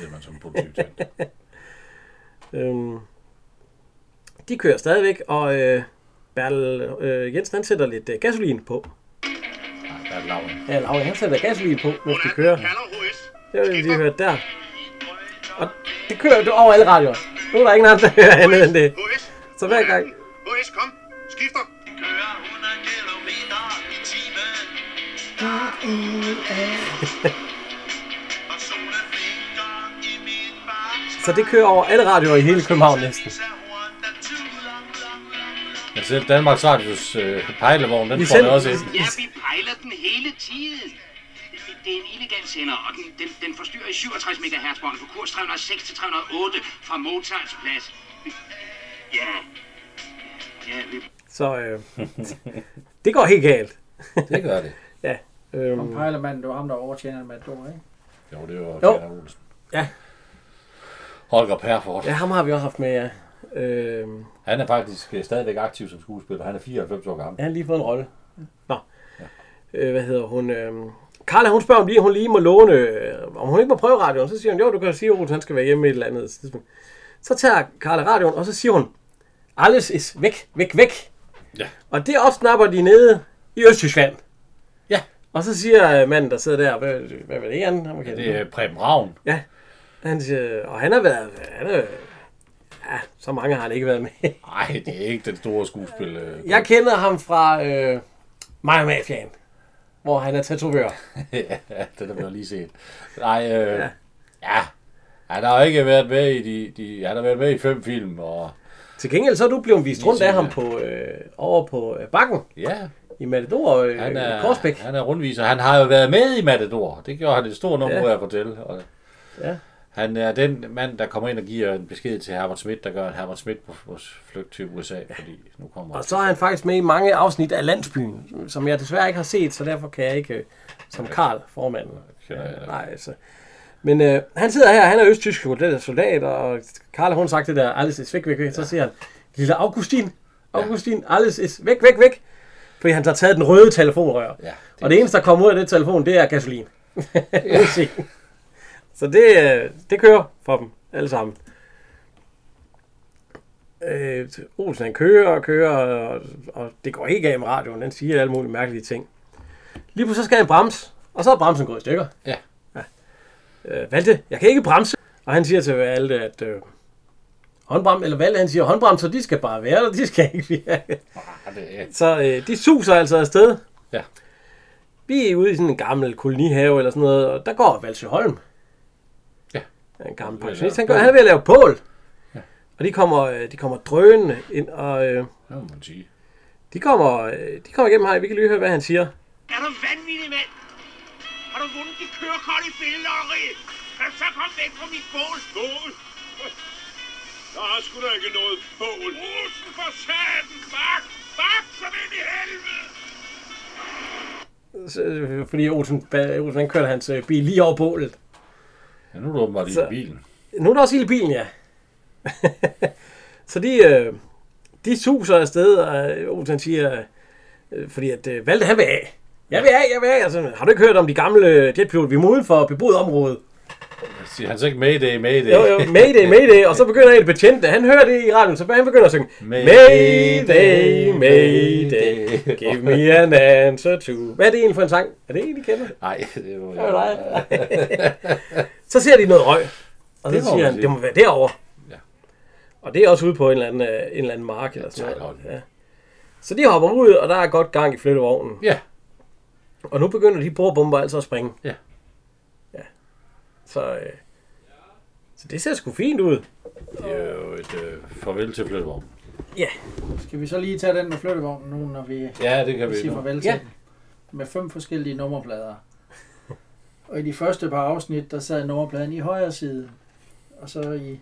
ved man som politik. Øhm, de kører stadigvæk, og øh, Bertel øh, Jensen han sætter lidt øh, gasolin på. Nej, der er laven. Ja, Laura, han sætter gasolin på, mens de kører. Det var det, vi lige hørte der. Og det kører det over alle radioer. Nu er der ingen andre, der hører andet end det. Så hver gang... HS, kom. Skifter. Så det kører over alle radioer i hele København næsten. Men selv Danmarks Radios øh, pejlevogn, den Vi får sender- også ind. Ja, vi pejler den hele tiden. Det- er en illegal sender, og den, den, den forstyrrer i 67 MHz bånd på kurs 306 til 308 fra Mozarts plads. Ja. Ja, Så øh, det går helt galt. Det gør det. Ja. Om Øhm, pejlermanden, det var ham, der overtjener Matador, ikke? Jo, det var Jo. Peter Olsen. Ja. Holger Perfort. ja, ham har vi også haft med, ja. Øhm, Han er faktisk øh, stadigvæk aktiv som skuespiller. Han er 94 år gammel. jeg har lige fået en rolle. Nå. Øh, hvad hedder hun? Øhm, Carla, hun spørger, om lige, hun lige må låne, øh, om hun ikke må prøve radioen. Så siger hun, jo, du kan sige, at han skal være hjemme et eller andet tidspunkt. Så tager Carla radioen, og så siger hun, alles is væk, væk, væk. Ja. Og det opsnapper de nede i Østtyskland. Ja. Og så siger øh, manden, der sidder der, hvad, hvad var det, han? han Det er Preben Ravn. Ja. Han siger, og han har været, han er, ja, så mange har han ikke været med. Nej, det er ikke den store skuespil. øh. Jeg kender ham fra øh, Maja Mafiaen, hvor han er tatovør. ja, den har vi jo lige set. Nej, øh, ja. ja. Han har ikke været med i de, de, han har været med i fem film, og Til gengæld så er du blevet vist rundt af ham på, øh, over på øh, bakken ja, i Matador øh, han er, Korsbæk. han er rundviser. Han har jo været med i Matador. Det gjorde han et stort nummer, Ja. at fortælle. Og Ja. Han er den mand, der kommer ind og giver en besked til Herbert Schmidt, der gør, at Herbert Schmidt må må flygte til USA, fordi nu kommer Og så er han faktisk med i mange afsnit af Landsbyen, som jeg desværre ikke har set, så derfor kan jeg ikke, øh, som Karl, formanden. Jeg nej, altså. Men øh, han sidder her, han er østtysk soldat, og Karl, hun sagt det der, alles is væk, væk, væk. Så siger han, lille Augustin, Augustin, alles is væk, væk, væk. Fordi han har taget den røde telefonrør. Ja, Og det eneste, der kommer ud af det telefon, det er gasolin. ja. Så det, øh, det kører for dem alle sammen. Øh, Olsen han kører og kører, og, og det går ikke af med radioen. Den siger alle mulige mærkelige ting. Lige pludselig så skal han bremse, og så er bremsen gået i stykker. Ja. Øh, Valte, jeg kan ikke bremse. Og han siger til Valte, at øh, håndbrem, eller Valte, han siger, håndbremser, de skal bare være der, de skal ikke virke. Ah, Så øh, de suser altså afsted. Ja. Vi er ude i sådan en gammel kolonihave eller sådan noget, og der går Valsø Holm. Ja. En gammel pensionist. Han, bål. han er ved at lave bål. Ja. Og de kommer, øh, de kommer drønende ind, og øh, det må man sige. de kommer, øh, de kommer igennem her. Vi kan lige høre, hvad han siger. Er du vanvittig, mand? Har du vundet dit kørekort i billedlotteri? Kan du så komme væk fra mit bål? Bål? Der er sgu da ikke noget bål. Rosen for satan! Bak! Bak som ind i helvede! Så, fordi Olsen, Olsen han kørte hans øh, bil lige over bålet. Ja, nu er du åbenbart Så- i bilen. Nu er der også i bilen, ja. så de, øh, de suser afsted, og Olsen siger, øh, fordi at Valde han vil af. Jeg vil af, jeg vil af. Altså, har du ikke hørt om de gamle jetpiloter? Vi er uden for beboet område. Siger han så ikke Mayday, Mayday? Jo, jo, Mayday, Mayday. Og så begynder en betjente, han hører det i radioen, så han begynder at synge Mayday, Mayday, give me an answer to. Hvad er det egentlig for en sang? Er det en, I kender? Nej, det var Det var dig. så ser de noget røg. Og så siger han, det må være derovre. Ja. Og det er også ude på en eller anden, øh, en eller anden mark eller sådan noget. Ja. Så de hopper ud, og der er godt gang i flyttevognen. Ja, Og nu begynder de bordbomber altså at springe. Ja. Ja. Så, øh, så det ser sgu fint ud. det er jo et øh, farvel til flyttevogn. Ja. Skal vi så lige tage den med flyttevognen nu, når vi Ja, det kan vi siger nu. farvel til Ja. den? Med fem forskellige nummerplader. Og i de første par afsnit, der sad nummerpladen i højre side. Og så i,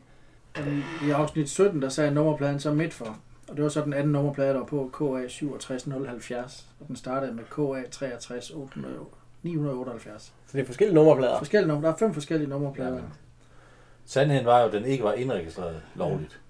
i afsnit 17, der sad nummerpladen så midt for. Og det var så den anden nummerplade, der var på KA 67070. Og den startede med KA 63 978. Så det er forskellige nummerplader. Forskellige nummer. Der er fem forskellige nummerplader. Jamen. Sandheden var jo, at den ikke var indregistreret lovligt.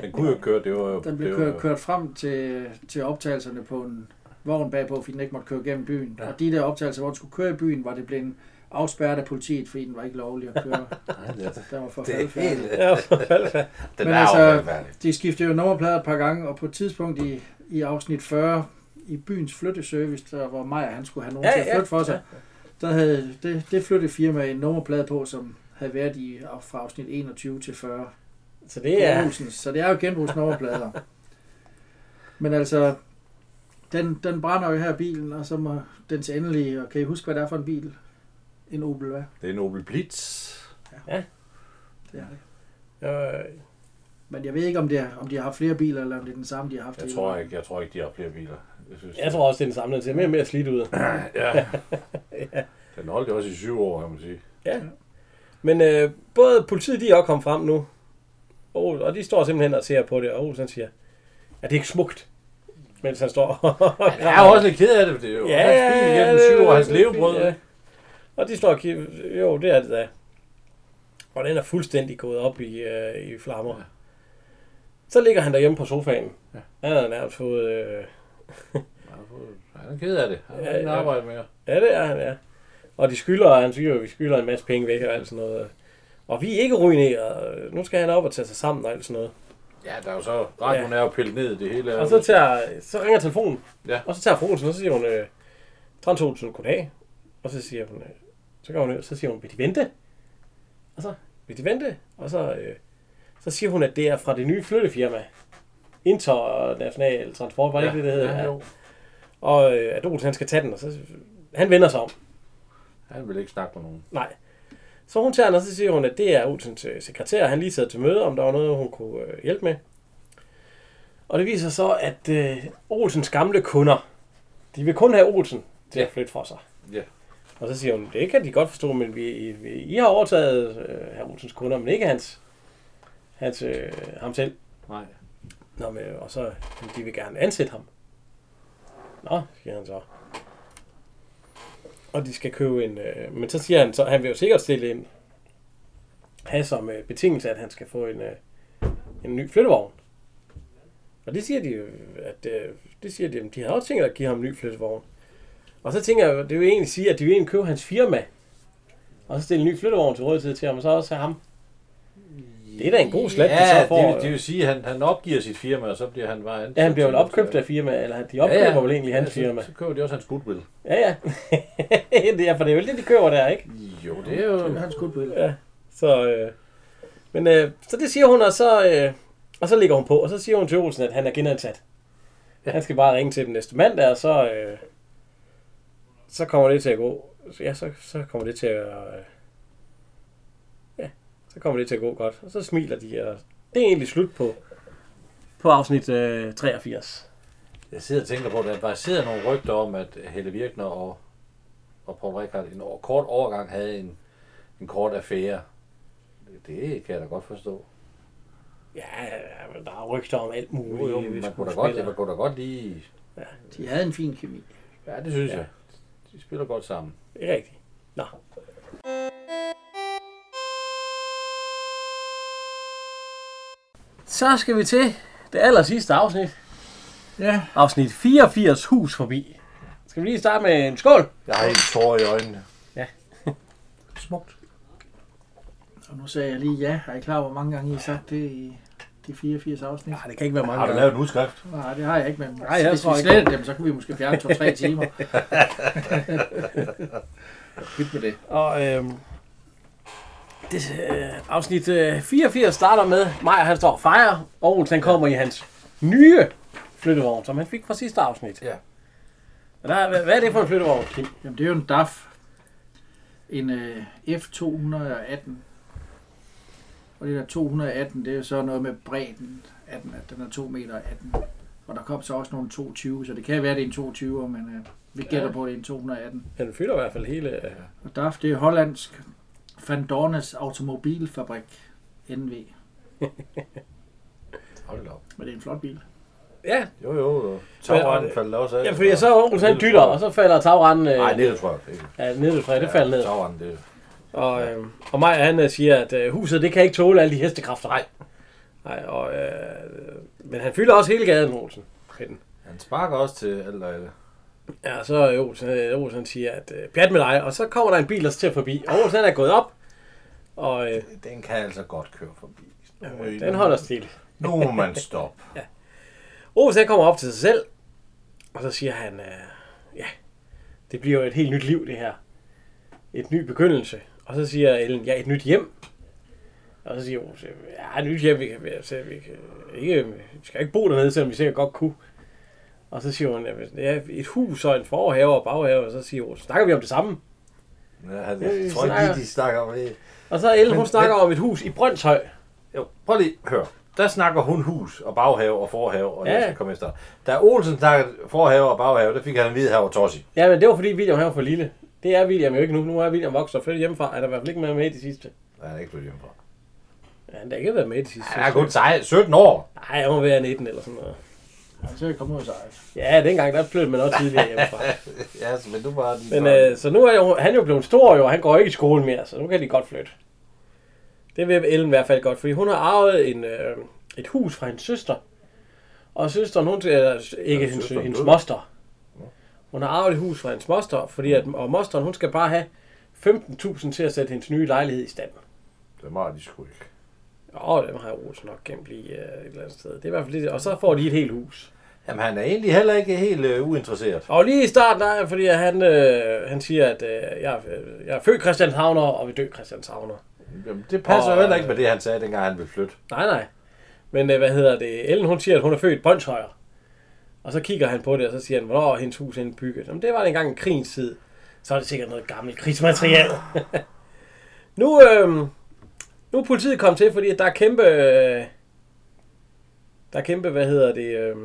Den kunne jo ikke køre, det var jo... Den blev det var, kørt, kørt frem til, til optagelserne på en vogn bagpå, fordi den ikke måtte køre gennem byen. Ja. Og de der optagelser, hvor den skulle køre i byen, var det blevet afspærret af politiet, fordi den var ikke lovlig at køre. det, Den var for det er faldfærdig. Ja. Den Men er altså. De skiftede jo nummerplader et par gange, og på et tidspunkt i, i afsnit 40, i byens flytteservice, der hvor Maja han skulle have nogen Ja, ja, til at ja, flytte for sig, der havde det, det flyttefirma en nummerplade på, som havde været i fra afsnit 21 til 40. Så det er... Så det er jo genbrugsnummerplader. Men altså, den, den brænder jo her bilen, og så må dens endelige, og kan I huske, hvad det er for en bil? En Opel, hvad? Det er en Opel Blitz. Det er det. Øh, Men jeg ved ikke, om, det er, om de har haft flere biler, eller om det er den samme, de har haft. Jeg tror ikke, jeg tror ikke, de har flere biler. Jeg, synes, jeg tror også, det er den samme. Den ser mere og mere slidt ud. Ja. Den holdt jo også i syv år, kan man sige. Ja. Men øh, både politiet, de er også kommet frem nu. Og, og de står simpelthen og ser på det, og Olsen siger, at det er ikke smukt. Mens han står Han er også lidt ked af det, for det er jo Ja, hans bil ja, igennem syv år, hans levebrød. Ja. Og de står og kigger, jo, det er det da. Og den er fuldstændig gået op i, øh, i flammer. Ja. Så ligger han derhjemme på sofaen. Ja. Ja. Han har nærmest fået... Øh, Han er ked af det. Han Ja, ikke ja. arbejde mere. ja, det er han, ja. Og de skylder, han siger jo, vi skylder en masse penge væk og alt sådan noget. Og vi er ikke ruineret. Nu skal han op og tage sig sammen og alt sådan noget. Ja, der er jo så... Radioen er jo pillet ned, det hele er Og så, tager, så ringer telefonen. Ja. Og så tager fru Olsen, og så siger hun, øh, Trans Olsen, goddag. Og så siger hun, øh, så går hun ned, og så siger hun, vil de vente? Og så, vil de vente? Og så, øh, så siger hun, at det er fra det nye flyttefirma. International Transport, var det ikke det, det hedder? Ja, jo. Og øh, at Olsen, han skal tage den, og så, han vender sig om. Han vil ikke snakke med nogen. Nej. Så hun tager den, og så siger hun, at det er Olsens øh, sekretær. Han lige sad til møde, om der var noget, hun kunne øh, hjælpe med. Og det viser så, at øh, Olsens gamle kunder, de vil kun have Olsen til at flytte for sig. Ja. Og så siger hun, det kan de godt forstå, men vi, vi, I har overtaget øh, herr Olsens kunder, men ikke hans, hans øh, ham selv. Nej. Nå, men, og så, men de vil gerne ansætte ham. Nå, siger han så. Og de skal købe en... Øh, men så siger han, så han vil jo sikkert stille en... Have som øh, betingelse, at han skal få en, øh, en ny flyttevogn. Og det siger de jo, at øh, det siger de, at de har også tænkt at give ham en ny flyttevogn. Og så tænker jeg, jo, det vil egentlig sige, at de vil egentlig købe hans firma. Og så stille en ny flyttevogn til rådighed til ham, og så også have ham. Det er da en god slat, de Ja, så får. det, vil, det vil sige, at han, han opgiver sit firma, og så bliver han bare ansat. Ja, han bliver vel opkøbt af firma, eller de opkøber ja, ja. vel egentlig hans ja, firma. Så, så køber de også hans goodwill. Ja, ja. det er, for det er vel det, de køber der, ikke? Jo, det er jo... Det er hans goodwill. Ja. Så, øh, men øh, så det siger hun, og så, øh, og så ligger hun på, og så siger hun til Olsen, at han er genansat. Ja. Han skal bare ringe til dem næste mandag, og så, øh, så kommer det til at gå. Ja, så, så kommer det til at... Øh, ja, så kommer det til at gå godt. Og så smiler de, og det er egentlig slut på, på afsnit øh, 83. Jeg sidder og tænker på, at der bare sidder nogle rygter om, at Helle Virkner og, og Paul Rickard en år, kort overgang havde en, en kort affære. Det, det kan jeg da godt forstå. Ja, men der er rygter om alt muligt. Jo, jo, man kunne da godt, man kunne da godt lige... De havde en fin kemi. Ja, det synes Ja. ja. jeg. De spiller godt sammen. Det er rigtigt. Nå. Så skal vi til det aller sidste afsnit. Ja. Afsnit 84, hus forbi. Skal vi lige starte med en skål? Jeg har helt tårer i øjnene. Ja. Smukt. Og nu sagde jeg lige ja. Er I klar, hvor mange gange I har sagt det i de 84 afsnit? Nej, det kan ikke være mange Har du lavet en udskrift? Nej, det har jeg ikke, men Nej, jeg hvis tror vi ikke. slettede dem, så kunne vi måske fjerne 2-3 timer. Pyt med det. Og øhm, det, øh, afsnit øh, 84 starter med, Maja han står og fejrer, og Olsen kommer i hans nye flyttevogn, som han fik fra sidste afsnit. Ja. Og der, hvad, hvad er det for en flyttevogn, Kim? Jamen, det er jo en DAF. En øh, F218. Og det der 218, det er jo så noget med bredden af den, at den er 2 meter 18. Og der kom så også nogle 220, så det kan være, det er en 22, men øh, vi gætter Ja. på, at det er en 218. Den fylder i hvert fald hele... Øh, Og DAF, det er hollandsk Van Dornes Automobilfabrik NV. Hold da op. Men det er en flot bil. ja, Jo, jo. Tagranden faldt også af. ja, fordi så Olsen han dytter, og så falder tagranden... Øh, Nej, det tror jeg ikke. Ja, ned fra det falder ned. Tagranden, det Og, øh, og Maja han øh, siger, at øh, huset det kan ikke tåle alle de hestekræfter. Nej. Nej, og, øh, men han fylder også hele gaden, Olsen. Han sparker også til alt og alle. Ja, så er Olsen, øh, Olsen siger, at øh, pjat med dig, og så kommer der en bil, der ser forbi. Og Olsen er gået op, og øh, Den kan altså godt køre forbi. øh, den holder stille. Nu må man stoppe. Olsen han kommer op til sig selv, og så siger han, øh, ja, det bliver jo et helt nyt liv, det her. Et ny begyndelse. Og så siger Ellen, ja, et nyt hjem. Og så siger Olsen, ja, et nyt hjem, vi kan, altså, vi kan ikke, vi skal ikke bo dernede, selvom vi sikkert godt kunne. Og så siger hun, ja, et hus og en forhave og baghave, og så siger hun, snakker vi om det samme? Ja, han, Øh, jeg tror ikke lige, de snakker om det. Og så Ellen, hun Men- snakker om et hus i Brøndshøj. Jo, prøv lige, hør. Der snakker hun hus og baghave og forhave, og det Ja. skal komme efter. Da Olsen snakkede forhave og baghave, der fik han en hvid her over Tossi. Ja, men det var fordi William han var for lille. Det er William jo ikke nu. Nu er William vokset og flyttet hjemmefra. Han har i hvert fald ikke været med i det sidste. Nej, han er ikke flyttet hjemmefra. Ja, han har ikke været med i det sidste. Han er kun sej- 17 år. Nej, han må være 19 eller sådan noget. Er jeg kommet ud af. Ja, dengang der flyttede man også tidligere hjemmefra. ja, så- men nu var de Men øh, så nu er jo, han jo blevet stor jo, og han går ikke i skole mere, så nu kan de godt flytte. Det vil Ellen i hvert fald godt, fordi hun har arvet en, øh, et hus fra hendes søster. Og søsteren, hun er ikke Ja, hendes, hendes moster. Hun har arvet et hus fra hendes moster, fordi at, og mosteren, hun skal bare have 15.000 til at sætte hendes nye lejlighed i stand. Det var de sgu ikke. Jo, dem har jeg Olsen nok gemt lige øh, et eller andet sted. Det er i hvert fald det. Og så får de et helt hus. Jamen, han er egentlig heller ikke helt øh, uinteresseret. Og lige i starten, der, er- fordi han, øh, han siger, at øh, jeg, er- jeg er født Christianshavner og vil dø Christianshavner. Jamen, det passer Og, jo heller ikke øh, med det, han sagde, dengang han ville flytte. Nej, nej. Men øh, hvad hedder det? Ellen, hun siger, at hun er født Brøndshøjer. Og så kigger han på det, og så siger han, hvornår er hendes hus egentlig bygget? Jamen, det var engang en krigens tid. Så er det sikkert noget gammelt krigsmateriel. nu, øh, nu er politiet kommet til, fordi at der er kæmpe... Øh, der er kæmpe, hvad hedder det, øh,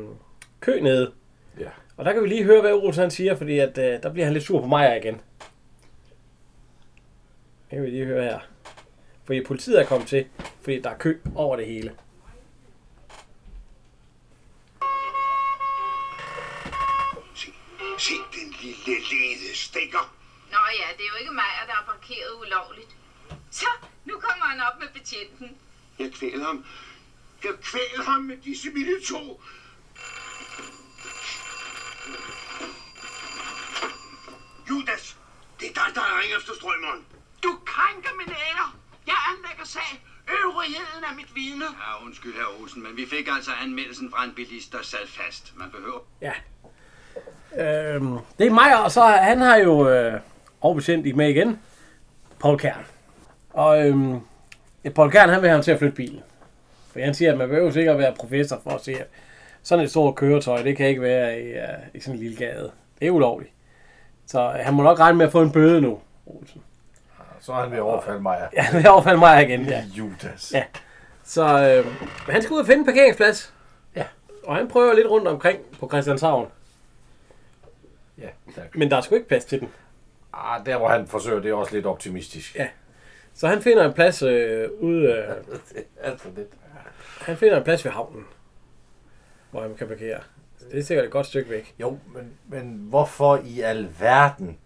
kø nede. Ja. Og der kan vi lige høre, hvad Olsen han siger, fordi at, øh, der bliver han lidt sur på mig igen. Det kan vi lige høre her. Fordi politiet er kommet til, fordi der er kø over det hele. Lille lede stikker. Nå ja, det er jo ikke mig, der er parkeret ulovligt. Så, nu kommer han op med betjenten. Jeg kvæler ham. Jeg kvæler ham med disse mine to. Judas, det er dig, der ringer efter strømmeren. Du krænker min ære. Jeg anlægger sag. Øvrigheden er mit vidne. Ja, undskyld, herr Olsen, men vi fik altså anmeldelsen fra en bilist, der sad fast. Man behøver... Ja. Øhm, det er mig, og så han har jo øh, overbesendt I med igen. Paul Kern. Og øhm, ja, Paul Kern, han vil have ham til at flytte bilen. For han siger, at man behøver sikkert være professor for at se, at sådan et stort køretøj, det kan ikke være i, uh, i sådan en lille gade. Det er ulovligt. Så øh, han må nok regne med at få en bøde nu, Olsen. Så er han ved at overfalde mig. Ja, det overfalder mig igen, ja. Judas. Ja. Så øh, han skal ud og finde en parkeringsplads. Ja. Og han prøver lidt rundt omkring på Christianshavn. Ja, der, Men der er sgu ikke plads til den. ah, der hvor han forsøger, det er også lidt optimistisk. Ja. Så han finder en plads øh, ude... Øh, altså lidt. han finder en plads ved havnen. Hvor han kan parkere. Det er sikkert et godt stykke væk. Jo, men, men hvorfor i alverden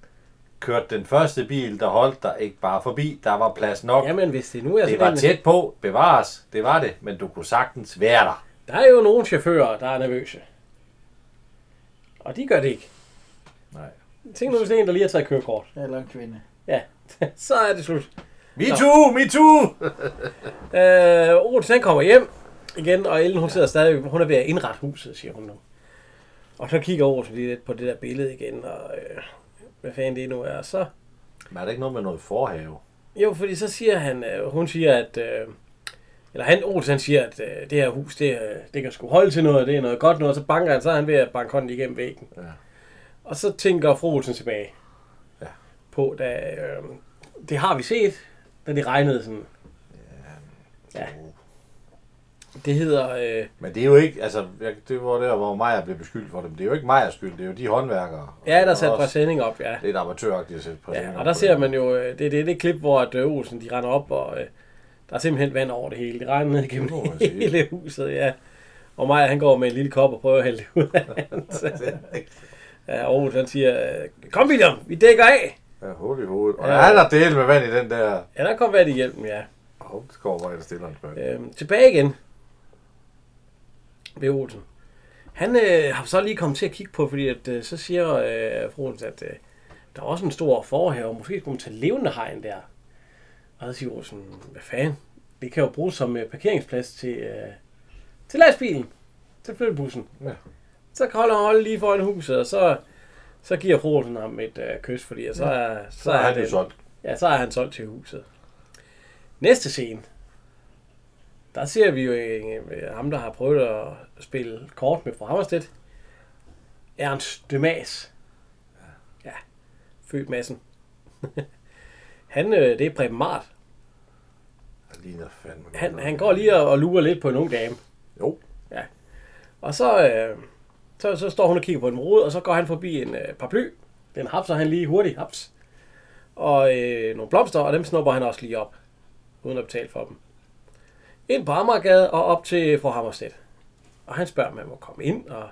kørte den første bil, der holdt der ikke bare forbi? Der var plads nok. Jamen, hvis det nu er det var en- tæt på, bevares, det var det, men du kunne sagtens være der. Der er jo nogle chauffører, der er nervøse. Og de gør det ikke. Tænk nu, hvis det er en, der lige har taget kørekort. Eller en kvinde. Ja, så er det slut. Me too, me too! Øh, Olsen han kommer hjem igen, og Ellen hun sidder stadig, hun er ved at indrette huset, siger hun nu. Og så kigger Olsen lige lidt på det der billede igen, og øh, hvad fanden det nu er. Så, Men er der ikke noget med noget forhave? jo, fordi så siger han, øh, hun siger, at, øh, eller han, Olsen han siger, at øh, det her hus, det, øh, det kan sgu holde til noget, det er noget godt noget, og så banker han, så er han ved at banke hånden igennem væggen. Ja. Og så tænker fru Olsen tilbage Ja. på, da, øh, det har vi set, da det regnede sådan. Ja. Det hedder... Øh, Men det er jo ikke, altså, jeg- det var der, hvor Maja blev beskyldt for det, men det er jo ikke Majas skyld, det er jo de håndværkere. ja, der er Og sat også præsending op, ja. Lidt amatøragtigt at sætte præsending Ja, og der ser det. man jo, øh, det, det er det klip, hvor at øh, Olsen, de render op, og øh, der er simpelthen vand over det hele. Det regner ned sige. hele huset, ja. Og Maja, han går med en lille kop og prøver at hælde det ud af hans. Ja, Olsen, han siger, øh, kom William, vi dækker af. Ja, hul i hovedet. Og Ja. han har delt med vand i den der... Ja, der kom vand i hjælpen, ja. Åh, det går bare, der stiller en. Øhm, tilbage igen ved Olsen. Han øh, har så lige kommet til at kigge på, fordi at, øh, så siger øh, fruen, at øh, der er også en stor forhave, og måske skulle man tage levende hegn der. Og så siger Olsen, hvad fanden? Det kan jo bruges som øh, parkeringsplads til, øh, til lastbilen, til flyttebussen. Ja. Så kan han holde lige foran huset, og så, så giver fru Olsen ham et øh, kys, fordi så er, så, Så er han jo det- solgt. Ja, så er han solgt til huset. Næste scene. Der ser vi jo øh, ham, der har prøvet at spille kort med fra Hammerstedt. Ernst Dumas. Ja, født massen. han, øh, det er Preben Mart. Han ligner fandme. Han, han går lige og, og lurer lidt på en ung dame. Jo. Ja. Og så, øh, så, så står hun og kigger på en rod, og så går han forbi en øh, paraply. Den hapser han lige hurtigt, haps. Og øh, nogle blomster, og dem snupper han også lige op. Uden at betale for dem. Ind på Amagergade og op til fru Hammerstedt. Og han spørger, om han må komme ind og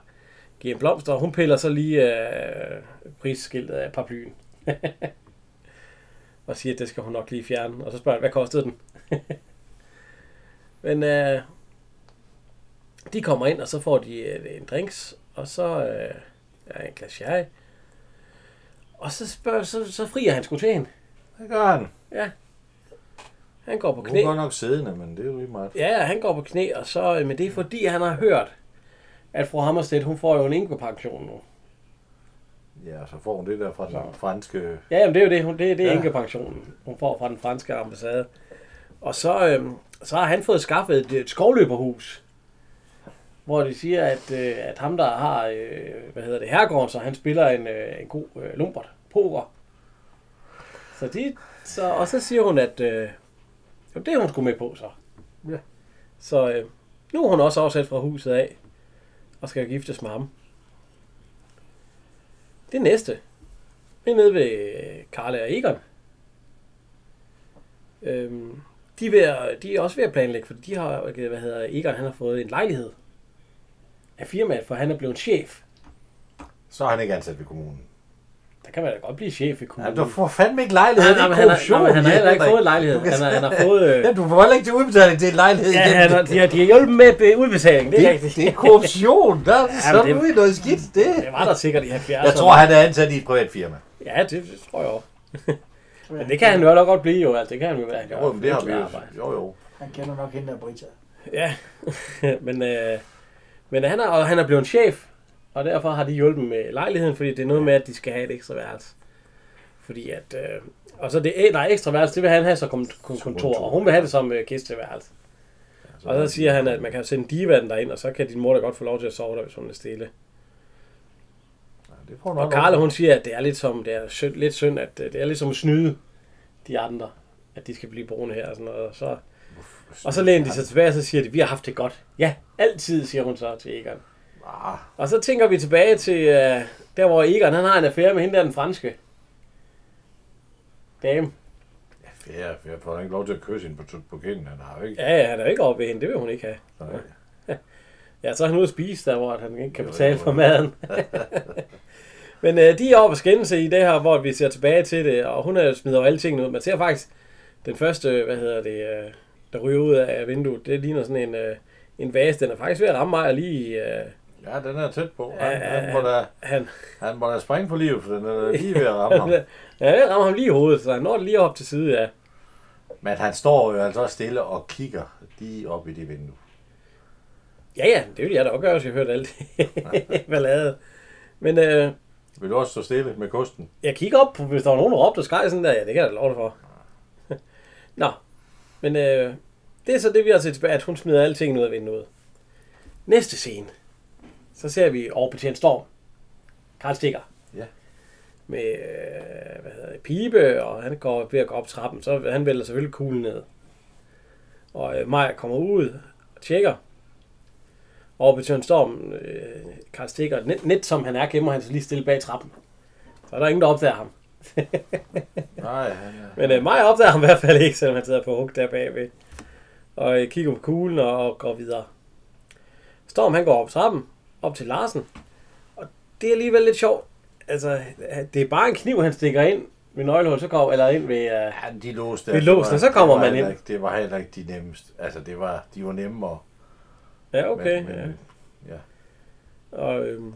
give en blomster. Og hun piller så lige øh, prisskiltet af paraplyen. og siger, at det skal hun nok lige fjerne. Og så spørger han, hvad kostede den? Men øh, de kommer ind, og så får de øh, en drinks, og så øh, ja, en glas sherry. Og så, spørger, så, så frier han sgu til hende. Det gør han. Ja. Han går på knæ. er godt nok siddende, men det er jo lige meget. Ja, han går på knæ, og så, øh, men det er fordi, han har hørt, at fru Hammerstedt, hun får jo en enkepension nu. Ja, så får hun det der fra den franske... Ja, jamen, det er jo det, hun, det, det er Ja. enkepensionen, hun får fra den franske ambassade. Og så, øh, så har han fået skaffet et, et skovløberhus, hvor de siger, at, øh, at ham, der har, øh, hvad hedder det, herregården, så han spiller en, øh, en god øh, lumpert, poker. Så de, så, og så siger hun, at øh, jo, det er hun sgu med på, så. Ja. Så øh, nu er hun også afsat fra huset af, og skal giftes med ham. Det næste, det er nede ved øh, Karla og Egon. Øhm, de, er ved at, de er også ved at planlægge, for de har, øh, hvad hedder Egon, han har fået en lejlighed af firmaet, for han er blevet chef. Så er han ikke ansat ved kommunen. Der kan man da godt blive chef i Ja, kommunen. du får fandme ikke lejlighed. Nej, nej, er han, har, korruption. nej, men han har heller ikke fået lejlighed. Du Han har, han har fået... Øh, Ja, du får heller ikke til udbetaling til en lejlighed. ja, igen. han har, de, har, de har hjulpet med øh, udbetaling, det er det, rigtigt. det er korruption. Der er men sådan det- ude i noget skidt. Det. Det var der sikkert i 70'erne. Jeg tror, han er ansat i et privat firma. Ja, det, det tror jeg også. men det kan han jo nok godt blive, jo. Altså, det kan han jo være. Jo, men det har vi jo. Jo, jo. Han kender nok hende der Brita. Ja, men, øh, men han, er, og han er blevet chef, og derfor har de hjulpet med lejligheden, fordi det er noget med, at de skal have et ekstra værelse. Fordi at, øh, og så det, der er ekstra værelse, det vil han have som kon- kon- kontor, og hun vil have det som øh, gæsteværelse. Og så siger han, at man kan sende divaen derind, og så kan din mor da godt få lov til at sove der, hvis hun er stille. Det får Og Karla, hun siger, at det er lidt som, det er synd, lidt synd, at øh, det er lidt som at snyde de andre, at de skal blive boende her og sådan noget. Og så, og så læner de sig tilbage, og så siger de, vi har haft det godt. Ja, altid, siger hun så til Egon. Ah, Og så tænker vi tilbage til øh, der, hvor Egon han har en affære med hende der, den franske dame. fair, fair. Får han ikke lov til at kysse hende på, på kinden? Han har jo ikke. Ja, ja, han er jo ikke oppe ved hende, det vil hun ikke have. Nej. Ja, så er han ude at spise der, hvor han ikke kan Jo, betale for maden. Men øh, de er oppe og skændes i det her, hvor vi ser tilbage til det, og hun er smider jo alle tingene ud. Man ser faktisk den første, hvad hedder det, øh, der ryger ud af vinduet, det ligner sådan en, øh, en vase. Den er faktisk ved at ramme mig lige... Øh, Ja, den er tæt på. Han, ja, han, må da, han, han må da springe for livet, for den er lige ved at ramme ham. ja, det rammer ham lige i hovedet, så han når det lige op til side, ja. Men han står jo altså stille og kigger lige op i det vindue. Ja, ja, det ville jeg da også gøre, hvis jeg hørte alt det ballade. Men øh, Vil du også stå stille med kosten? jeg kigger op, hvis der var nogen, der råbte og skreg sådan der, ja, det kan jeg da dig for. Nå, men øh, det er så det, vi har set tilbage, at hun smider alting ud af vinduet. Næste scene, så ser vi overbetjent Storm. Karl Stikker. Ja. Med, øh, hvad hedder det, pibe, og han går ved at gå op trappen, så han vælter selvfølgelig kuglen ned. Og øh, Maja kommer ud og tjekker. Overbetjent Storm, øh, Karl Stikker, net, net som han er, gemmer han sig lige stille bag trappen. Så er der ingen, der opdager ham. Nej, han er... Men øh, mig opdager ham i hvert fald ikke, selvom han sidder på hug der bagved. Og øh, kigger på kuglen og, og går videre. Storm han går op trappen, op til Larsen. Og det er alligevel lidt sjovt. Altså, det er bare en kniv, han stikker ind ved nøglehullet, så kommer, eller ind ved... Uh, Ja, de låste. Ved låsen, var- så kommer man ind. Ikke, det var heller ikke de nemmeste. Altså, det var, de var nemme ja, okay. men, ja. men, ja. Og, øhm,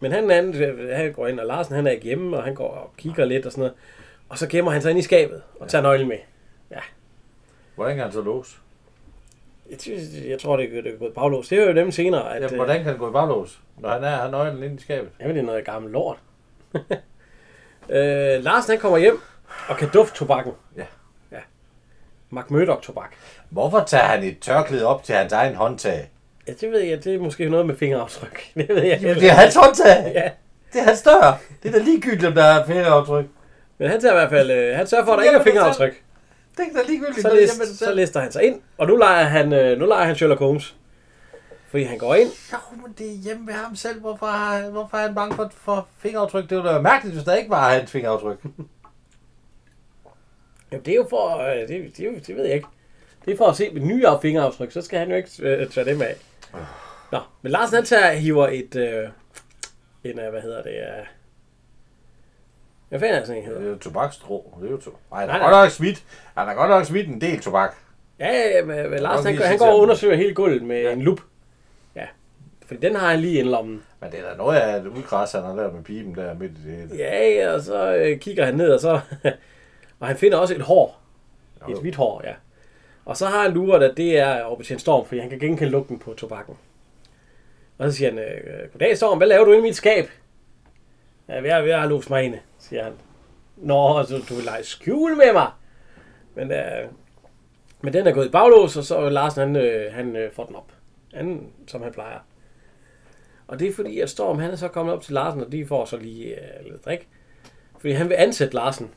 men han, han, han går ind, og Larsen han er ikke hjemme, og han går og kigger lidt og sådan noget. Og så gemmer han sig ind i skabet og tager nøglen med. Hvordan kan han så låse? Jeg, jeg tror, det er, det er gået baglås. Det er jo dem senere, at Ja, øh, hvordan kan han gå i baglås, når han er har nøglen inde i skabet? jamen, det er noget gammelt lort. øh, Larsen han kommer hjem og kan dufte tobakken. Ja. ja. Mark Murdoch tobak. Hvorfor tager han et tørklæde op til hans egen håndtag? Ja, det ved jeg. Det er måske noget med fingeraftryk. Det ved jeg. Jamen, det er hans håndtag! Ja. Det er hans dør! Det er da ligegyldigt, om der er fingeraftryk. Men han tager i hvert fald, øh, han sørger for, at der ikke er fingeraftryk. Det er da ligegyldigt. Så, list, det så lister han sig ind, og nu leger han, øh, nu leger han Sherlock Holmes. Fordi han går ind, Jo, men det er hjemme ved ham selv. Hvorfor hvorfor er han bange for, for fingeraftryk? Det ville da mærkeligt, hvis der ikke var hans fingeraftryk. Jamen, det er jo for, øh, det, det, det ved jeg ikke. Det er for at se med nye fingeraftryk, så skal han jo ikke øh, tage dem af. Nå, men Larsen han tager, hiver et, øh, en, øh, hvad hedder det, øh, hvad fanden er det sådan en Det hedder? er jo tobakstrå. Det er jo to. Nej, har nej. godt nok smidt. Han har godt nok smidt en del tobak. Ja, men, men Larsen han, han går og undersøger hele gulvet med Ja. en lup. Ja, fordi den har han lige i lommen. Men det er da noget af et udgræs, han har lavet med pipen der midt i det hele. Ja, ja, og så øh, kigger han ned, og så... og han finder også et hår. Jo. Et hvidt hår, ja. Og så har han luret, at det er Operation Storm, fordi han kan genkende lugten på tobakken. Og så siger han, øh, goddag Storm, hvad laver du inde i mit skab? Ja, jeg, jeg har låst mig inde, siger han. Nå, så du vil lege skjul med mig. Men, øh, men den er gået i baglås, og så Larsen, han, øh, han øh, får den op. Han, som han plejer. Og det er fordi, at Storm han er så kommet op til Larsen, og de får så lige øh, lidt drik. Fordi han vil ansætte Larsen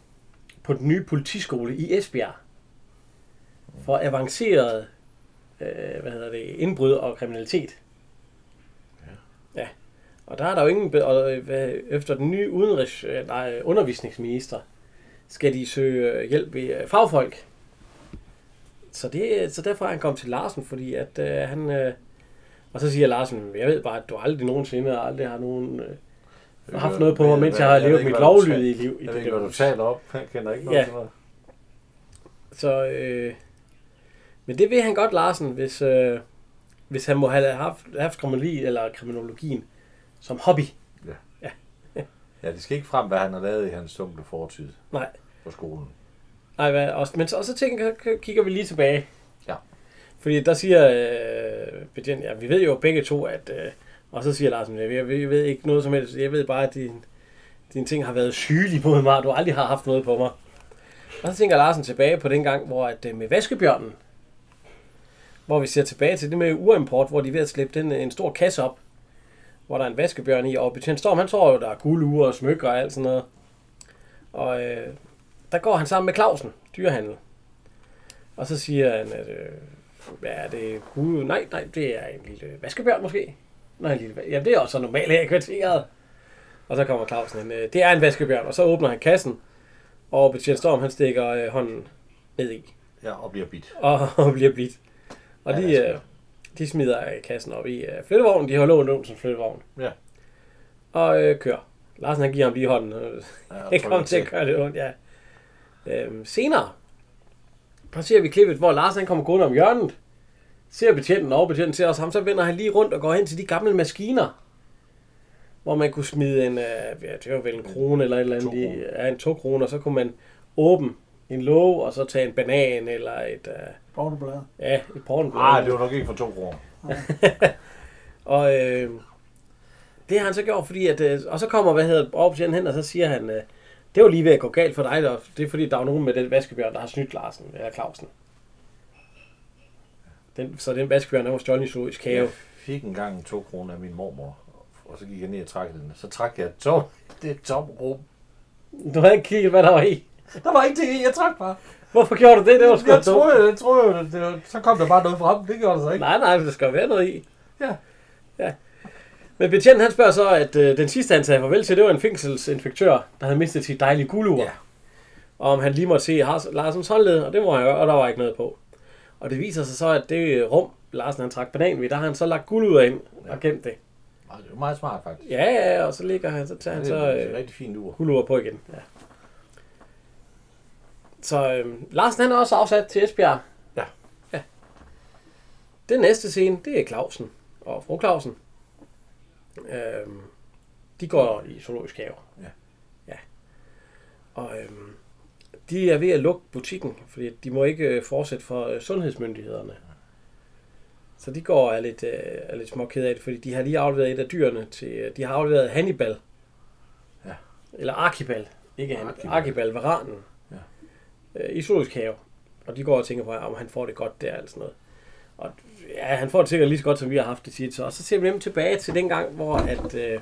på den nye politiskole i Esbjerg. For avanceret øh, hvad hedder det, indbrud og kriminalitet. Ja. ja. Og der er der jo ingen... Og, øh, hvad, efter den nye udenrigs, øh, nej, undervisningsminister skal de søge øh, hjælp ved fagfolk. Så, det, så derfor er han kommet til Larsen, fordi at øh, han... Øh, og så siger Larsen, jeg ved bare, at du aldrig nogensinde aldrig har nogen... Øh, haft noget på mig, mens jeg har levet ikke, mit lovlydige liv. i Jeg ved ikke, hvad du taler op. Jeg kender ikke noget Ja. Så, øh, men det vil han godt, Larsen, hvis, øh, hvis han må have haft, haft kriminologi eller kriminologien som hobby. Ja, det skal ikke frem, hvad han har lavet i hans stumpe fortid Nej. på skolen. Nej, hvad, også, men så, og så tænker, kigger vi lige tilbage. Ja. Fordi der siger øh, betjent, ja, vi ved jo begge to, at... Øh, og så siger Larsen, jeg, jeg, jeg ved ikke noget som helst. Jeg ved bare, at din, dine ting har været sygelige mod mig, og du aldrig har haft noget på mig. Og så tænker Larsen tilbage på den gang, hvor at, øh, med vaskebjørnen, hvor vi ser tilbage til det med urimport, hvor de er ved at slippe den, en stor kasse op, hvor der er en vaskebjørn i, og betjent Storm, han tror jo, der er guldure og smykker og alt sådan noget. Og øh, der går han sammen med Clausen, dyrehandel. Og så siger han, at øh, hvad er det gud? Nej, nej, det er en lille vaskebjørn måske. Nej, en lille, jamen det er også så normalt her i kvarteret. Og så kommer Clausen ind. øh, Det er en vaskebjørn, og så åbner han kassen. Og betjent Storm, han stikker øh, hånden ned i. Ja, og bliver bit. Og, og bliver blidt. Og Ja, de, vaskebjørn. øh, de smider øh, kassen op i øh, flyttevognen. De har lånt under som flyttevogn. Ja. Og øh, kører. Larsen han giver ham lige hånden. Øh, Ja, det kommer til at gøre lidt ondt, ja. Øhm, senere, ser vi klippet, hvor Lars han kommer gående om hjørnet. Ser betjenten og betjenten ser også ham, så vender han lige rundt og går hen til de gamle maskiner. Hvor man kunne smide en, øh, ja, det var vel en krone eller et eller andet, To ja, en to kroner, så kunne man åbne en låge, og så tage en banan eller et, øh, Pornoblad. ja, et pornoblad. Nej, det var nok ikke for to kroner. Og øh, det har han så gjort, fordi at, øh, og så kommer, hvad hedder overbetjenten hen, og så siger han, øh, det var lige ved at gå galt for dig, der. det er fordi, der er nogen med den vaskebjørn, der har snydt Larsen, eller Clausen. Den, så den vaskebjørn, der var stjålet i zoologisk have. Jeg fik engang to kroner af min mormor, og så gik jeg ned og trak den. Så trak jeg tom, det er et tom rum. Du havde ikke kigget, hvad der var i. Der var ingenting i, jeg trak bare. Hvorfor gjorde du det? Det var sgu Jeg troede, jeg troede, det var, så kom der bare noget frem. Det gjorde der så ikke. Nej, nej, der skal være noget i. Ja. Ja. Men betjenten han spørger så, at øh, den sidste han sagde farvel til, det var en fængselsinspektør, der havde mistet sit dejlige guldur. Ja. Og om han lige måtte se Larsens håndled, og det må han gøre, og der var ikke noget på. Og det viser sig så, at det rum, Larsen han trak banan ved, der har han så lagt guldur ind og gemt det. Det var meget smart, faktisk. Ja, ja, og så ligger han, så tager han det så er et øh, rigtig fint ur. guldur på igen. Ja. Så øh, Larsen han er også afsat til Esbjerg. Ja. ja. Den næste scene, det er Clausen og fru Clausen. Øhm, de går i zoologisk have. Ja. Ja. Og øhm, de er ved at lukke butikken, fordi de må ikke øh, fortsætte for øh, sundhedsmyndighederne. Så de går er lidt, øh, er lidt små ked af det, fordi de har lige afleveret et af dyrene til... øh, De har afleveret Hannibal. Ja. Eller Archibald. Ikke Hannibal. Archibald. Archibald, varanen. Øh, I zoologisk have. Og de går og tænker på, om han får det godt der, eller sådan noget. Og ja, han får det sikkert lige så godt, som vi har haft det tit. Så, og så ser vi nemlig tilbage til den gang, hvor at, øh,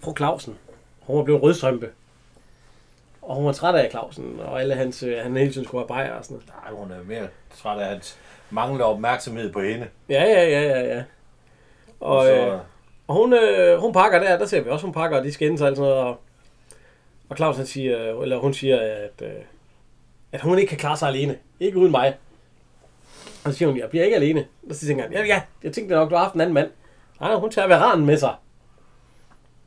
fru Clausen, hun var blevet rødstrømpe. Og hun var træt af Clausen, og alle hans, øh, han hele tiden skulle have bajer og sådan noget. Nej, hun er mere træt af hans manglende opmærksomhed på hende. Ja, ja, ja, ja, ja. Og, Og så... så- øh, og hun, øh, hun pakker der, der ser vi også, hun pakker, og de skændes og alt sådan noget. Og, og Claus han siger, eller hun siger, at, øh, at hun ikke kan klare sig alene. Ikke uden mig. Og så siger hun, jeg bliver ikke alene. Og så tænker han, ja, ja, jeg tænkte nok, du har haft en anden mand. Nej, hun tager veranen med sig.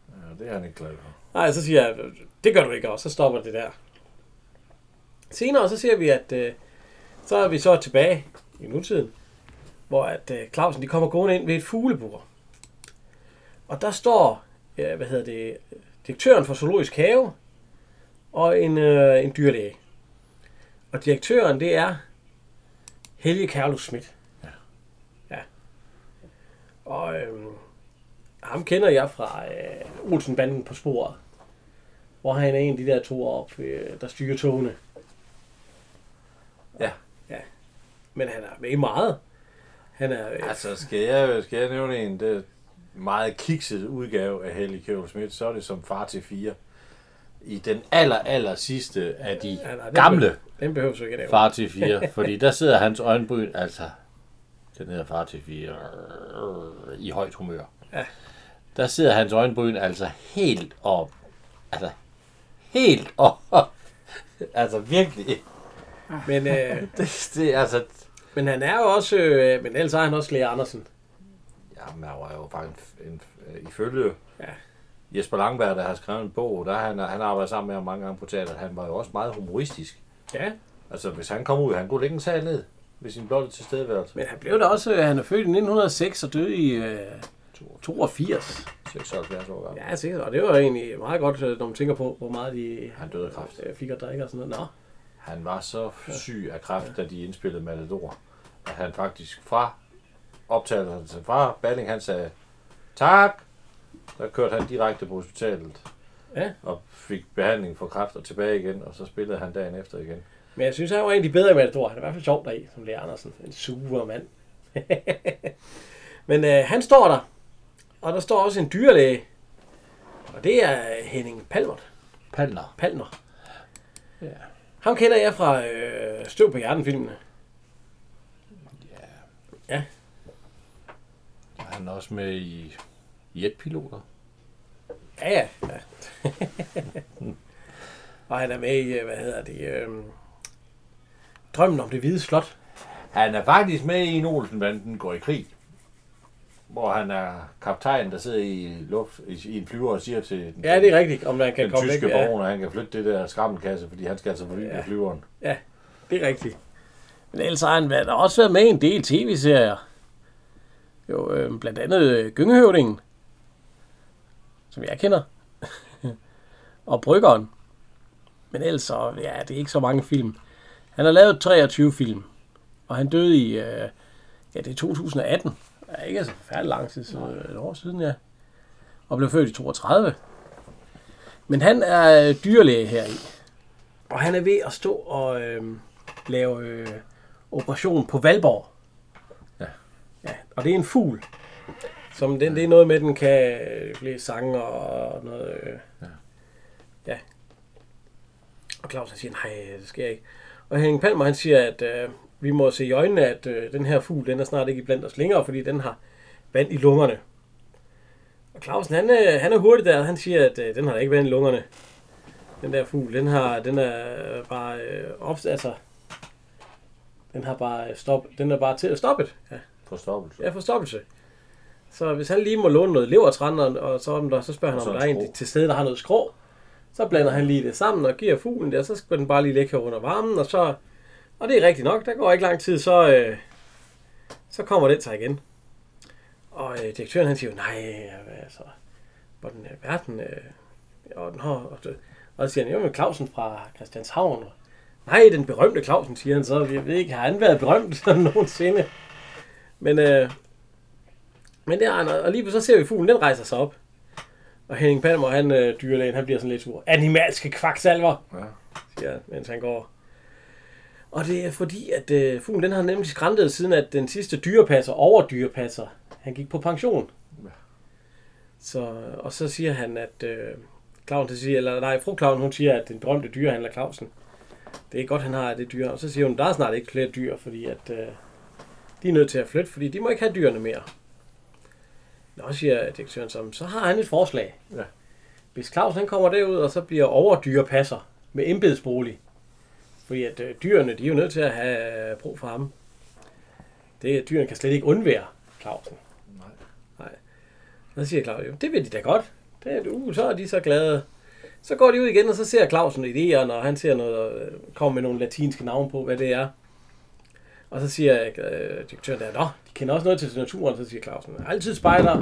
Ja, det er han ikke glad for. Nej, så siger jeg, det gør du ikke, og så stopper det der. Senere så ser vi, at øh, så er vi så tilbage i nutiden, hvor at øh, Clausen de kommer gående ind ved et fuglebur. Og der står, ja, hvad hedder det, direktøren for Zoologisk Have og en, øh, en dyrlæge. Og direktøren, det er Helge Carlos Schmidt. Ja. ja. Og øhm, ham kender jeg fra øh, Olsenbanden på sporet. Hvor han er en af de der to op, øh, der styrer togene. Ja. Ja. Men han er med i meget. Han er... Øh, Altså, skal jeg, skal jeg nævne en det meget kikset udgave af Helge Kjøl Schmidt, så er det som far til fire. I den aller, aller sidste af de Ja, nej, den gamle be- Den behøver du ikke at far til fire, fordi der sidder hans øjenbryn, altså, den hedder far til fire, i højt humør. Ja. Der sidder hans øjenbryn altså helt op, altså, helt op, altså virkelig. Men, øh, det, det, altså, men han er jo også... Øh, men ellers er han også Lea Andersen. Jamen, han var jo faktisk en, en, ifølge Ja. Jesper Langberg, der har skrevet en bog, der han, han arbejdet sammen med ham mange gange på teater, han var jo også meget humoristisk. Ja. Altså, hvis han kom ud, han kunne lægge en sal ned ved sin blotte tilstedeværelse. Men han blev da også... Øh, han er født i 1906 og døde i øh, 82. 76 år gammel. Ja, sikkert. Og det var egentlig meget godt, øh, når man tænker på, hvor meget de Han døde af kræft. øh, fik at drikke og sådan noget. Nå. Han var så syg af kræft, da de indspillede Matador, at han faktisk fra optagelsen fra Balling, han sagde, tak, der kørte han direkte på hospitalet Ja. og fik behandling for kræft og tilbage igen, og så spillede han dagen efter igen. Men jeg synes, han var en af de bedre i Matador. Han er i hvert fald sjov deri, som Lea Andersen. En super mand. Men øh, han står der. Og der står også en dyrlæge. Og det er Henning Palmert. Palner. Palmer. Ja. Ham kender jeg fra øh, Støv på hjerten-filmene. Ja. Han er også med i jetpiloter. Ja, ja. ja. og han er med i, øh, hvad hedder det, øh, Drømmen om det hvide slot. Han er faktisk med i en Olsenbanden går i krig. Hvor han er kaptajn, der sidder i, luft, i, en flyver og siger til den, Ja, det er rigtigt, om man kan den komme tyske væk. Ja. borger, at han kan flytte det der skrammelkasse, fordi han skal altså forbi Ja. flyveren. Ja, det er rigtigt. Men ellers har han været, også været med i en del tv-serier. Jo, øh, blandt andet øh, Gyngehøvdingen, som jeg kender. og Bryggeren. Men ellers, så, ja, det er ikke så mange film. Han har lavet 23 film, og han døde i, øh, ja, det er 2018. Ja, ikke så færdig lang tid, så et år siden, ja. Og blev født i 32. Men han er øh, dyrlæge her i. Og han er ved at stå og øh, lave øh, operation på Valborg. Ja. ja. Og det er en fugl. Som den, det er noget med, den kan øh, flere sange og noget. Øh, Ja. ja. Og Claus han siger, nej, det jeg ikke. Og Henning Palmer han siger, at øh, vi må se i øjnene, at øh, den her fugl, den er snart ikke blandt os længere, fordi den har vand i lungerne. Og Clausen, han, øh, han er hurtig der, han siger, at øh, den har ikke vand i lungerne. Den der fugl, den har, den er øh, bare øh, op, altså, den har bare stop, den er bare til at stoppe. Ja, Forstoppelse. ja forstoppelse. Så hvis han lige må låne noget levertræn, og, så, om der, så spørger han, om der er en til stede, der har noget skrå. Så blander han lige det sammen og giver fuglen der, så skal den bare lige ligge her under varmen, og så, og det er rigtigt nok, der går ikke lang tid, så, øh, så kommer den sig igen. Og øh, direktøren han siger nej, altså, hvordan er verden? Øh, og, den har, og, og så siger han, jo, men Clausen fra Christianshavn. Og, nej, den berømte Clausen, siger han så. Jeg ved ikke, har han været berømt sådan nogensinde? Men, øh, men det er og lige så ser vi fuglen, den rejser sig op. Og Henning Palmer, han øh, dyrlægen, han bliver sådan lidt sur. Animalske kvaksalver, Ja. siger han, mens han går. Og det er fordi, at øh, fuglen, den har nemlig skræntet siden, at den sidste dyrepasser, over dyrepasser, han gik på pension. Så, og så siger han, at øh, Clausen siger, eller nej, fru Clausen, hun siger, at den berømte dyrehandler Clausen, det er godt, han har det dyr. Og så siger hun, der er snart ikke flere dyr, fordi at, øh, de er nødt til at flytte, fordi de må ikke have dyrene mere. Nå, siger direktøren så, så har han et forslag. Ja. Hvis Claus han kommer derud, og så bliver overdyrepasser med embedsbolig, fordi at øh, dyrene, de er jo nødt til at have brug for ham. Det, dyrene kan slet ikke undvære Clausen. Nej. Nej. Så siger Claus, jo, det vil de da godt. Det er, uh, så er de så glade. Så går de ud igen, og så ser Clausen idéerne, og han ser noget, øh, kommer med nogle latinske navne på, hvad det er. Og så siger øh, direktøren der, nå, de kender også noget til naturen, så siger Clausen, altid spejder.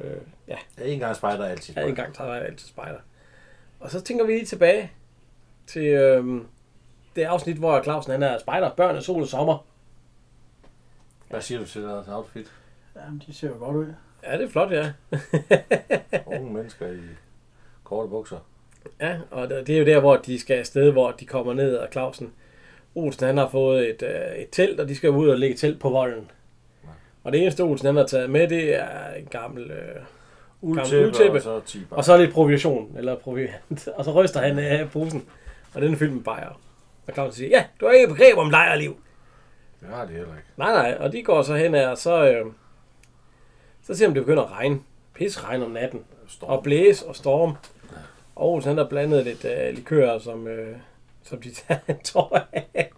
Øh, ja, Ja, en gang spejder altid. Ja, en gang tager jeg altid spejder. Og så tænker vi lige tilbage til øhm, det afsnit, hvor Clausen han er spejder, børn, sol og sommer. Hvad siger du til deres outfit? Jamen, de ser jo godt ud. Ja, det er flot, ja. Unge mennesker i korte bukser. ja, og det det er jo der, hvor de skal afsted, hvor de kommer ned, og Clausen, Olsen, han har fået et, øh, et telt, og de skal ud og lægge telt på volden. Og det eneste, Olsen han har taget med, det er en gammel... Øh, Uldtæppe, og så tiber. og så lidt provision, eller proviant. Og så ryster han af posen, og den er fyldt med bajer. Og Clausen siger, ja, du har ikke begreb om lejrliv. Det har de heller ikke. Nej, nej, og de går så hen af, og så, øh, så ser man, det begynder at regne. Pis regn om natten. Storm. Og blæs og storm. Og Olsen, han har blandet lidt øh, likør, som, øh, som de tager en tår af.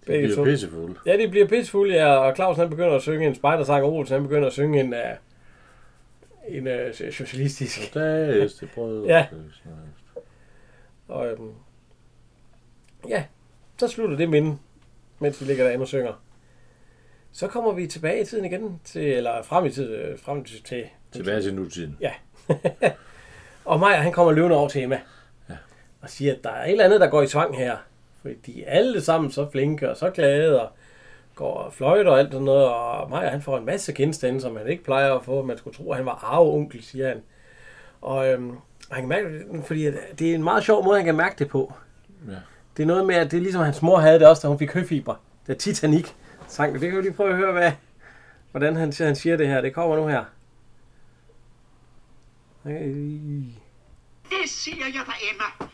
De bliver pissefulde. Ja, de bliver pissefulde, ja, og Clausen han begynder at synge en spejdersang, og Olsen han begynder at synge en, uh, en uh, socialistisk. Det er det brød. Ja. Og øhm, ja, så slutter det minde, mens vi ligger derinde og synger. Så kommer vi tilbage i tiden igen, til, eller frem i tiden, øh, frem til, til Tilbage til nutiden. Ja. og Maja, han kommer løbende over til Emma. Og siger, at der er et eller andet, der går i tvang her. Fordi de er alle sammen så flinke og så glade og går og fløjter og alt sådan noget. Og Maja, han får en masse genstande, som han ikke plejer at få. Man skulle tro, at han var arveonkel, siger han. Og øhm, han kan mærke det, fordi det er en meget sjov måde, han kan mærke det på. Ja. Det er noget med, at det er ligesom hans mor havde det også, da hun fik høfiber. Det er Titanic sang. Det kan vi lige prøve at høre, hvad, hvordan han, han siger det her. Det kommer nu her. Øh. Det siger jeg dig, Emma.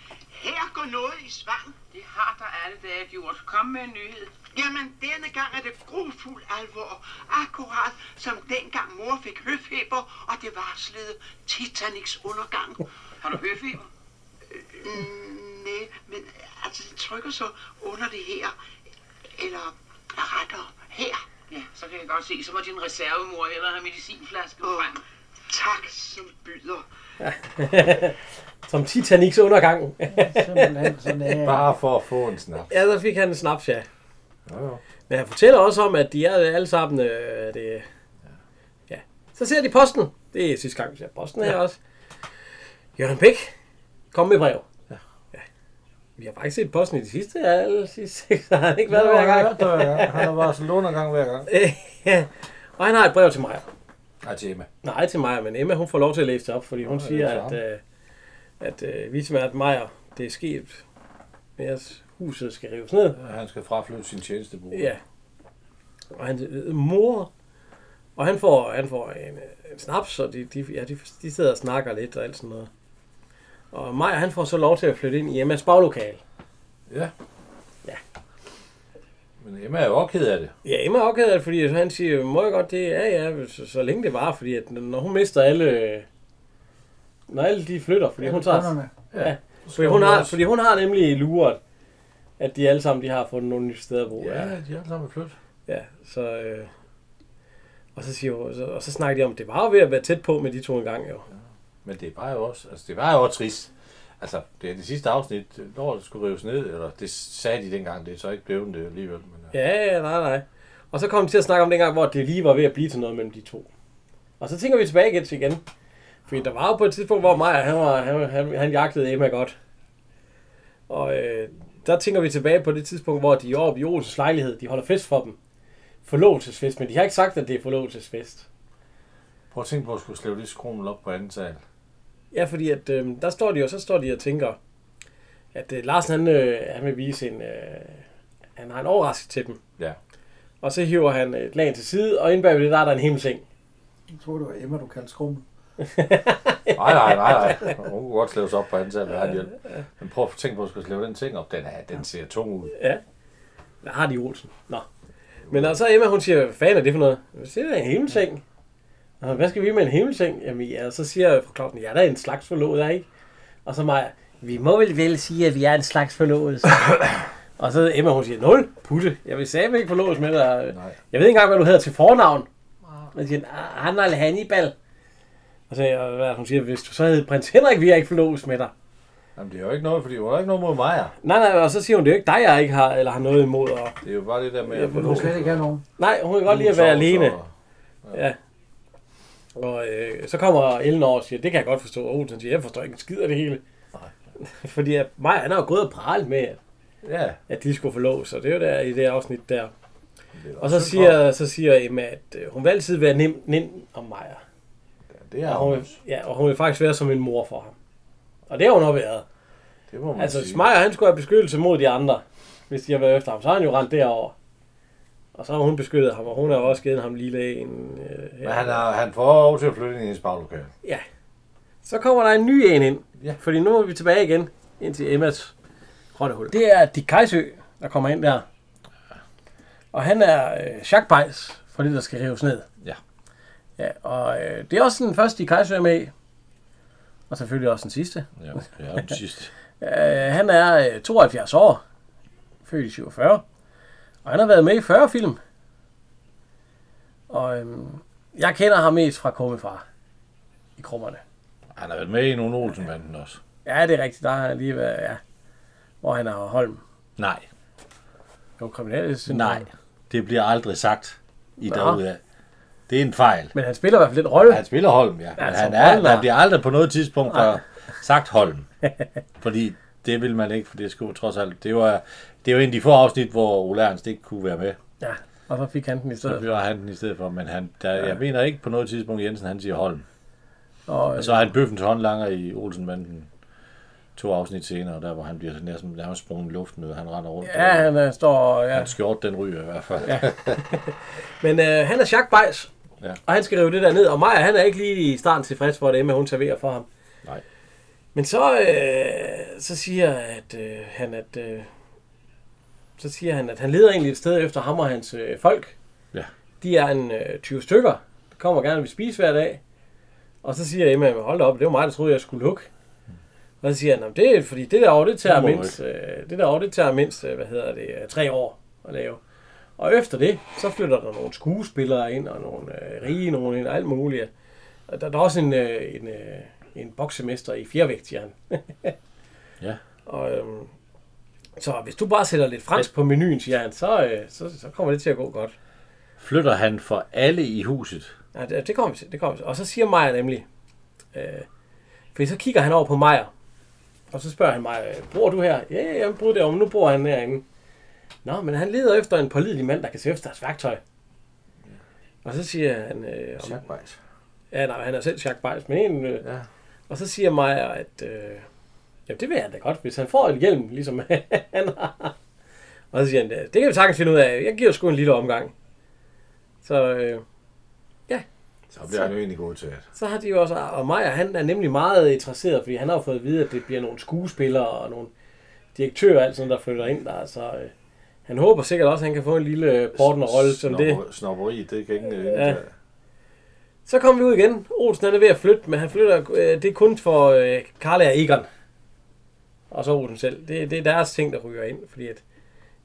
Her går noget i svang. Det har der alle dage gjort. Kom med en nyhed. Jamen, denne gang er det grufuld alvor. Akkurat som dengang mor fik høfeber, og det varslede Titanics undergang. Har du høfeber? Mm, nej, men altså, det trykker så under det her. Eller rettere her. Ja, så kan jeg godt se. Så må din reservemor hellere have medicinflaske frem. Tak, som byder. Som Titanics undergang. Simpelthen sådan er Bare for at få en snap. ja, så fik han en snaps, ja. Jo, jo. Men han fortæller også om, at de er alle sammen... Øh, det, ja. Så ser de posten. Det er sidste gang, vi ser posten her også. Jørgen Bæk, kom med brev. Ja. ja. Vi har faktisk set posten i de sidste, alle sidste seks, så har han ikke været der hver gang. Ja, hver gang. Han har bare sådan lånergang hver gang. ja. Og han har et brev til mig. Nej, til Emma. Nej, til Maja, men Emma hun får lov til at læse det op, fordi hun Nå, siger, er at, øh, at øh, vicevært Maja, det er sket, med at huset skal rives ned. Han skal fraflytte sin tjenestebolig. Ja. Og han øh, mor, og han får, han får en, øh, en snaps, og de, de, ja, de, de sidder og snakker lidt og alt sådan noget. Og Maja, han får så lov til at flytte ind i Emmas baglokal. Ja. Ja. Men Emma er jo også ked af det. Ja, Emma er også ked af det, fordi han siger, må jeg godt det? Ja, ja, så, så længe det var, fordi at når hun mister alle, når alle de flytter, fordi hun tager, kunderne. ja, fordi hun har, fordi hun har nemlig luret, at de alle sammen de har fundet nogle nye steder at bo. Ja, de er alle sammen flyttet. Ja, så... Øh, og så siger hun, så, og så snakker de om, at det var jo ved at være tæt på med de to engang, jo. Men det var jo også, altså det var jo også trist. Altså, det er det sidste afsnit, når det skulle rives ned, eller det sagde de dengang, det er så ikke blevet det alligevel. Ja. Ja, nej, nej. Og så kom de til at snakke om dengang, hvor det lige var ved at blive til noget mellem de to. Og så tænker vi tilbage igen til igen. Fordi der var jo på et tidspunkt, hvor Maja, han, var, han, han, han jagtede Emma godt. Og øh, der tænker vi tilbage på det tidspunkt, hvor de er oppe i Olsens lejlighed. De holder fest for dem. Forlovelsesfest, men de har ikke sagt, at det er forlovelsesfest. Prøv at tænke på at skulle slæve det skrummel op på anden sal. Ja, fordi at, øh, der står de jo, så står de og tænker, at øh, Larsen han, øh, han vil vise en, øh, han har en overraskelse til dem. Ja. Og så hiver han et lag til side, og inde bagved det, der er der en himmelseng. Jeg tror, det var Emma, du kaldte skrummel. Nej, nej, nej, nej. Hun kunne godt slæves op på anden ved han hjælp. Men prøv at tænke på at skulle slæve den ting op. Den, er, den ser tung ud. Ja. Der har de Olsen. Nå. Men så Emma, hun siger, hvad fanden er det for noget? Jeg siger, det er en himmelseng. Og hvad skal vi med en himmelseng? Jamen, ja, så siger fru Clausen, ja, der er en slags forlovet, er ikke? Og så mig, vi må vel vel sige, at vi er en slags forlovet. og så Emma, hun siger, nul, putte. Jeg vil sige, ikke forloves med dig. Nej. Jeg ved ikke engang, hvad du hedder til fornavn. Og så siger, "Ah, han er Hannibal. Og så siger jeg, hun siger, hvis du så hed prins Henrik, vi er ikke forloves med dig. Jamen, det er jo ikke noget, fordi hun har ikke noget mod mig. Nej, nej, og så siger hun, det er jo ikke dig, jeg ikke har, eller har noget imod. Og, Det er jo bare det der med Ja, at lov. skal slet ikke have nogen. nej, hun kan godt lide at være alene. Ja. Og øh, så kommer Ellen over og siger, det kan jeg godt forstå. Og Olsen siger, jeg forstår ikke en skid af det hele. Fordi at mig, han har jo gået og prale med, at, Ja. at de skulle forlås. Og det er jo der i det afsnit der. Det Og så siger, så siger Emma, at øh, hun vil altid være nem, nem om mig. Det er Og hun, vil, ja, og hun vil faktisk være som en mor for ham. Og det har hun også været. Det må man Altså, sige. Smeyer, han skulle have beskyttelse mod de andre, hvis de har været efter ham. Så har han jo rendt derover. Og så har hun beskyttet ham, og hun har også givet ham lille en. Øh, Men han, er, han får lov til at flytte ind i hendes baglokale. Ja. Så kommer der en ny en ind. Ja. Fordi nu er vi tilbage igen ind til Emmas rottehul. Det er Dick Kajsø, der kommer ind der. Og han er øh, Jacques Bejs for det, der skal rives ned. Ja. Ja, og øh, det er også den første, Dick Kajsø er med. Og selvfølgelig også den sidste. Ja, er den sidste. Øh, han er øh, 72 år. Født i 47. Og han har været med i 40 film. Og øhm, jeg kender ham mest fra Kummefar. I krummerne. Han har været med i nogle Olsenbanden også. Ja, det er rigtigt. Der har han lige været, ja. Hvor han har Holm. Nej. Jo, kriminelle. Nej. Det bliver aldrig sagt i Nå. derude. Det er en fejl. Men han spiller i hvert fald lidt rolle. Han spiller Holm, ja. Men Altså, han, er, Holm er- han bliver aldrig på noget tidspunkt for sagt Holm. Fordi det vil man ikke, for det skulle trods alt... Det var, det var en af de få afsnit, hvor Ole Ernst ikke kunne være med. Ja, og så fik han den i Så stedet. var han den i stedet for. Men han, der, jeg mener ikke på noget tidspunkt, Jensen han siger Holm. Og, Og så er han bøffen til håndlanger i Olsenbanden to afsnit senere, der hvor han bliver næsten nærmest sprunget i luften ud. Han render rundt. ja, han øh, står... Ja. Hans skjort, den ryger i hvert fald. Ja. Men øh, han er Jacques Bejs. Ja. Og han skal rive det der ned. Og Maja, han er ikke lige i starten tilfreds for, at Emma, hun serverer for ham. Nej. Men så, øh, så siger at, øh, han, at øh, så siger han, at han leder egentlig et sted efter ham og hans øh, folk. Ja. De er en øh, 20 stykker. Kommer gerne vil spise hver dag. Og så siger Emma, hold da op, det var mig, der troede, jeg skulle lukke. Og så siger han, "Nå, det er fordi det der det tager Det mindst, øh, det der det tager mindst, øh, hvad hedder det, øh, tre år at lave. Og efter det, så flytter der nogle skuespillere ind, og nogle øh, rige nogen ind, og alt muligt. Og der, der er også en, øh, en, øh, en boksemester i fjervægt, siger han. Ja. Og, øhm, så hvis du bare sætter lidt fransk på menuen, siger han, så, øh, så, så kommer det til at gå godt. Flytter han for alle i huset? Ja, det, det kommer vi til. Det kommer vi til. Og så siger Maja nemlig, øh, for så kigger han over på Maja, og så spørger han mig, bor du her? Ja, ja, jeg bor derovre, men nu bor han derinde. Nå, men han leder efter en pålidelig mand, der kan se efter deres værktøj. Og så siger han... Øh, om, Jacques ja, nej, han er selv Jacques Bejs, men en... Øh, Ja. Og så siger Maja, at... Øh, ja, det vil han da godt, hvis han får en hjelm, ligesom han har. Og så siger han, det kan vi sagtens finde ud af. Jeg giver sgu en lille omgang. Så... Øh, Så bliver han jo egentlig god til at... så har de jo også, og Maja, han er nemlig meget interesseret, fordi han har jo fået at vide, at det bliver nogle skuespillere og nogle direktører og alt sådan, der flytter ind der. Så øh, han håber sikkert også, at han kan få en lille partnerrolle som det. Snobber- Snobberi, det kan ingen... Ja. Så kommer vi ud igen. Olsen han er ved at flytte, men han flytter, øh, det er kun for øh, Karla og Egon. Og så Olsen selv. Det, det er deres ting, der ryger ind, fordi at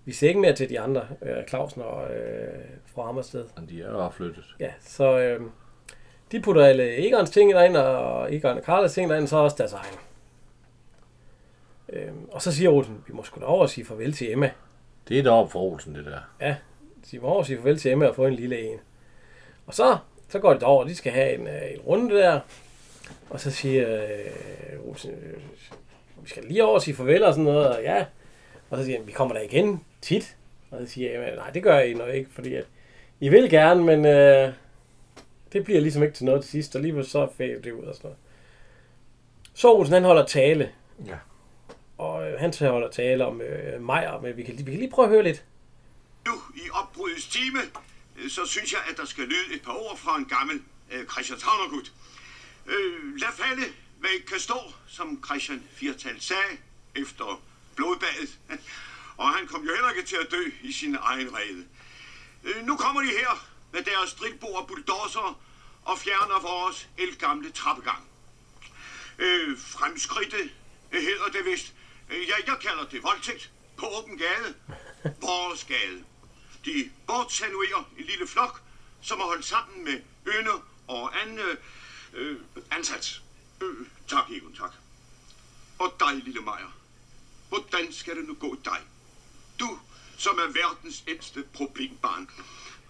vi ser ikke mere til de andre, øh, Clausen og øh, fra Hammersted. Men de er jo flyttet. Ja, så øh, de putter alle Egons ting derind, og Egon og Karlas ting derind, så også deres egen. Øh, og så siger Olsen, vi må sgu da over og sige farvel til Emma. Det er deroppe for Olsen, det der. Ja, de må over og sige farvel til Emma og få en lille en. Og så så går det over, de skal have en, øh, en runde der, og så siger øh, Olsen, øh, vi skal lige over og sige farvel og sådan noget, og ja, og så siger han, vi kommer der igen tit, og så siger jeg, nej, det gør jeg nok ikke, fordi at, I vil gerne, men øh, det bliver ligesom ikke til noget til sidst, og lige så fader det ud og sådan noget. Så Olsen, han holder tale, Ja. og øh, han holder tale om øh, Majer, men vi kan, lige- vi kan lige prøve at høre lidt. Nu i opbrudets time, øh, så synes jeg, at der skal lyde et par ord fra en gammel øh, Christianshavnergud. Øh, lad falde, hvad ikke kan stå, som Christian Firtal sagde efter blodbadet. Og han kom jo heller ikke til at dø i sin egen rede. Øh, nu kommer de her med deres drillbord og bulldozer og fjerner vores elgamle trappegang. Øh, fremskridtet øh, hedder det vist. Øh, ja, jeg kalder det voldtægt på åben gade. Vores gade. De bortsanuerer en lille flok, som er holdt sammen med ønder og anden øh, øh, ansats. Øh, tak, Egon, tak. Og dig, lille Majer. Hvordan skal det nu gå dig? Du, som er verdens ældste problembarn.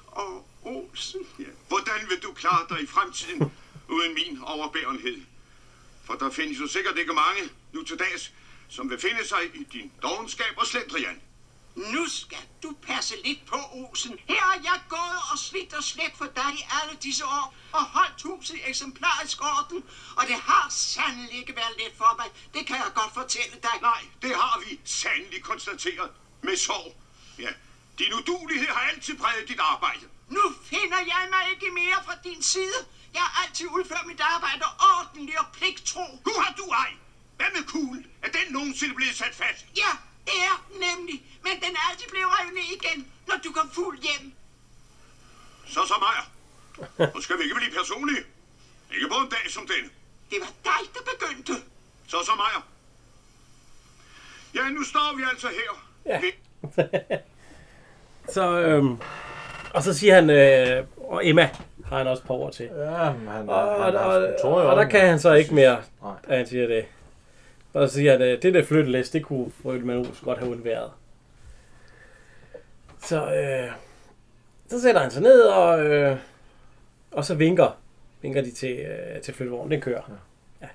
Og Olsen, ja. Hvordan vil du klare dig i fremtiden uden min overbærenhed? For der findes jo sikkert ikke mange nu til dags, som vil finde sig i din dogenskab og slendrian. Nu skal du passe lidt på, Olsen. Her har jeg gået og slidt og slet for dig i alle disse år, og holdt huset i eksemplarisk orden, og det har sandelig ikke været let for mig. Det kan jeg godt fortælle dig. Nej, det har vi sandelig konstateret med sorg. Ja, din udulighed har altid præget dit arbejde. Nu finder jeg mig ikke mere fra din side. Jeg har altid udført mit arbejde ordentligt og pligtro. Nu har du ej. Hvad med kuglen? Er den nogensinde blevet sat fast? Ja, det er nemlig. Men den er altid blevet revet ned igen, når du kom fuld hjem. Så så Maja. Nu skal vi ikke blive personlige. Ikke på en dag som denne. Det var dig, der begyndte. Så så Maja. Ja, nu står vi altså her. Ja. Så, øhm, og så siger han, øh, og Emma har han også på ord til. Ja, men han, Og, og, han, og, han, og, og der kan han så ikke mere, Nej. da han siger det. Og så siger han, at det der flyttelæs, det kunne frøken Manus godt have undværet. Så, øh, så sætter han sig ned, og, øh, og så vinker, vinker de til, øh, til flyttevognen. Den kører. Ja.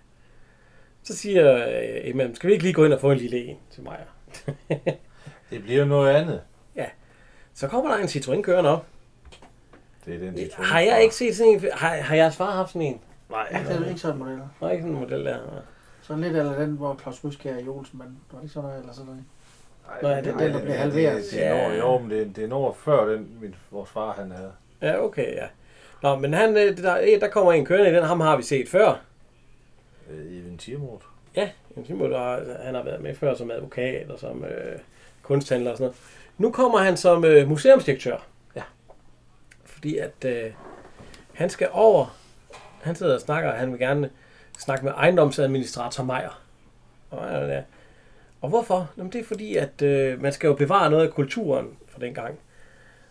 Så siger øh, Emma, skal vi ikke lige gå ind og få en lille en til mig? Det bliver noget andet. Så kommer der en Citroën kørende op. Det er den, de tror. Har jeg ikke set sådan en? Har, har jeres far haft sådan en? Nej. Det er ikke sådan en model. Nej, ikke sådan en model der. Sådan lidt eller den, hvor Claus Ryskjær i Olsen, men var det ikke sådan noget, eller sådan noget? Nej, det- den, der blev halveret. Det, det, er jo, men det, det er noget før den, min, vores far han havde. Ja, okay, ja. Nå, men han, øh, der, der kommer en kørende i den, ham har vi set før. Øh, Even Tirmod. Ja, Simon, der, han har været med før som advokat og som øh, kunsthandler og sådan noget. Nu kommer han som øh, museumsdirektør. Ja. Fordi at øh, han skal over, han sidder og snakker, og han vil gerne snakke med ejendomsadministrator Meier. Og, ja. og hvorfor? Jamen, det er fordi, at øh, man skal jo bevare noget af kulturen fra dengang.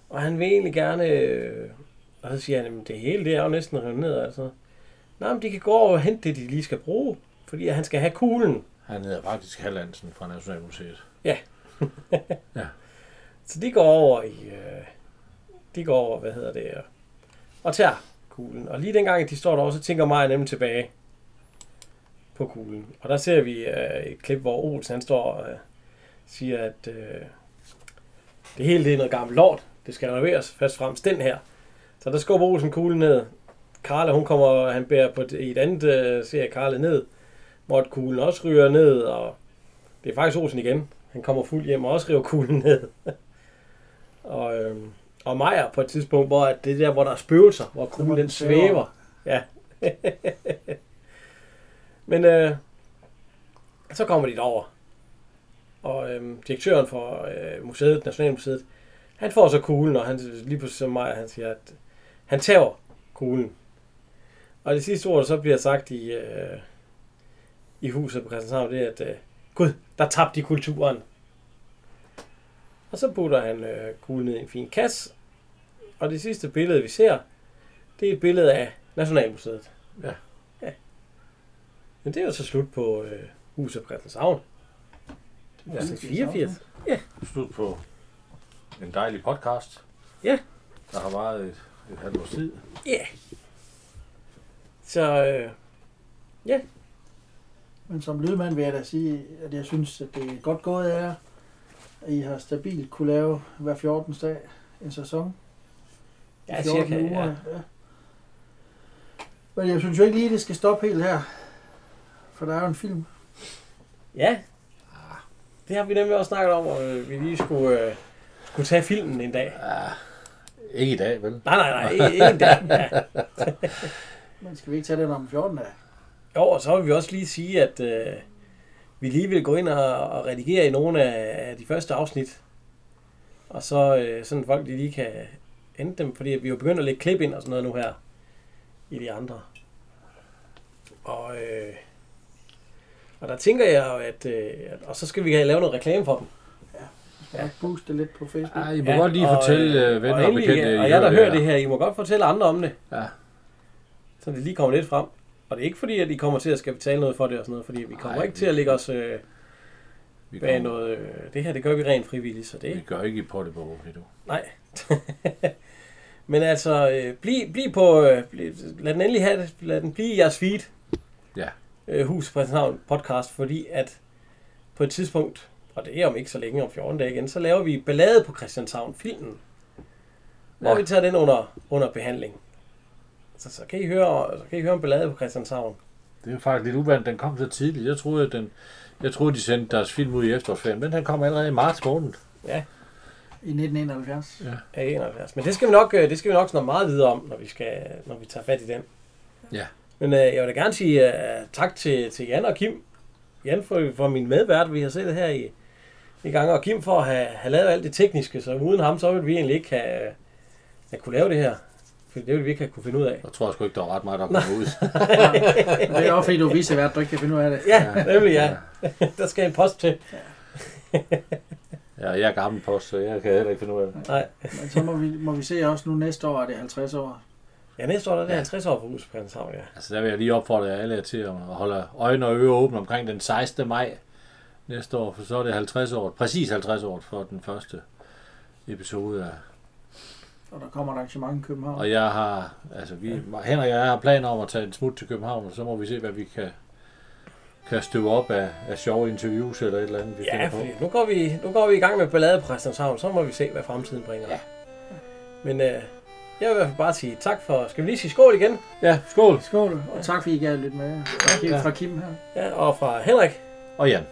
Og han vil egentlig gerne, øh, og så siger han, at det hele det er jo næsten revet ned. Altså. Nej, men de kan gå over og hente det, de lige skal bruge. Fordi han skal have kuglen. Han hedder faktisk Hallandsen fra Nationalmuseet. Så de går over i... Øh, de går over, hvad hedder det, øh, og tager kuglen. Og lige dengang de står derovre, så tænker mig nemlig tilbage på kuglen. Og der ser vi øh, et klip, hvor Olsen han står og øh, siger, at øh, det hele det er noget gammelt lort. Det skal renoveres først fremmest den her. Så der skubber Olsen kuglen ned. Karla, hun kommer, han bærer på et, i et andet øh, serie Karla ned, hvor kuglen også ryger ned, og det er faktisk Olsen igen. Han kommer fuld hjem og også river kuglen ned. og, øhm, og Maja på et tidspunkt, hvor at det er der, hvor der er spøgelser, hvor kuglen den svæver. Ja. Men øh, så kommer de derover. Og øhm, direktøren for øh, museet, Nationalmuseet, han får så kuglen, og han, lige pludselig som Maja, han siger, at han tager kuglen. Og det sidste ord, der så bliver sagt i, øh, i huset på Christianshavn, det er, at øh, Gud, der tabte de kulturen. Og så putter han øh, kuglen ned i en fin kasse. Og det sidste billede, vi ser, det er et billede af Nationalmuseet. Ja. ja. Men det er jo så slut på øh, huset på Christianshavn. Det er Ja. 84. Slut på en dejlig podcast. Ja. Der har varet et, et halvt års tid. Ja. Så øh, ja, Men som lydmand vil jeg da sige, at jeg synes, at det er godt gået af jer, at I har stabilt kunne lave hver 14. dag en sæson. ja 14 cirka, uger, ja. ja. Men jeg synes jo ikke lige, det skal stoppe helt her. For der er jo en film. ja. Det har vi nemlig også snakket om, og øh, vi lige skulle, øh, skulle tage filmen en dag. Ikke i dag, vel? Nej, nej, nej, ikke, ikke en dag. Ja. Men skal vi ikke tage den om 14 dage? Jo, og så vil vi også lige sige, at øh, vi lige vil gå ind og, og redigere i nogle af, af de første afsnit. Og så øh, sådan folk, de lige kan hente dem, fordi vi jo begyndt at lægge klip ind og sådan noget nu her i de andre. Og, øh, og der tænker jeg jo, at, øh, at og så skal vi have lavet noget reklame for dem. Skal ja. booste lidt på Facebook? Ej, I må ja, godt lige fortælle øh, venner og, endelig, bekendte, Og I jeg der hører hører det her, I må godt fortælle andre om det. Ja. Så det lige kommer lidt frem. Og det er ikke fordi, at I kommer til at skal betale noget for det og sådan noget, fordi vi kommer Ej, ikke vi- til at lægge os øh, Vi, bag kommer, noget... Øh, det her, det gør vi rent frivilligt, så det... vi gør ikke på det på du. Nej. Men altså, øh, bliv, bliv på... Øh, bliv, lad den endelig have det. Lad den blive i jeres feed. Ja. Øh, Hus podcast, fordi at på et tidspunkt, og det er om ikke så længe, om 14 dage igen, så laver vi Ballade på Christianshavn filmen. Hvor Ja. vi tager den under, under behandling. Så, så, kan I høre, så kan I høre om Ballade på Christianshavn. Det er faktisk lidt uvandt, den kom så tidligt. Jeg troede, at den, jeg troede, de sendte deres film ud i efterårsferien, men den kom allerede i marts måned. I 1971. Ja. Ja, 71. Men det skal vi nok, øh, det skal vi nok snakke meget videre om, når vi, skal, når vi tager fat i den. Ja. Men øh, jeg vil da gerne sige uh, tak til, til Jan og Kim. Jan for, for min medvært, vi har set det her i, i gang, og Kim for at have, have lavet alt det tekniske, så uden ham, så ville vi egentlig ikke have, have kunne lave det her. Det ville vi ikke have kunne finde ud af. Jeg tror sgu ikke, der var ret meget, der kom ud. Det er også fordi, du viser, at du ikke kan finde ud af det. Ja, nemlig ja. Der skal en post til. Ja, jeg er gammel post, så jeg kan heller ikke finde ud af det. Nej. Men så må vi, må vi se også nu næste år, er det 50 år. Ja, næste år der er det 50 år for hus på Christianshavn, ja. Altså, der vil jeg lige opfordre jer alle til at holde øjne og ører åbne omkring den 16. maj næste år, for så er det 50 år, præcis 50 år for den første episode af. Og der kommer et arrangement i København. Og jeg har, altså vi, Henrik og jeg har planer om at tage en smut til København, og så må vi se, hvad vi kan, kan støve op af, af sjove interviews eller et eller andet, vi Ja, finder på. nu går, vi, nu går vi i gang med ballade på Christianshavn, så må vi se, hvad fremtiden bringer. Ja. Men øh, jeg vil i hvert fald bare sige tak for... Skal vi lige sige skål igen? Ja, skål! Skål, og tak fordi I gad lidt med. Ja. fra Kim her. Ja, og fra Henrik. Og Jan.